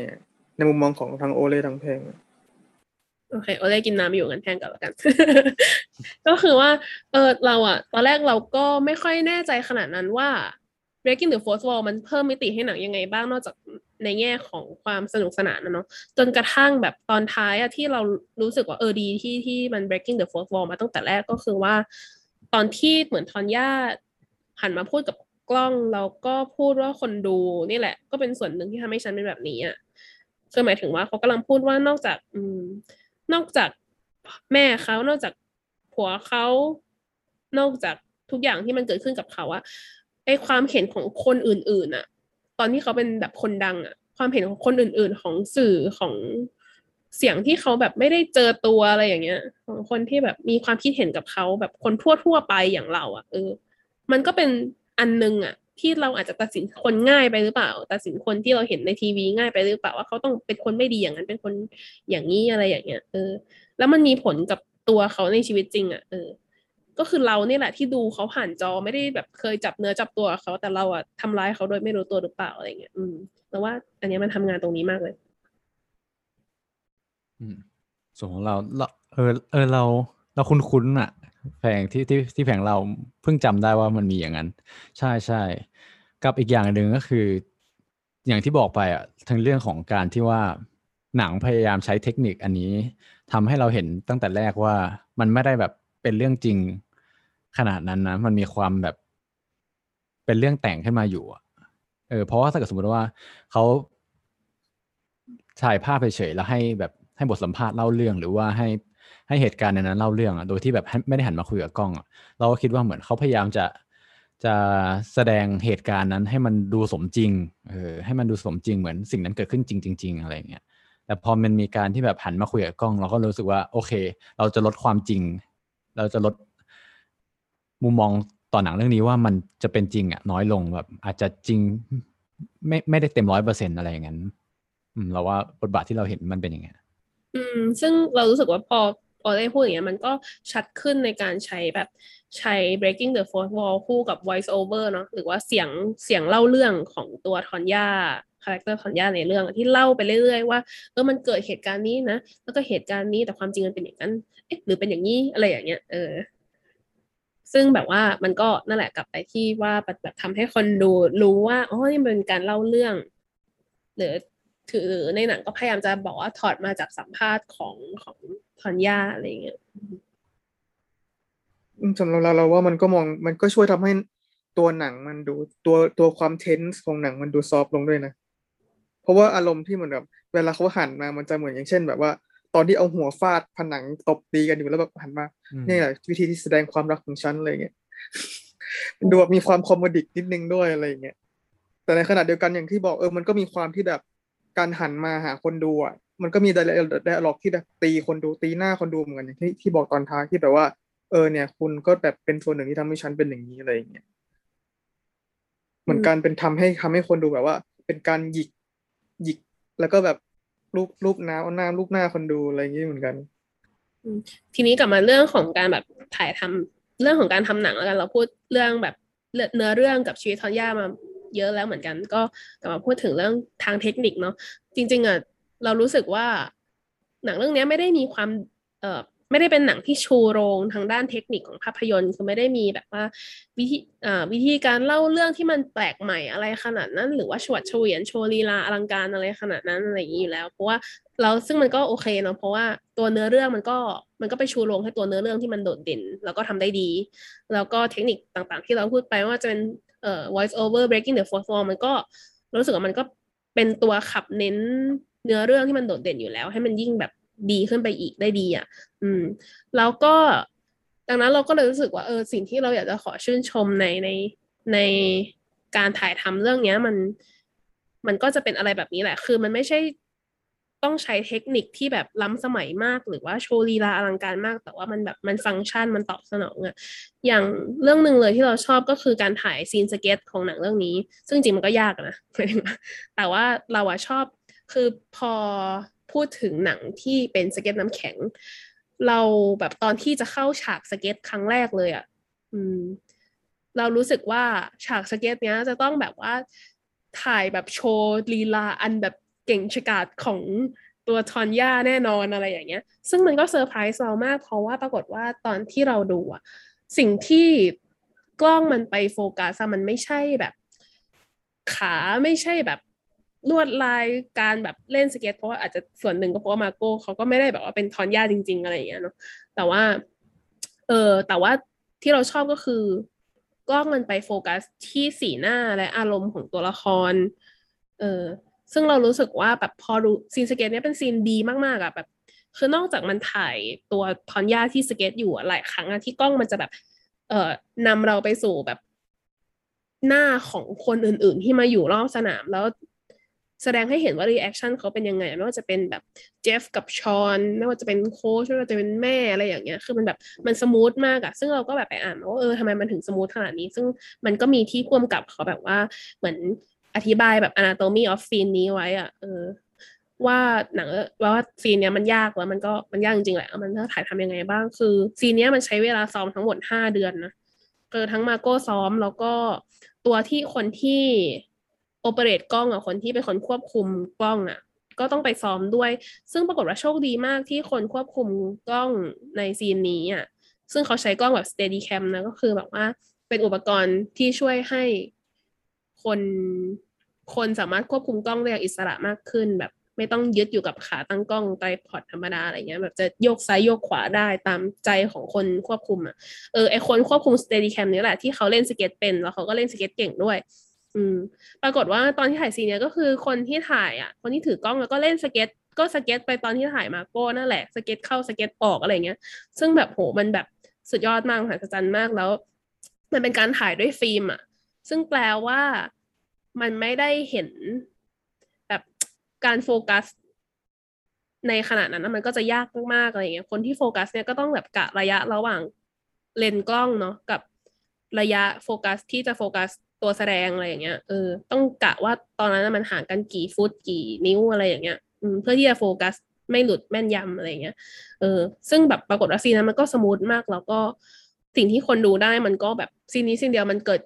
ในมุมมองของทางโอเล่ทางเพลงอะ
โอเคโอเล่กินน้ำอยู่กันแทนกันแล้วกัน ก็คือว่า เออเราอะตอนแรกเราก็ไม่ค่อยแน่ใจขนาดนั้นว่า Breaking the Fourth Wall มันเพิ่มมิติให้หนังยังไงบ้างนอกจากในแง่ของความสนุกสนานนะเนาะจนกระทั่งแบบตอนท้ายอะที่เรารู้สึกว่าเออดีที่ที่มัน Breaking the Fourth Wall มาตั้งแต่แรกก็คือว่า ตอนที่เหมือนทอนย่าหันมาพูดกับกล้องแล้วก็พูดว่าคนดูนี่แหละ ก็เป็นส่วนหนึ่งที่ทำให้ฉันเป็นแบบนี้อะคือหมายถึงว่าเขากำลังพูดว่านอกจาก อืม นอกจากแม่เขานอกจากผัวเขานอกจากทุกอย่างที่มันเกิดขึ้นกับเขาอะไอความเห็นของคนอื่นๆอะตอนที่เขาเป็นแบบคนดังอะความเห็นของคนอื่น ๆ ของสื่อของเสียงที่เขาแบบไม่ได้เจอตัวอะไรอย่างเงี้ย ของคนที่แบบมีความคิดเห็นกับเขาแบบคนทั่วๆไปอย่างเราอะเออ มันก็เป็นอันนึงอะ ที่เราอาจจะตัดสินคนง่ายไปหรือเปล่า ตัดสินคนที่เราเห็นในทีวีง่ายไปหรือเปล่าว่าเขาต้องเป็นคนไม่ดีอย่างนั้นเป็นคนอย่างนี้อะไรอย่างเงี้ยเออ แล้วมันมีผลกับตัวเขาในชีวิตจริงอะเออ ก็คือเราเนี่ยแหละที่ดูเขาผ่านจอไม่ได้แบบเคยจับเนื้อจับตัวเขาแต่เราอะทำร้ายเขาโดยไม่รู้ตัวหรือเปล่าอะไรเงี้ยอืมแต่ว่า อันเนี้ยมันทำงานตรงนี้มากเลย
อืมส่วนของเราเราเออเออเรา เราคุ้นๆอะ แผงที่ที่ที่แผงเราเพิ่งจำได้ว่ามันมีอย่างนั้น ใช่ใช่กับอีกอย่างหนึ่งก็คือ อย่างที่บอกไปอะทั้งเรื่องของการที่ว่าหนังพยายามใช้เทคนิคอันนี้ทำให้เราเห็นตั้งแต่แรกว่ามันไม่ได้แบบเป็นเรื่องจริงขนาดนั้นนะมันมีความแบบ เป็นเรื่องแต่งขึ้นมาอยู่เออเพราะว่าถ้าเกิดสมมติว่าเขาถ่ายภาพเฉยๆแล้วให้แบบให้บทสัมภาษณ์เล่าเรื่องหรือว่าให้ ให้เหตุการณ์ในนั้นเล่าเรื่องอะโดยที่แบบไม่ได้หันมาคุยกับกล้องอะเราก็คิดว่าเหมือนเขาพยายามจะจะแสดงเหตุการณ์นั้นให้มันดูสมจริงเออให้มันดูสมจริงเหมือนสิ่งนั้นเกิดขึ้นจริงๆอะไรเงี้ยแต่พอมันมีการที่แบบหันมาคุยกับกล้อง เราก็รู้สึกว่า โอเค เราจะลดความจริง เราจะลดมุมมองต่อหนังเรื่องนี้ว่ามันจะเป็นจริงอะน้อยลงแบบ อาจจะจริงไม่ไม่ได้เต็มร้อยเปอร์เซ็นต์อะไรอย่างนั้นเราว่าบทบาทที่เราเห็นมันเป็นอย่างเงี้ย
อืม ซึ่งเรารู้สึกว่าพอ พอได้พูดอย่างเงี้ยมันก็ชัดขึ้นในการใช้แบบใช้ breaking the fourth wall คู่กับ voice over เนาะหรือว่าเสียงเสียงเล่าเรื่องของตัวทอนย่า character ทอนย่าในเรื่องที่เล่าไปเรื่อยๆว่าเออมันเกิดเหตุการณ์นี้นะ แล้วก็เหตุการณ์นี้แต่ความจริงมันเป็นอย่างนั้นเอ๊ะหรือเป็นอย่างนี้อะไรอย่างเงี้ยเออซึ่งแบบว่ามันก็นั่นแหละกลับไปที่ว่าแบบทำให้คนดูรู้ว่าอ๋อนี่มันเป็นการเล่าเรื่อง หรือถือในหนังก็พยายามจะบอกว่าถอดมาจากสัมภาษณ์ของของ ทอนย่าอะไรเงี้ย
อืมสำหรับเราเราว่ามันก็มองมันก็ช่วยทำให้ตัวหนังมันดูตัวตัวความเทนส์ของหนังมันดูซอฟต์ลงด้วยนะ เพราะว่าอารมณ์ที่เหมือนแบบเวลาเขาหันมามันจะเหมือนอย่างเช่น แบบว่า ตอนที่เอาหัวฟาดผนังตบตีกันอยู่แล้วแบบหันมา
อืม
นี่แหละวิธีที่แสดงความรักของฉันอะไรเงี้ยมันดูแบบมีความคอมเมดิกนิดนึงด้วยอะไรอย่างเงี้ยแต่ในขณะเดียวกันอย่างที่บอกเออมันก็มีความที่แบบการหันมาหาคนดูอะ มันก็มีไดอะล็อกที่แบบตีคนดูตีหน้าคนดูเหมือนกันอย่างที่ที่บอกตอนท้ายที่แบบว่า เออเนี่ย คุณก็แบบเป็นส่วนหนึ่งที่ทำให้ฉันเป็นอย่างนี้อะไรอย่างเงี้ยเหมือนการเป็นทำให้ทำให้คนดูแบบว่า เป็นการหยิกหยิกแล้วก็แบบรูปรูปน้ำเอาน้ารูปหน้าคนดูอะไรอย่างงี้เหมือนกัน
ทีนี้กลับมาเรื่องของการแบบถ่ายทำเรื่องของการทำหนังแล้วกันเราพูดเรื่องแบบเนื้อเรื่องกับชีวิตทอนย่ามาเยอะแล้วเหมือนกัน ก็กลับมาพูดถึงเรื่องทางเทคนิคเนาะจริง ๆอะ เรารู้สึกว่า หนังเรื่องนี้ไม่ได้มีความเอ่อไม่ได้เป็นหนังที่ชูโรงทางด้านเทคนิคของภาพยนตร์คือไม่ได้มีแบบว่าวิธีอ่าวิธีการเล่าเรื่องที่มันแปลกใหม่อะไรขนาดนั้น หรือว่าชวดเฉวียนโชว์ลีลาอลังการอะไรขนาดนั้นอะไรอย่างนี้อยู่แล้ว เพราะว่าเราซึ่งมันก็โอเคเนาะเพราะว่าตัวเนื้อเรื่องมันก็มันก็ไปชูโรงให้ตัวเนื้อเรื่องที่มันโดดเด่น แล้วก็ทำได้ดี แล้วก็เทคนิคต่างๆ ที่เราพูดไปว่าจะเป็นเอ่อ voice over breaking the fourth wall มันก็รู้สึกว่ามันก็เป็นตัวขับเน้น เนื้อเรื่องที่มันโดดเด่นอยู่แล้ว ให้มันยิ่งแบบดีขึ้นไปอีกได้ดีอะ อืม แล้วก็ดังนั้นเราก็เลยรู้สึกว่าเออสิ่งที่เราอยากจะขอชื่นชมในในในการถ่ายทำเรื่องเนี้ยมัน มันก็จะเป็นอะไรแบบนี้แหละ คือมันไม่ใช่ต้องใช้เทคนิคที่แบบล้ำสมัยมาก หรือว่าโชว์ลีลาอลังการมาก แต่ว่ามันแบบมันฟังก์ชันมันตอบสนองอะอย่างเรื่องหนึ่งเลยที่เราชอบก็คือการถ่ายซีนสเก็ตของหนังเรื่องนี้ ซึ่งจริงมันก็ยากนะแต่ว่าเราอะชอบ คือพอพูดถึงหนังที่เป็นสเก็ตน้ำแข็ง เราแบบตอนที่จะเข้าฉากสเก็ตครั้งแรกเลยอะอืม เรารู้สึกว่าฉากสเก็ตเนี้ยจะต้องแบบว่าถ่ายแบบโชว์ลีลาอันแบบเก่งฉกาจของตัวทอนย่าแน่นอนอะไรอย่างเงี้ย ซึ่งมันก็เซอร์ไพรส์เรามาก เพราะว่าปรากฏว่าตอนที่เราดูอะสิ่งที่กล้องมันไปโฟกัสมันไม่ใช่แบบ ขาไม่ใช่แบบ ลวดลายการแบบเล่นสเก็ตเพราะว่าอาจจะส่วนหนึ่งก็เพราะว่ามาโก้เขาก็ไม่ได้แบบว่าเป็นทอนย่าจริง ๆ อะไรอย่างเงี้ยเนาะแต่ว่า เออแต่ว่าที่เราชอบก็คือกล้องมันไปโฟกัสที่สีหน้าและอารมณ์ของตัวละคร เออซึ่งเรารู้สึกว่าแบบพอดูซีนสเก็ตเนี้ยเป็นซีนดีมากๆอะแบบ คือนอกจากมันถ่ายตัวทอนย่าที่สเก็ตอยู่หลายครั้งอะที่กล้องมันจะแบบ เอ่อนำเราไปสู่แบบหน้าของคนอื่น ๆ ที่มาอยู่รอบสนามแล้ว แสดงให้เห็นว่า reaction เขาเป็นยังไง ไม่ว่าจะเป็นแบบเจฟกับชอนไม่ว่าจะเป็นโค้ชไม่ว่าจะเป็นแม่อะไรอย่างเงี้ย คือมันแบบมัน smooth มากอะซึ่งเราก็แบบไปอ่านว่าเออทำไมมันถึง smooth ขนาดนี้ ซึ่งมันก็มีที่ผู้กำกับเขาแบบว่าเหมือนอธิบายแบบ anatomy of scene นี้ไว้อะเออว่าหนังว่าซีนเนี้ยมันยากแล้วมันก็มันยากจริงๆแหละ มันถ่ายทำยังไงบ้างคือซีนเนี้ยมันใช้เวลาซ้อมทั้งหมดห้าเดือนนะคือทั้งมาโก้ซ้อมแล้วก็ตัวที่คนที่ โอเปเรตกล้องอะคนที่เป็นคนควบคุมกล้องอะ ก็ต้องไปซ้อมด้วย ซึ่งปรากฏว่าโชคดีมากที่คนควบคุมกล้องในซีนนี้อะซึ่งเขาใช้กล้องแบบ steady cam นะก็คือแบบว่าเป็นอุปกรณ์ที่ช่วยให้คนคนสามารถควบคุมกล้องได้อย่างอิสระมากขึ้น แบบไม่ต้องยึดอยู่กับขาตั้งกล้องไตรพอดธรรมดาอะไรเงี้ย แบบจะโยกซ้ายโยกขวาได้ตามใจของคนควบคุมอะเออไอคนควบคุม steady cam นี้แหละที่เขาเล่นสเก็ตเป็นแล้วเขาก็เล่นสเก็ตเก่งด้วย อืม ปรากฏว่าตอนที่ถ่ายซีนเนี้ยก็คือคนที่ถ่ายอะ คนที่ถือกล้องแล้วก็เล่นสเก็ต ก็สเก็ตไปตอนที่ถ่ายมาโก้นั่นแหละสเก็ตเข้าสเก็ตออกอะไรเงี้ย ซึ่งแบบโหมันแบบสุดยอดมากมหัศจรรย์มากแล้ว มันเป็นการถ่ายด้วยฟิล์มอะ ซึ่งแปลว่ามันไม่ได้เห็นแบบการโฟกัสในขณะนั้นมันก็จะยากมากๆอะไรเงี้ย คนที่โฟกัสเนี่ยก็ต้องแบบกะระยะระหว่างเลนส์กล้องเนาะกับระยะโฟกัสที่จะโฟกัส ตัวแสดงอะไรอย่างเงี้ยเออต้องกะว่าตอนนั้นมันห่างกันกี่ฟุตกี่นิ้วอะไรอย่างเงี้ยเพื่อที่จะโฟกัสไม่หลุดแม่นยำอะไรอย่างเงี้ย เออ ซึ่งแบบปรากฏว่าซีนนั้นมันก็ smooth มาก แล้วก็สิ่งที่คนดูได้มันก็แบบซีนนี้ซีนเดียวมันเกิด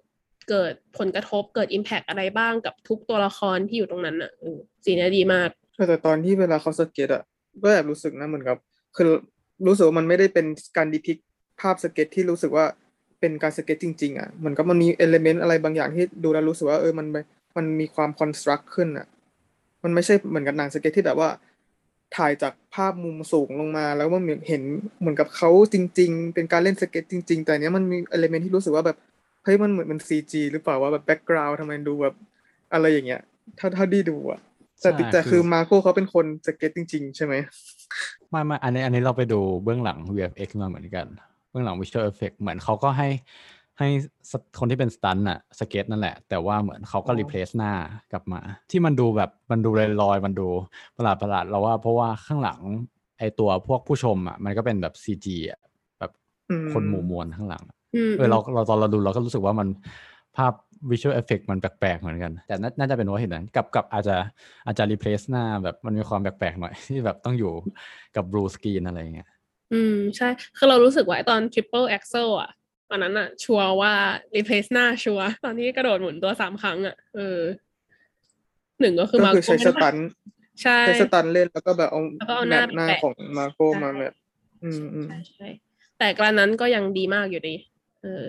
เกิดผลกระทบเกิด impact อะไรบ้างกับทุกตัวละครที่อยู่ตรงนั้นอะเออซีนนี้ดีมาก
แต่ตอนที่เวลาเขาสเก็ตอะ ก็แอบรู้สึกนะเหมือนกับ คือรู้สึกว่ามันไม่ได้เป็นการ depict ภาพสเก็ตที่รู้สึกว่า เป็นการสเก็ตจริง ๆ อะเหมือนกับมันมี element อะไรบางอย่างที่ดูแล้วรู้สึกว่าเออมันมันมีความ construct ขึ้นอะ มันไม่ใช่เหมือนกับหนังสเก็ตที่แบบว่า ถ่ายจากภาพมุมสูงลงมา แล้วมันเห็นเหมือนกับเขาจริง ๆ เป็นการเล่นสเก็ตจริง ๆ แต่เนี้ยมันมี element ที่รู้สึกว่าแบบเฮ้ยมันเหมือนมัน CG หรือเปล่าว่าแบบ background ทำไมดูแบบอะไรอย่างเงี้ย ถ้าถ้าดีดูอะแต่
ใช่
แต่
คื
คืออมาโก้เขาเป็นคนสเก็ตจริง ๆ ใช่ไหม
ไม่ไม่อันนี้อันนี้เราไปดูเบื้องหลัง VFX มาเหมือนกัน เบื้องหลัง Visual Effect เหมือนเขาก็ให้ให้สคนที่เป็น stunt อะสเก็ตนั่นแหละ แต่ว่าเหมือนเขาก็
อ๋อ
replace หน้ากลับมา ที่มันดูแบบมันดูลอยๆมันดูประหลาดประหลาดเราว่า เพราะว่าข้างหลังไอตัวพวกผู้ชมอะมันก็เป็นแบบ CG อะแบบ
อืม
คนหมู่มวลข้างหลัง
อืม
เออเราเราตอนเราดูเราก็รู้สึกว่ามันภาพ visual effect มันแปลกๆเหมือนกัน แต่น่าน่าจะเป็นเพราะเหตุนั้นกับกับอาจจะอาจจะ replace หน้าแบบมันมีความแปลกๆหน่อยที่แบบต้องอยู่กับ blue screen อะไรอย่างเงี้ย
อืม ใช่ คือเรารู้สึกว่าไอ้ตอน triple axel อะตอนนั้นอะ ชัวร์ว่า replace หน้าชัวร์ตอนที่กระโดดหมุนตัวสามครั้งอะเออหนึ่งก็คือ
ก็
มา
คือใช้สตันท์
ใช่
ใช้สตันท์เล่นแล้วก็แบบเอา
แล้วก็เอาห
แม
น้า
ปหน้า
แปะ
ของมาโก้
ใช่
มาแบบอืมอืม
ใช่ใช่แต่กระนั้นก็ยังดีมากอยู่ดี เออ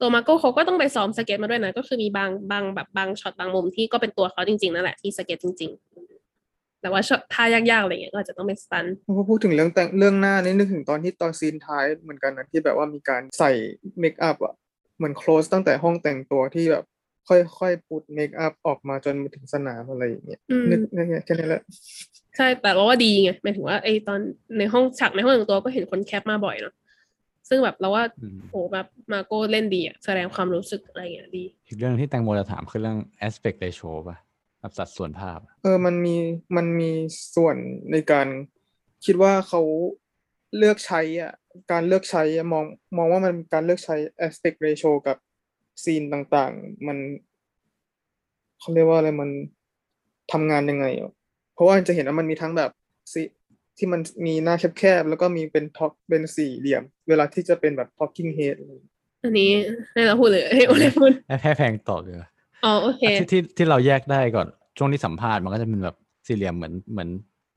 ตัวมาโก้เขาก็ต้องไปซ้อมสเก็ตมาด้วยนะ ก็คือมีบางบางแบบบางช็อตบางมุมที่ก็เป็นตัวเขาจริงๆนั่นแหละที่สเก็ตจริงๆ แต่ว่าช็อตท่ายากๆอะไรเงี้ยก็อาจจะต้องเป็น stunt
พอพูดถึงเรื่องแต่งเรื่องหน้านี่นึกถึงตอนที่ตอนซีนท้ายเหมือนกันนะที่แบบว่ามีการใส่ makeup อะเหมือน close ตั้งแต่ห้องแต่งตัวที่แบบค่อยๆ put makeup ออกมาจนมาถึงสนามอะไรอย่างเงี้ย
อืม
นึกนึกแค่นี้แหละ
ใช่แต่เราว่าดีไงหมายถึงว่าไอตอนในห้องฉากในห้องแต่งตัวก็เห็นคนแคปมาบ่อยเนาะซึ่งแบบเราว่า
อืม
โหแบบมาโก้เล่นดีอะแสดงความรู้สึกอะไรอย่างเงี้ยดี
อีกเรื่องที่แตงโมจะถามคือเรื่อง aspect ratio ป่ะ แบบสัดส่วนภาพ
เออมันมีมันมีส่วนในการคิดว่าเขาเลือกใช้อะการเลือกใช้อะมองมองว่ามันการเลือกใช้ aspect ratio กับซีนต่างๆ มันเขาเรียกว่าอะไรมันทำงานยังไงอะเพราะว่าจะเห็นว่ามันมีทั้งแบบซีที่มันมีหน้าแคบๆ แล้วก็มีเป็นท็อปเป็นสี่เหลี่ยม เวลาที่จะเป็นแบบ talking head อะไรอย่างเงี้ย
อันนี้ให้เราพูดเลยให้โอเลพูด
ให้ให้แพงตอบเลย
อ๋อโอเค
ที่ที่ที่เราแยกได้ก่อนช่วงที่สัมภาษณ์มันก็จะเป็นแบบสี่เหลี่ยมเหมือนเหมือน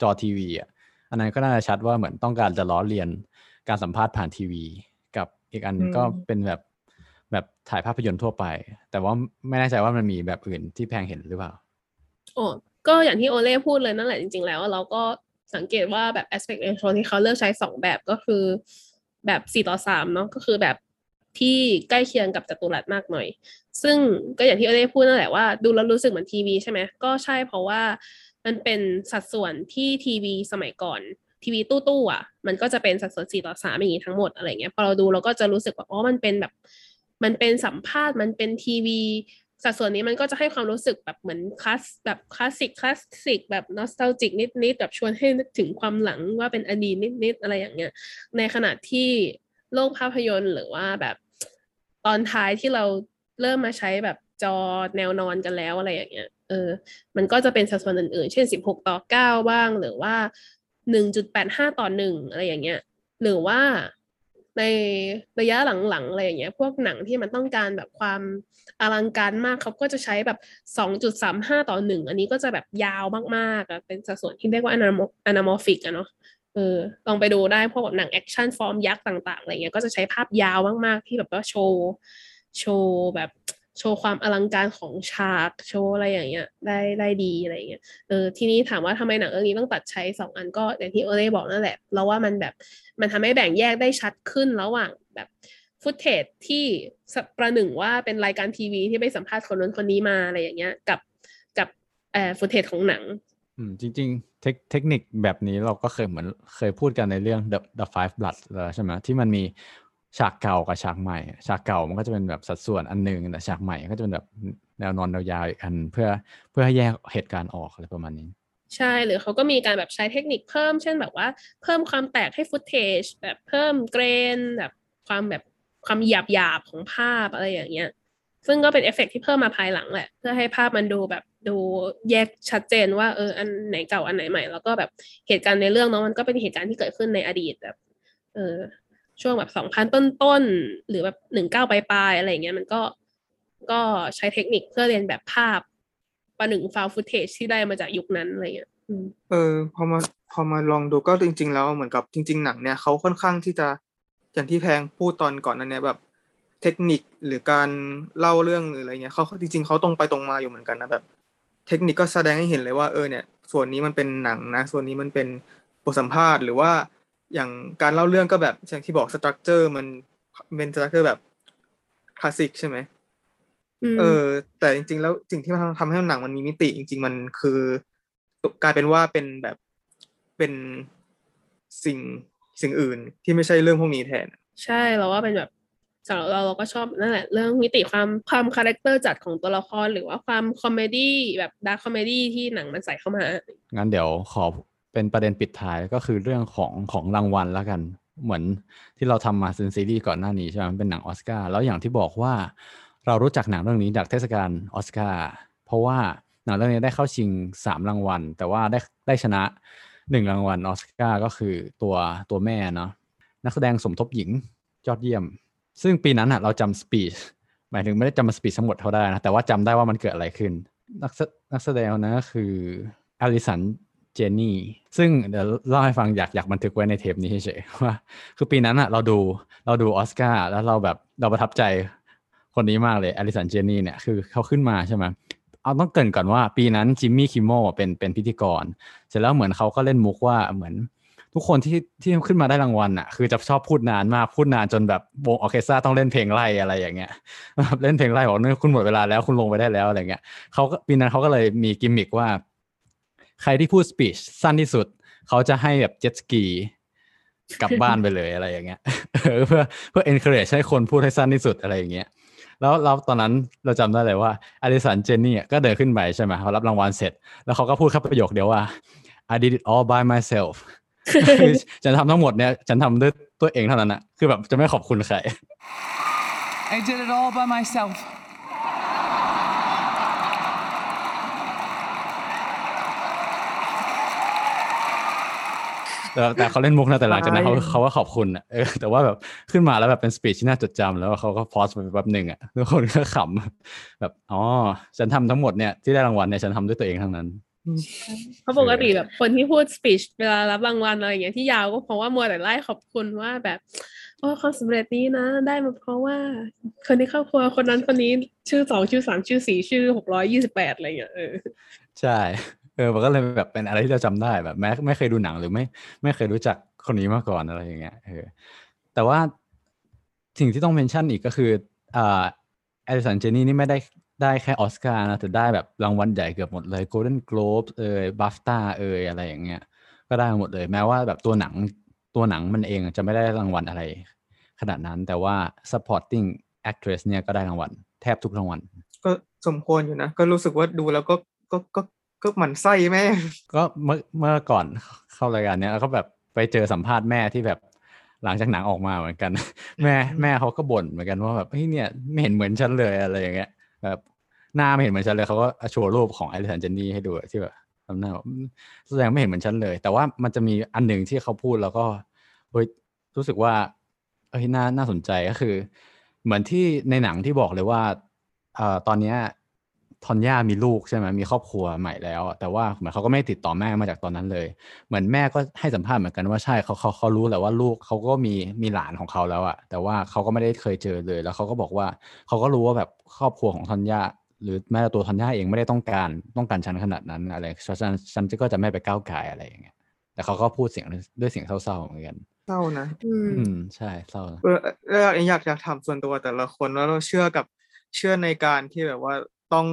จอทีวีอะอันนั้นก็น่าจะชัดว่าเหมือนต้องการจะล้อเลียนการสัมภาษณ์ผ่านทีวี กับอีกอันหนึ่ง
อืม
ก็เป็นแบบแบบถ่ายภาพยนตร์ทั่วไป แต่ว่าไม่แน่ใจว่ามันมีแบบอื่นที่แพงเห็นหรือเปล่า
โอ้ก็อย่างที่โอเล่พูดเลยนั่นแหละจริง ๆ แล้วเราก็สังเกตว่าแบบ aspect ratio ที่เขาเลือกใช้สองแบบก็คือแบบสี่ต่อสามเนาะก็คือแบบ ที่ใกล้เคียงกับจัตุรัสมากหน่อย ซึ่งก็อย่างที่โอเล่พูดนั่นแหละว่าดูแล้วรู้สึกเหมือนทีวีใช่ไหมก็ใช่เพราะว่ามันเป็นสัดส่วนที่ทีวีสมัยก่อนทีวีตู้ๆอะมันก็จะเป็นสัดส่วนสี่ต่อสามอย่างนี้ทั้งหมดอะไรเงี้ยพอเราดูเราก็จะรู้สึกว่าอ๋อมันเป็นแบบ มันเป็นสัมภาษณ์มันเป็นทีวีสัดส่วนนี้มันก็จะให้ความรู้สึกแบบเหมือนคลาสแบบคลาสสิกคลาสสิกแบบนอสต a ลจิกนิดๆแบบชวนให้นึกถึงความหลังว่าเป็นอดีตนิดๆอะไรอย่างเงี้ยในขณะที่โลกภาพยนตร์หรือว่าแบบ ตอนท้ายที่เราเริ่มมาใช้แบบจอแนวนอนกันแล้วอะไรอย่างเงี้ย เออ มันก็จะเป็นสัดส่วนอื่นๆ เช่นสิบหกต่อเก้าบ้าง หรือว่าหนึ่งจุดแปดห้าต่อหนึ่งอะไรอย่างเงี้ย หรือว่าในระยะหลังๆ อะไรอย่างเงี้ย พวกหนังที่มันต้องการแบบความอลังการมากเขาก็จะใช้แบบสองจุดสามห้าต่อหนึ่งอันนี้ก็จะแบบยาวมากๆ เป็นสัดส่วนที่เรียกว่า anamorphic อะเนาะ เออลองไปดูได้พวกแบบหนังแอคชั่นฟอร์มยักษ์ต่าง ๆอะไรเงี้ยก็จะใช้ภาพยาวมากๆ ที่แบบว่าโชว์โชว์แบบโชว์ความอลังการของฉากโชว์อะไรอย่างเงี้ยได้ได้ดีอะไรเงี้ยเออทีนี้ถามว่าทำไมหนังเรื่องนี้ต้องตัดใช้สองอันก็อย่างที่โอเล่บอกนั่นแหละเราว่ามันแบบมันทำให้แบ่งแยกได้ชัดขึ้นระหว่างแบบ footage ที่ประหนึ่งว่าเป็นรายการทีวีที่ไปสัมภาษณ์คนนู้นคนนี้มาอะไรอย่างเงี้ยกับกับเอ่อ footage ของหนัง
อืมจริงๆเทคเทคนิคแบบนี้เราก็เคยเหมือนเคยพูดกันในเรื่อง The The Five Bloods แล้วใช่ไหมที่มันมีฉากเก่ากับฉากใหม่ ฉากเก่ามันก็จะเป็นแบบสัดส่วนอันหนึ่งแต่ฉากใหม่ก็จะเป็นแบบแนวนอนยาวๆอีกอันเพื่อเพื่อให้แยกเหตุการณ์ออกอะไรประมาณนี้
ใช่หรือเขาก็มีการแบบใช้เทคนิคเพิ่ม เช่นแบบว่าเพิ่มความแตกให้ footage แบบเพิ่ม grain แบบความแบบความหยาบหยาบของภาพอะไรอย่างเงี้ย ซึ่งก็เป็นเอฟเฟกต์ที่เพิ่มมาภายหลังแหละ เพื่อให้ภาพมันดูแบบดูแยกชัดเจนว่าเอออันไหนเก่าอันไหนใหม่ แล้วก็แบบเหตุการณ์ในเรื่องเนาะมันก็เป็นเหตุการณ์ที่เกิดขึ้นในอดีตแบบเออช่วงแบบสองพันต้นๆหรือแบบหนึ่งเก้าปลายๆอะไรเงี้ยมันก็ก็ใช้เทคนิคเพื่อเรียนแบบภาพประหนึ่งฟาวฟุตเทจที่ได้มาจากยุคนั้นอะไรเงี้ย
เออพอมาพอมาลองดูก็จริง ๆ แล้วเหมือนกับจริง ๆ หนังเนี่ยเขาค่อนข้างที่จะอย่างที่แพงพูดตอนก่อนนั้นเนี่ยแบบ เทคนิคหรือการเล่าเรื่องหรืออะไรเงี้ยเขาจริง ๆเขาตรงไปตรงมาอยู่เหมือนกันนะแบบ เทคนิคก็แสดงให้เห็นเลยว่าเออเนี่ย ส่วนนี้มันเป็นหนังนะ ส่วนนี้มันเป็นบทสัมภาษณ์หรือว่าอย่างการเล่าเรื่องก็แบบอย่างที่บอกสตรัคเจอร์มันเป็น structure แบบคลาสสิกใช่ไหมเออ แต่จริง ๆ แล้วสิ่งที่มันทำให้หนังมันมีมิติจริง ๆ มันคือกลายเป็นว่าเป็นแบบเป็นสิ่งสิ่งอื่นที่ไม่ใช่เรื่องพวกนี้แทน
ใช่เราว่าเป็นแบบ สำหรับเราเราก็ชอบนั่นแหละเรื่องมิติความความ character จัดของตัวละครหรือว่าความ comedy แบบ dark comedy ที่หนังมันใส่เข้ามา
งั้นเดี๋ยวขอเป็นประเด็นปิดท้ายก็คือเรื่องของของรางวัลแล้วกัน เหมือนที่เราทำมาซีซีรีส์ก่อนหน้านี้ใช่ไหมเป็นหนังออสการ์แล้วอย่างที่บอกว่าเรารู้จักหนังเรื่องนี้จากเทศกาลออสการ์เพราะว่าหนังเรื่องนี้ได้เข้าชิงสามรางวัล แต่ว่าได้ได้ชนะหนึ่งรางวัลออสการ์ก็คือตัวตัวแม่เนาะนักแสดงสมทบหญิงยอดเยี่ยม ซึ่งปีนั้นอะเราจำ speech หมายถึงไม่ได้จำ speech ทั้งหมดเขาได้นะ แต่ว่าจำได้ว่ามันเกิดอะไรขึ้น นักแสนักแสดงนะคืออลิสันเจนนี่ ซึ่งเดี๋ยวเล่าให้ฟังอยากอยากบันทึกไว้ในเทปนี้เฉยๆว่าคือปีนั้นอะเราดูเราดูออสการ์แล้วเราแบบเราประทับใจคนนี้มากเลยอลิสันเจนนี่เนี่ยคือเขาขึ้นมาใช่ไหมเอาต้องเกินก่อนว่าปีนั้นจิมมี่คิมโมเป็นเป็นพิธีกร เสร็จแล้วเหมือนเขาก็เล่นมุกว่าเหมือน ทุกคนที่ที่ขึ้นมาได้รางวัลอะ คือจะชอบพูดนานมากพูดนานจนแบบวงออเคสตราต้องเล่นเพลงไล่อะไรอย่างเงี้ยเล่นเพลงไล่บอกเนี่ยคุณหมดเวลาแล้วคุณลงไปได้แล้วอะไรเงี้ยเขาก็ปีนั้นเขาก็เลยมีกิมมิกว่า ใครที่พูดสปีชสั้นที่สุด เขาจะให้แบบเจ็ตสกีกลับบ้านไปเลยอะไรอย่างเงี้ยเพื่อเพื่อ encourage ให้คนพูดให้สั้นที่สุดอะไรอย่างเงี้ยแล้วเราตอนนั้นเราจำได้เลยว่าอลิสันเจนนี่ก็เดินขึ้นไปใช่ไหมเขารับรางวัลเสร็จ แล้วเขาก็พูดแค่ประโยคเดียวว่า I did it all by myself คือฉันทำทั้งหมดเนี่ยฉันทำด้วยตัวเองเท่านั้นนะคือแบบจะไม่ขอบคุณใคร
I did it all by myself.
แต่แต่เขาเล่นมุกนะแต่หลังจากนั้นเขา
ใช่
เขาก็ขอบคุณอะเออแต่ว่าแบบขึ้นมาแล้วแบบเป็นสปีชที่น่าจดจำแล้วเขาก็พอสไปแป๊บหนึ่งอะทุกคนก็ขำแบบอ๋อฉันทำทั้งหมดเนี่ยที่ได้รางวัลเนี่ยฉันทำด้วยตัวเองทั้งนั้น
เพราะปกติแบบคนที่พูดสปีชเวลารับรางวัลอะไรอย่างเงี้ยที่ยาวก็เพราะว่ามัวแต่ไล่ขอบคุณว่าแบบโอ้ความสำเร็จนี้นะ ได้มาเพราะว่า คนในครอบครัวคนนั้นคนนี้ชื่อสองชื่อสามชื่อสี่ชื่อหกร้อยยี่สิบแปดอะไรอย่างเงี้ยเออ
ใช่เออมันก็เลยแบบเป็นอะไรที่เราจำได้แบบแม้ไม่เคยดูหนังหรือไม่ ไม่เคยรู้จักคนนี้มาก่อนอะไรอย่างเงี้ยเออแต่ว่าสิ่งที่ต้อง mention อีกก็คืออ่าแอลิสันเจนนีย์นี่ไม่ได้ ได้แค่ออสการ์นะแต่ได้แบบรางวัลใหญ่เกือบหมดเลย Golden Globe เอ่ยบัฟต้าเอ่ยอะไรอย่างเงี้ย ก็ได้หมดเลย แม้ว่าแบบตัวหนังตัวหนังมันเองจะไม่ได้รางวัลอะไร ขนาดนั้นแต่ว่า supporting actress เนี่ยก็ได้รางวัลแทบทุกรางวัล
ก็สมควรอยู่นะ ก็รู้สึกว่าดูแล้วก็ก็ก็ก็หมั่นไส้แม่
ก็เมื่อเมื่อก่อนเข้ารายการเนี้ยแล้วก็แบบไปเจอสัมภาษณ์แม่ที่แบบหลังจากหนังออกมาเหมือนกัน แม่แม่เขาก็บ่นเหมือนกันว่าแบบเฮ้ยเนี่ยไม่เห็นเหมือนฉันเลยอะไรอย่างเงี้ยแบบ หน้าไม่เห็นเหมือนฉันเลยเขาก็โชว์รูปของไอริสันเจนนี่ให้ดูที่แบบทำหน้าแบบแสดงไม่เห็นเหมือนฉันเลย แต่ว่ามันจะมีอันหนึ่งที่เขาพูดแล้วก็เฮ้ยรู้สึกว่าเอ้ยน่าน่าสนใจก็คือ เหมือนที่ในหนังที่บอกเลยว่าเอ่อตอนเนี้ยทอนย่ามีลูกใช่ไหมมีครอบครัวใหม่แล้ว แต่ว่าเหมือนเขาก็ไม่ติดต่อแม่มาจากตอนนั้นเลย เหมือนแม่ก็ให้สัมภาษณ์เหมือนกันว่าใช่เขาเขาเขารู้แหละว่าลูกเขาก็มีมีหลานของเขาแล้วอะแต่ว่าเขาก็ไม่ได้เคยเจอเลย แล้วเขาก็บอกว่าเขาก็รู้ว่าแบบครอบครัวของทอนย่า หรือแม้แต่ตัวทอนย่าเองไม่ได้ต้องการต้องการฉันขนาดนั้นอะไรฉันฉันก็จะไม่ไปก้าวไก่ายอะไรอย่างเงี้ยแต่เขาก็พูดเสียงด้วยเสียงเศร้าๆเหมือนกัน
เศร้านะ
อืม
อืมใช่เศร้า
เออแล้วอยากอยากอยากถามส่วนตัวแต่ละคนว่าเราเชื่อกับเชื่อในการที่แบบว่าต้อง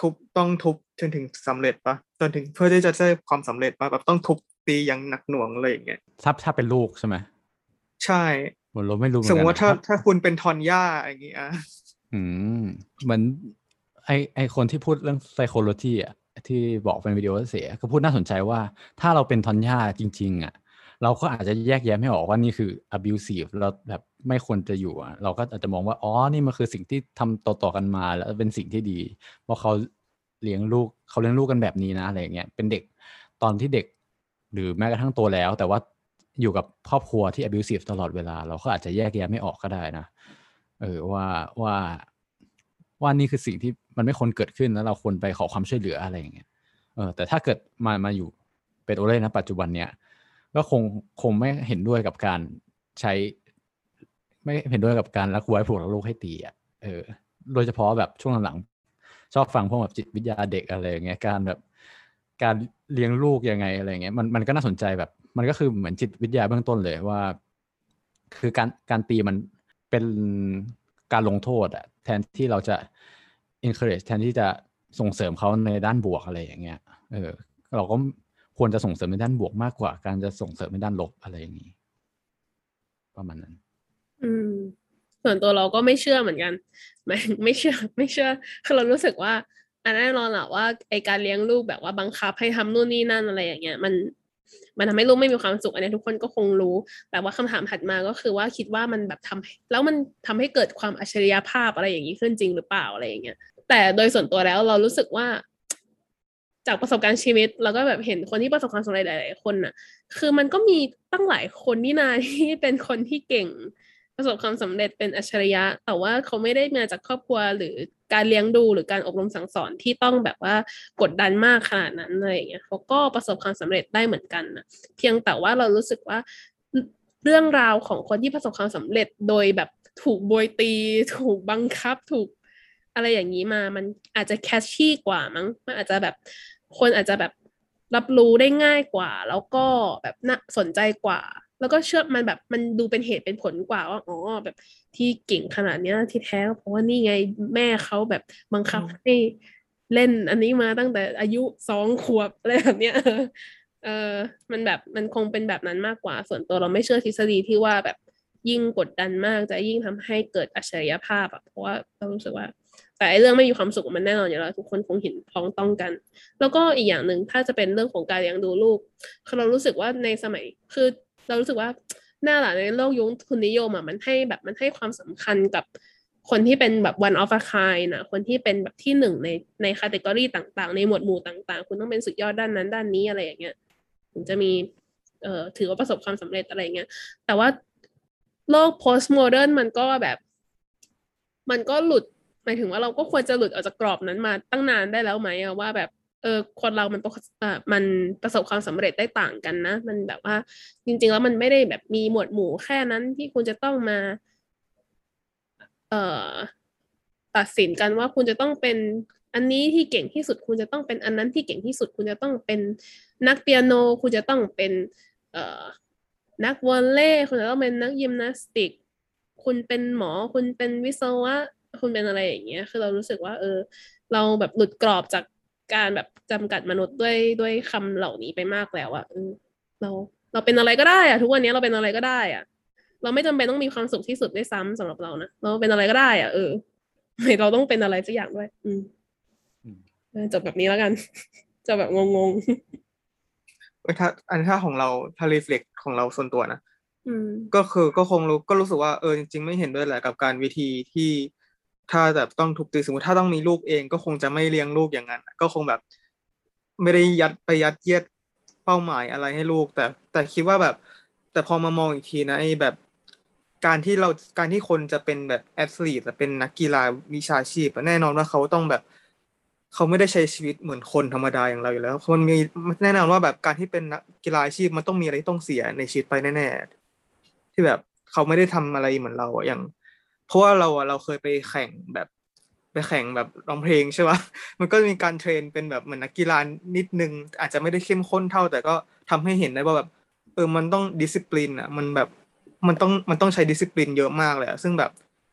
ทุบต้องทุบจนถึงสำเร็จปะจนถึงเพื่อที่จะได้ความสำเร็จปะแบบต้องทุบตีอย่างหนักหน่วงอะไรอย่างเงี้ย
ถ้าถ้าเป็นลูกใช่ไหม
ใช่
ผมเราไม่รู้เหมือน
ส
กัน
มมติว่าถ้า
นะ
ถ้าคุณเป็นทอนย่าอย่างเงี้ย
อืมเหมือน ไอไอคนที่พูดเรื่อง psychology อะที่บอกเป็นวิดีโอเสียก็พูดน่าสนใจว่าถ้าเราเป็นทอนย่าจริง ๆ อะ เราก็อาจจะแยกแยะไม่ออกว่านี่คือ abusive เราแบบไม่ควรจะอยู่อะเราก็อาจจะมองว่าอ๋อนี่มันคือสิ่งที่ทำต่อๆกันมา แล้วเป็นสิ่งที่ดีเพราะเขาเลี้ยงลูกเขาเลี้ยงลูกกันแบบนี้นะอะไรอย่างเงี้ยเป็นเด็กตอนที่เด็ก หรือแม้กระทั่งโตแล้ว แต่ว่าอยู่กับครอบครัวที่ abusive ตลอดเวลา เราก็อาจจะแยกแยะไม่ออกก็ได้นะเออว่าว่าว่านี่คือสิ่งที่ มันไม่ควรเกิดขึ้นแล้วเราควรไปขอความช่วยเหลืออะไรอย่างเงี้ยเออแต่ถ้าเกิดมามาอยู่เป็นโอเล่นะปัจจุบันเนี้ยก็คงคงไม่เห็นด้วยกับการใช้ ไม่เห็นด้วยกับการรักไว้ผูกรักลูกให้ตีอะเออ โดยเฉพาะแบบช่วงหลังๆชอบฟังพวกแบบจิตวิทยาเด็กอะไรอย่างเงี้ยการแบบการเลี้ยงลูกยังไงอะไรอย่างเงี้ยมันมันก็น่าสนใจแบบ มันก็คือเหมือนจิตวิทยาเบื้องต้นเลยว่า คือการการตีมันเป็นการลงโทษอะแทนที่เราจะ encourage แทนที่จะส่งเสริมเขาในด้านบวกอะไรอย่างเงี้ย เออ เราก็ควรจะส่งเสริมในด้านบวกมากกว่า การจะส่งเสริมในด้านลบอะไรอย่างนี้ ประมาณนั้น
อืม ส่วนตัวเราก็ไม่เชื่อเหมือนกัน ไม่ไม่เชื่อ ไม่เชื่อ คือเรารู้สึกว่า อันแน่นอนแหละว่าไอการเลี้ยงลูกแบบว่าบังคับให้ทำนู่นนี่นั่นอะไรอย่างเงี้ย มันมันทำให้ลูกไม่มีความสุขอันนี้ทุกคนก็คงรู้ แต่ว่าคำถามถัดมาก็คือว่าคิดว่ามันแบบทำให้แล้วมันทำให้เกิดความอัจฉริยภาพอะไรอย่างนี้ขึ้นจริงหรือเปล่าอะไรอย่างเงี้ย แต่โดยส่วนตัวแล้วเรารู้สึกว่า จากประสบการณ์ชีวิตแล้วก็แบบเห็นคนที่ประสบความสำเร็จหลายๆคนน่ะ คือมันก็มีตั้งหลายคนนี่นาที่เป็นคนที่เก่งประสบความสำเร็จเป็นอัจฉริยะ แต่ว่าเขาไม่ได้มาจากครอบครัวหรือการเลี้ยงดูหรือการอบรมสั่งสอนที่ต้องแบบว่ากดดันมากขนาดนั้นอะไรอย่างเงี้ยเขาก็ประสบความสำเร็จได้เหมือนกันนะเพียงแต่ว่าเรารู้สึกว่าเรื่องราวของคนที่ประสบความสำเร็จโดยแบบถูกโบยตี ถูกบังคับ ถูก อะไรอย่างนี้มา มันอาจจะแคชชี่กว่ามั้ง มันอาจจะแบบคนอาจจะแบบรับรู้ได้ง่ายกว่า แล้วก็แบบน่าสนใจกว่า แล้วก็เชื่อมันแบบมันดูเป็นเหตุเป็นผลกว่าว่าอ๋อแบบที่เก่งขนาดเนี้ยที่แท้เพราะว่านี่ไงแม่เขาแบบบังคับให้เล่นอันนี้มาตั้งแต่อายุสองขวบอะไรแบบเนี้ยเออ มันแบบมันคงเป็นแบบนั้นมากกว่า ส่วนตัวเราไม่เชื่อทฤษฎีที่ว่าแบบยิ่งกดดันมากจะยิ่งทำให้เกิดอัจฉริยภาพอะเพราะว่าเรารู้สึกว่า แต่ไอเรื่องไม่มีความสุขมันแน่นอนอยู่แล้วทุกคนคงเห็นพ้องต้องกัน แล้วก็อีกอย่างหนึ่งถ้าจะเป็นเรื่องของการเลี้ยงดูลูกคือเรารู้สึกว่าในสมัยคือเรารู้สึกว่าหน้าหละในโลกยุคทุนนิยมอะมันให้แบบมันให้ความสำคัญกับคนที่เป็นแบบ one of a kind นะคนที่เป็นแบบที่หนึ่งในในคาต e กอรีต่างๆ ในหมวดหมู่ต่างๆ คุณต้องเป็นสุดยอดด้านนั้นด้านนี้อะไรอย่างเงี้ยถึงจะมีเอ่อถือว่าประสบความสำเร็จอะไรเงี้ย แต่ว่าโลก postmodern มันก็แบบ มันก็หลุด หมายถึงว่าเราก็ควรจะหลุดออกจากกรอบนั้นมาตั้งนานได้แล้วไหมอะว่าแบบเออคนเรามันประมันประสบความสำเร็จได้ต่างกันนะ มันแบบว่า จริง ๆ แล้วมันไม่ได้แบบมีหมวดหมู่แค่นั้นที่คุณจะต้องมา เอ่อ ตัดสินกันว่าคุณจะต้องเป็นอันนี้ที่เก่งที่สุด คุณจะต้องเป็นอันนั้นที่เก่งที่สุด คุณจะต้องเป็นนักเปียโน คุณจะต้องเป็น เอ่อ นักวอลเลย์คุณจะต้องเป็นนักยิมนาสติก คุณเป็นหมอ คุณเป็นวิศวะ คุณเป็นอะไรอย่างเงี้ย คือเรารู้สึกว่า เออ เราแบบหลุดกรอบจากการแบบจำกัดมนุษย์ด้วยด้วยคำเหล่านี้ไปมากแล้วอะเออเราเราเป็นอะไรก็ได้อะทุกวันนี้เราเป็นอะไรก็ได้อะเราไม่จำเป็นต้องมีความสุขที่สุดด้วยซ้ำสำหรับเรานะเราเป็นอะไรก็ได้อะเออไม่เราต้องเป็นอะไรสักอย่างด้วย อืม
อืม
เออจบแบบนี้แล้วกันจบแบบงง
เอ้ยถ้า อันถ้าของเราถ้ารีเฟล็กของเราส่วนตัวนะ
ๆอืม
ก็คือก็คงรู้ก็รู้สึกว่าเออจริงๆไม่เห็นด้วยแหละกับการวิธีที่ ถ้าแบบต้องทุบตีสมมติถ้าต้องมีลูกเองก็คงจะไม่เลี้ยงลูกอย่างนั้น ก็คงแบบ ไม่ได้ยัดไปยัดเยียดเป้าหมายอะไรให้ลูก แต่ แต่คิดว่าแบบ แต่พอมามองอีกทีนะไอ้แบบการที่เราการที่คนจะเป็นแบบแอธลีตเป็นนักกีฬาวิชาชีพแน่นอนว่าเขาต้องแบบ เขาไม่ได้ใช้ชีวิตเหมือนคนธรรมดาอย่างเราอยู่แล้วมันมีแน่นอนว่าแบบการที่เป็นนักกีฬาอาชีพมันต้องมีอะไรต้องเสียในชีวิตไปแน่ๆที่แบบเขาไม่ได้ทำอะไรเหมือนเราอย่าง เพราะว่าเราอะเราเคยไปแข่งแบบไปแข่งแบบร้องเพลงใช่ปะมันก็มีการเทรนเป็นแบบเหมือนนักกีฬานิดนึง อาจจะไม่ได้เข้มข้นเท่า แต่ก็ทำให้เห็นได้ว่าแบบ เออมันต้องดิสซิ p ลินอะมันแบบมันต้องมันต้องใช้ดิสซิ p ลินเยอะมากเลยอะซึ่งแบบ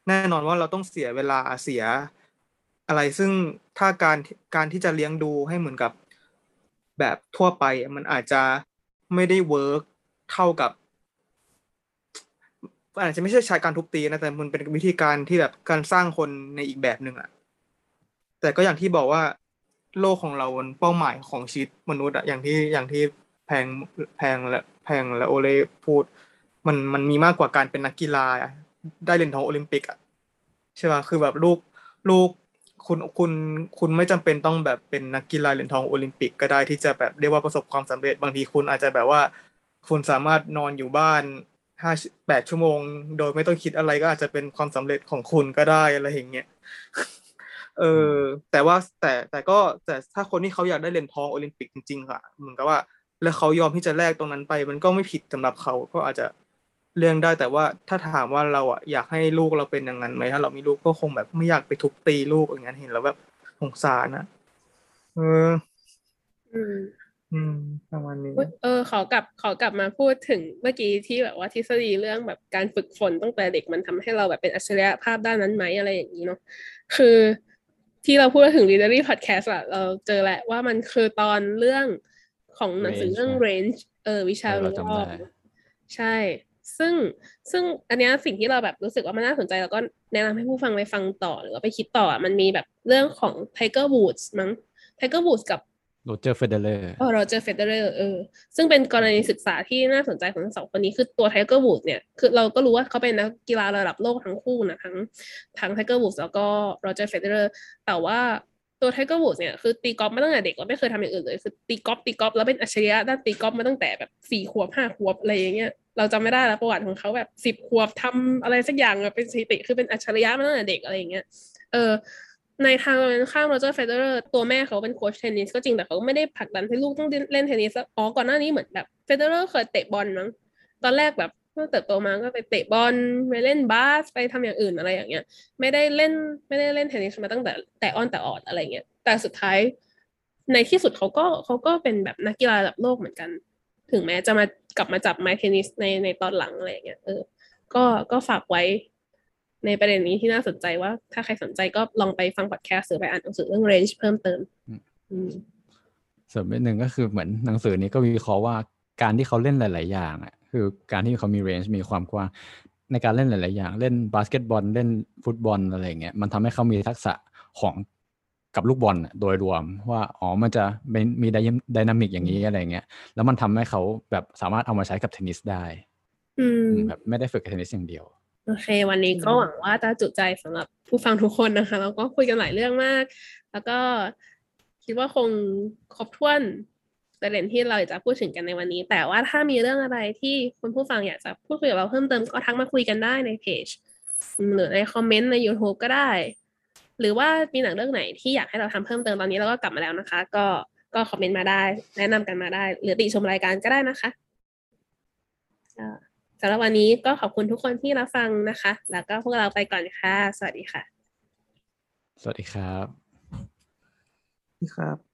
แน่นอนว่าเราต้องเสียเวลาเสีย อะไรซึ่งถ้าการการที่จะเลี้ยงดูให้เหมือนกับแบบทั่วไปมันอาจจะไม่ได้ work เท่ากับ อาจจะไม่ใช่ใช้การทุบตีนะแต่มันเป็นวิธีการที่แบบการสร้างคนในอีกแบบหนึ่งอะแต่ก็อย่างที่บอกว่าโลกของเราเป้าหมายของชีวิตมนุษย์อะอย่างที่อย่างที่แพงแพงและแพงและโอเลพูด มันมันมีมากกว่าการเป็นนักกีฬาได้เหรียญทองโอลิมปิกอะใช่ป่ะคือแบบลูกลูกคุณคุณคุณไม่จำเป็นต้องแบบเป็นนักกีฬาเหรียญทองโอลิมปิกก็ได้ที่จะแบบเรียกว่าประสบความสำเร็จบางทีคุณอาจจะแบบว่า คุณสามารถนอนอยู่บ้าน ห้าแปดชั่วโมง โดยไม่ต้องคิดอะไรก็อาจจะเป็นความสำเร็จของคุณก็ได้อะไรอย่างเงี้ยเออแต่ว่าแต่แต่ก็แต่ถ้าคนที่เขาอยากได้เหรียญทองโอลิมปิกจริงๆค่ะเหมือนกับว่า แล้วเขายอมที่จะแลกตรงนั้นไป มันก็ไม่ผิดสำหรับเขาก็อาจจะเรื่องได้แต่ว่าถ้าถามว่าเราอะอยากให้ลูกเราเป็นอย่างนั้นไหมถ้าเรามีลูกก็คงแบบไม่อยากไปทุบตีลูกอย่างนั้นเห็นแล้วแบบสงสารนะเออ
อืม
อืมประมาณนี้
อุ๊ยเออขอกลับขอกลับมาพูดถึงเมื่อกี้ที่แบบว่าทฤษฎีเรื่องแบบการฝึกฝนตั้งแต่เด็กมันทำให้เราแบบเป็นอัจฉริยภาพด้านนั้นไหมอะไรอย่างนี้เนาะคือที่เราพูดถึง Readery Podcast อะเราเจอแหละว่ามันคือตอนเรื่องของหนังสือ
Range
เรื่อง
นะ
range เออวิชา
เออเรา
รู้
จำ
รอบ
ได้
ใช่ ซึ่งซึ่งอันเนี้ยสิ่งที่เราแบบรู้สึกว่ามันน่าสนใจแล้วก็แนะนำให้ผู้ฟังไปฟังต่อหรือว่าไปคิดต่ออะมันมีแบบเรื่องของ Tiger Woods มั้ง Tiger Woods กับ
โรเจอร์เฟเดอ
เรอร์โรเจอร์เฟเดอเรอร์เออซึ่งเป็นกรณีศึกษาที่น่าสนใจของทั้งสองคนนี้คือตัวไทเกอร์วูดเนี่ยคือเราก็รู้ว่าเขาเป็นนักกีฬาระดับโลกทั้งคู่นะทั้งทั้งไทเกอร์วูดแล้วก็โรเจอร์เฟเดอเรอร์แต่ว่าตัวไทเกอร์วูดเนี่ยคือตีกอล์ฟมาตั้งแต่เด็กแล้วไม่เคยทำอย่างอื่นเลยคือตีกอล์ฟตีกอล์ฟแล้วเป็นอัจฉริยะด้านตีกอล์ฟมาตั้งแต่แบบสี่ขวบห้าขวบอะไรอย่างเงี้ยเราจำไม่ได้แล้วประวัติของเขาแบบสิบขวบทำอะไรสักอย่างเป็นสถิติคือเป็นอัจฉริยะมาตั้งแต่เด็กอะไรอย่างเงี้ยเออ ในทางกันข้ามโรเจอร์เฟเดอเรอร์ตัวแม่เขาเป็นโค้ชเทนนิสก็จริงแต่เขาไม่ได้ผลักดันให้ลูกต้องเล่นเทนนิสอ๋อก่อนหน้านี้เหมือนแบบเฟเดอเรอร์เคยเตะบอลมั้งตอนแรกแบบเมื่อเติบโตมาก็ไปเตะบอลไปเล่นบาสไปทำอย่างอื่นอะไรอย่างเงี้ย ไม่ได้เล่นไม่ได้เล่นเทนนิสมาตั้งแต่แต่อ้อนแต่ออดอะไรเงี้ยแต่สุดท้าย ในที่สุดเขาก็เขาก็เป็นแบบนักกีฬาระดับโลกเหมือนกัน ถึงแม้จะมากลับมาจับไม้เทนนิสในในตอนหลังอะไรเงี้ยเออ ก็ก็ฝากไว้ ในประเด็นนี้ที่น่าสนใจว่าถ้าใครสนใจก็ลองไปฟังพอดแคสต์หรือไปอ่านหนังสือเรื่อง range เพิ่มเติม
อืม
อืม
ส่วนเป็นหนึ่งก็คือเหมือนหนังสือนี้ก็วิเคราะห์ว่าการที่เขาเล่นหลาย ๆ อย่างอะคือการที่เขามี range มีความกว้างในการเล่นหลาย ๆ อย่าง เล่นบาสเกตบอลเล่นฟุตบอลอะไรอย่างเงี้ยมันทำให้เขามีทักษะของกับลูกบอลน่ะโดยรวมว่าอ๋อมันจะเป็นมี dynamic อย่างนี้อะไรเงี้ยแล้วมันทำให้เขาแบบสามารถเอามาใช้กับเทนนิสได้
อืม
อืมแบบไม่ได้ฝึกกับเทนนิสอย่างเดียว
โอเค วันนี้ก็หวังว่าจะจุใจสำหรับผู้ฟังทุกคนนะคะ แล้วก็คุยกันหลายเรื่องมาก แล้วก็คิดว่าคงครบถ้วนประเด็นที่เราจะพูดถึงกันในวันนี้ แต่ว่าถ้ามีเรื่องอะไรที่คุณผู้ฟังอยากจะพูดคุยกับเราเพิ่มเติมก็ทักมาคุยกันได้ในเพจหรือในคอมเมนต์ใน YouTube ก็ได้ หรือว่ามีหนังเรื่องไหนที่อยากให้เราทำเพิ่มเติมตอนนี้เราก็กลับมาแล้วนะคะ ก็ก็คอมเมนต์มาได้ แนะนำกันมาได้ หรือติชมรายการก็ได้นะคะ สำหรับวันนี้ก็ขอบคุณทุกคนที่รับฟังนะคะ แล้วก็พวกเราไปก่อนค่ะ สวัสดีค่ะ
สวัสดีครับ
ครับ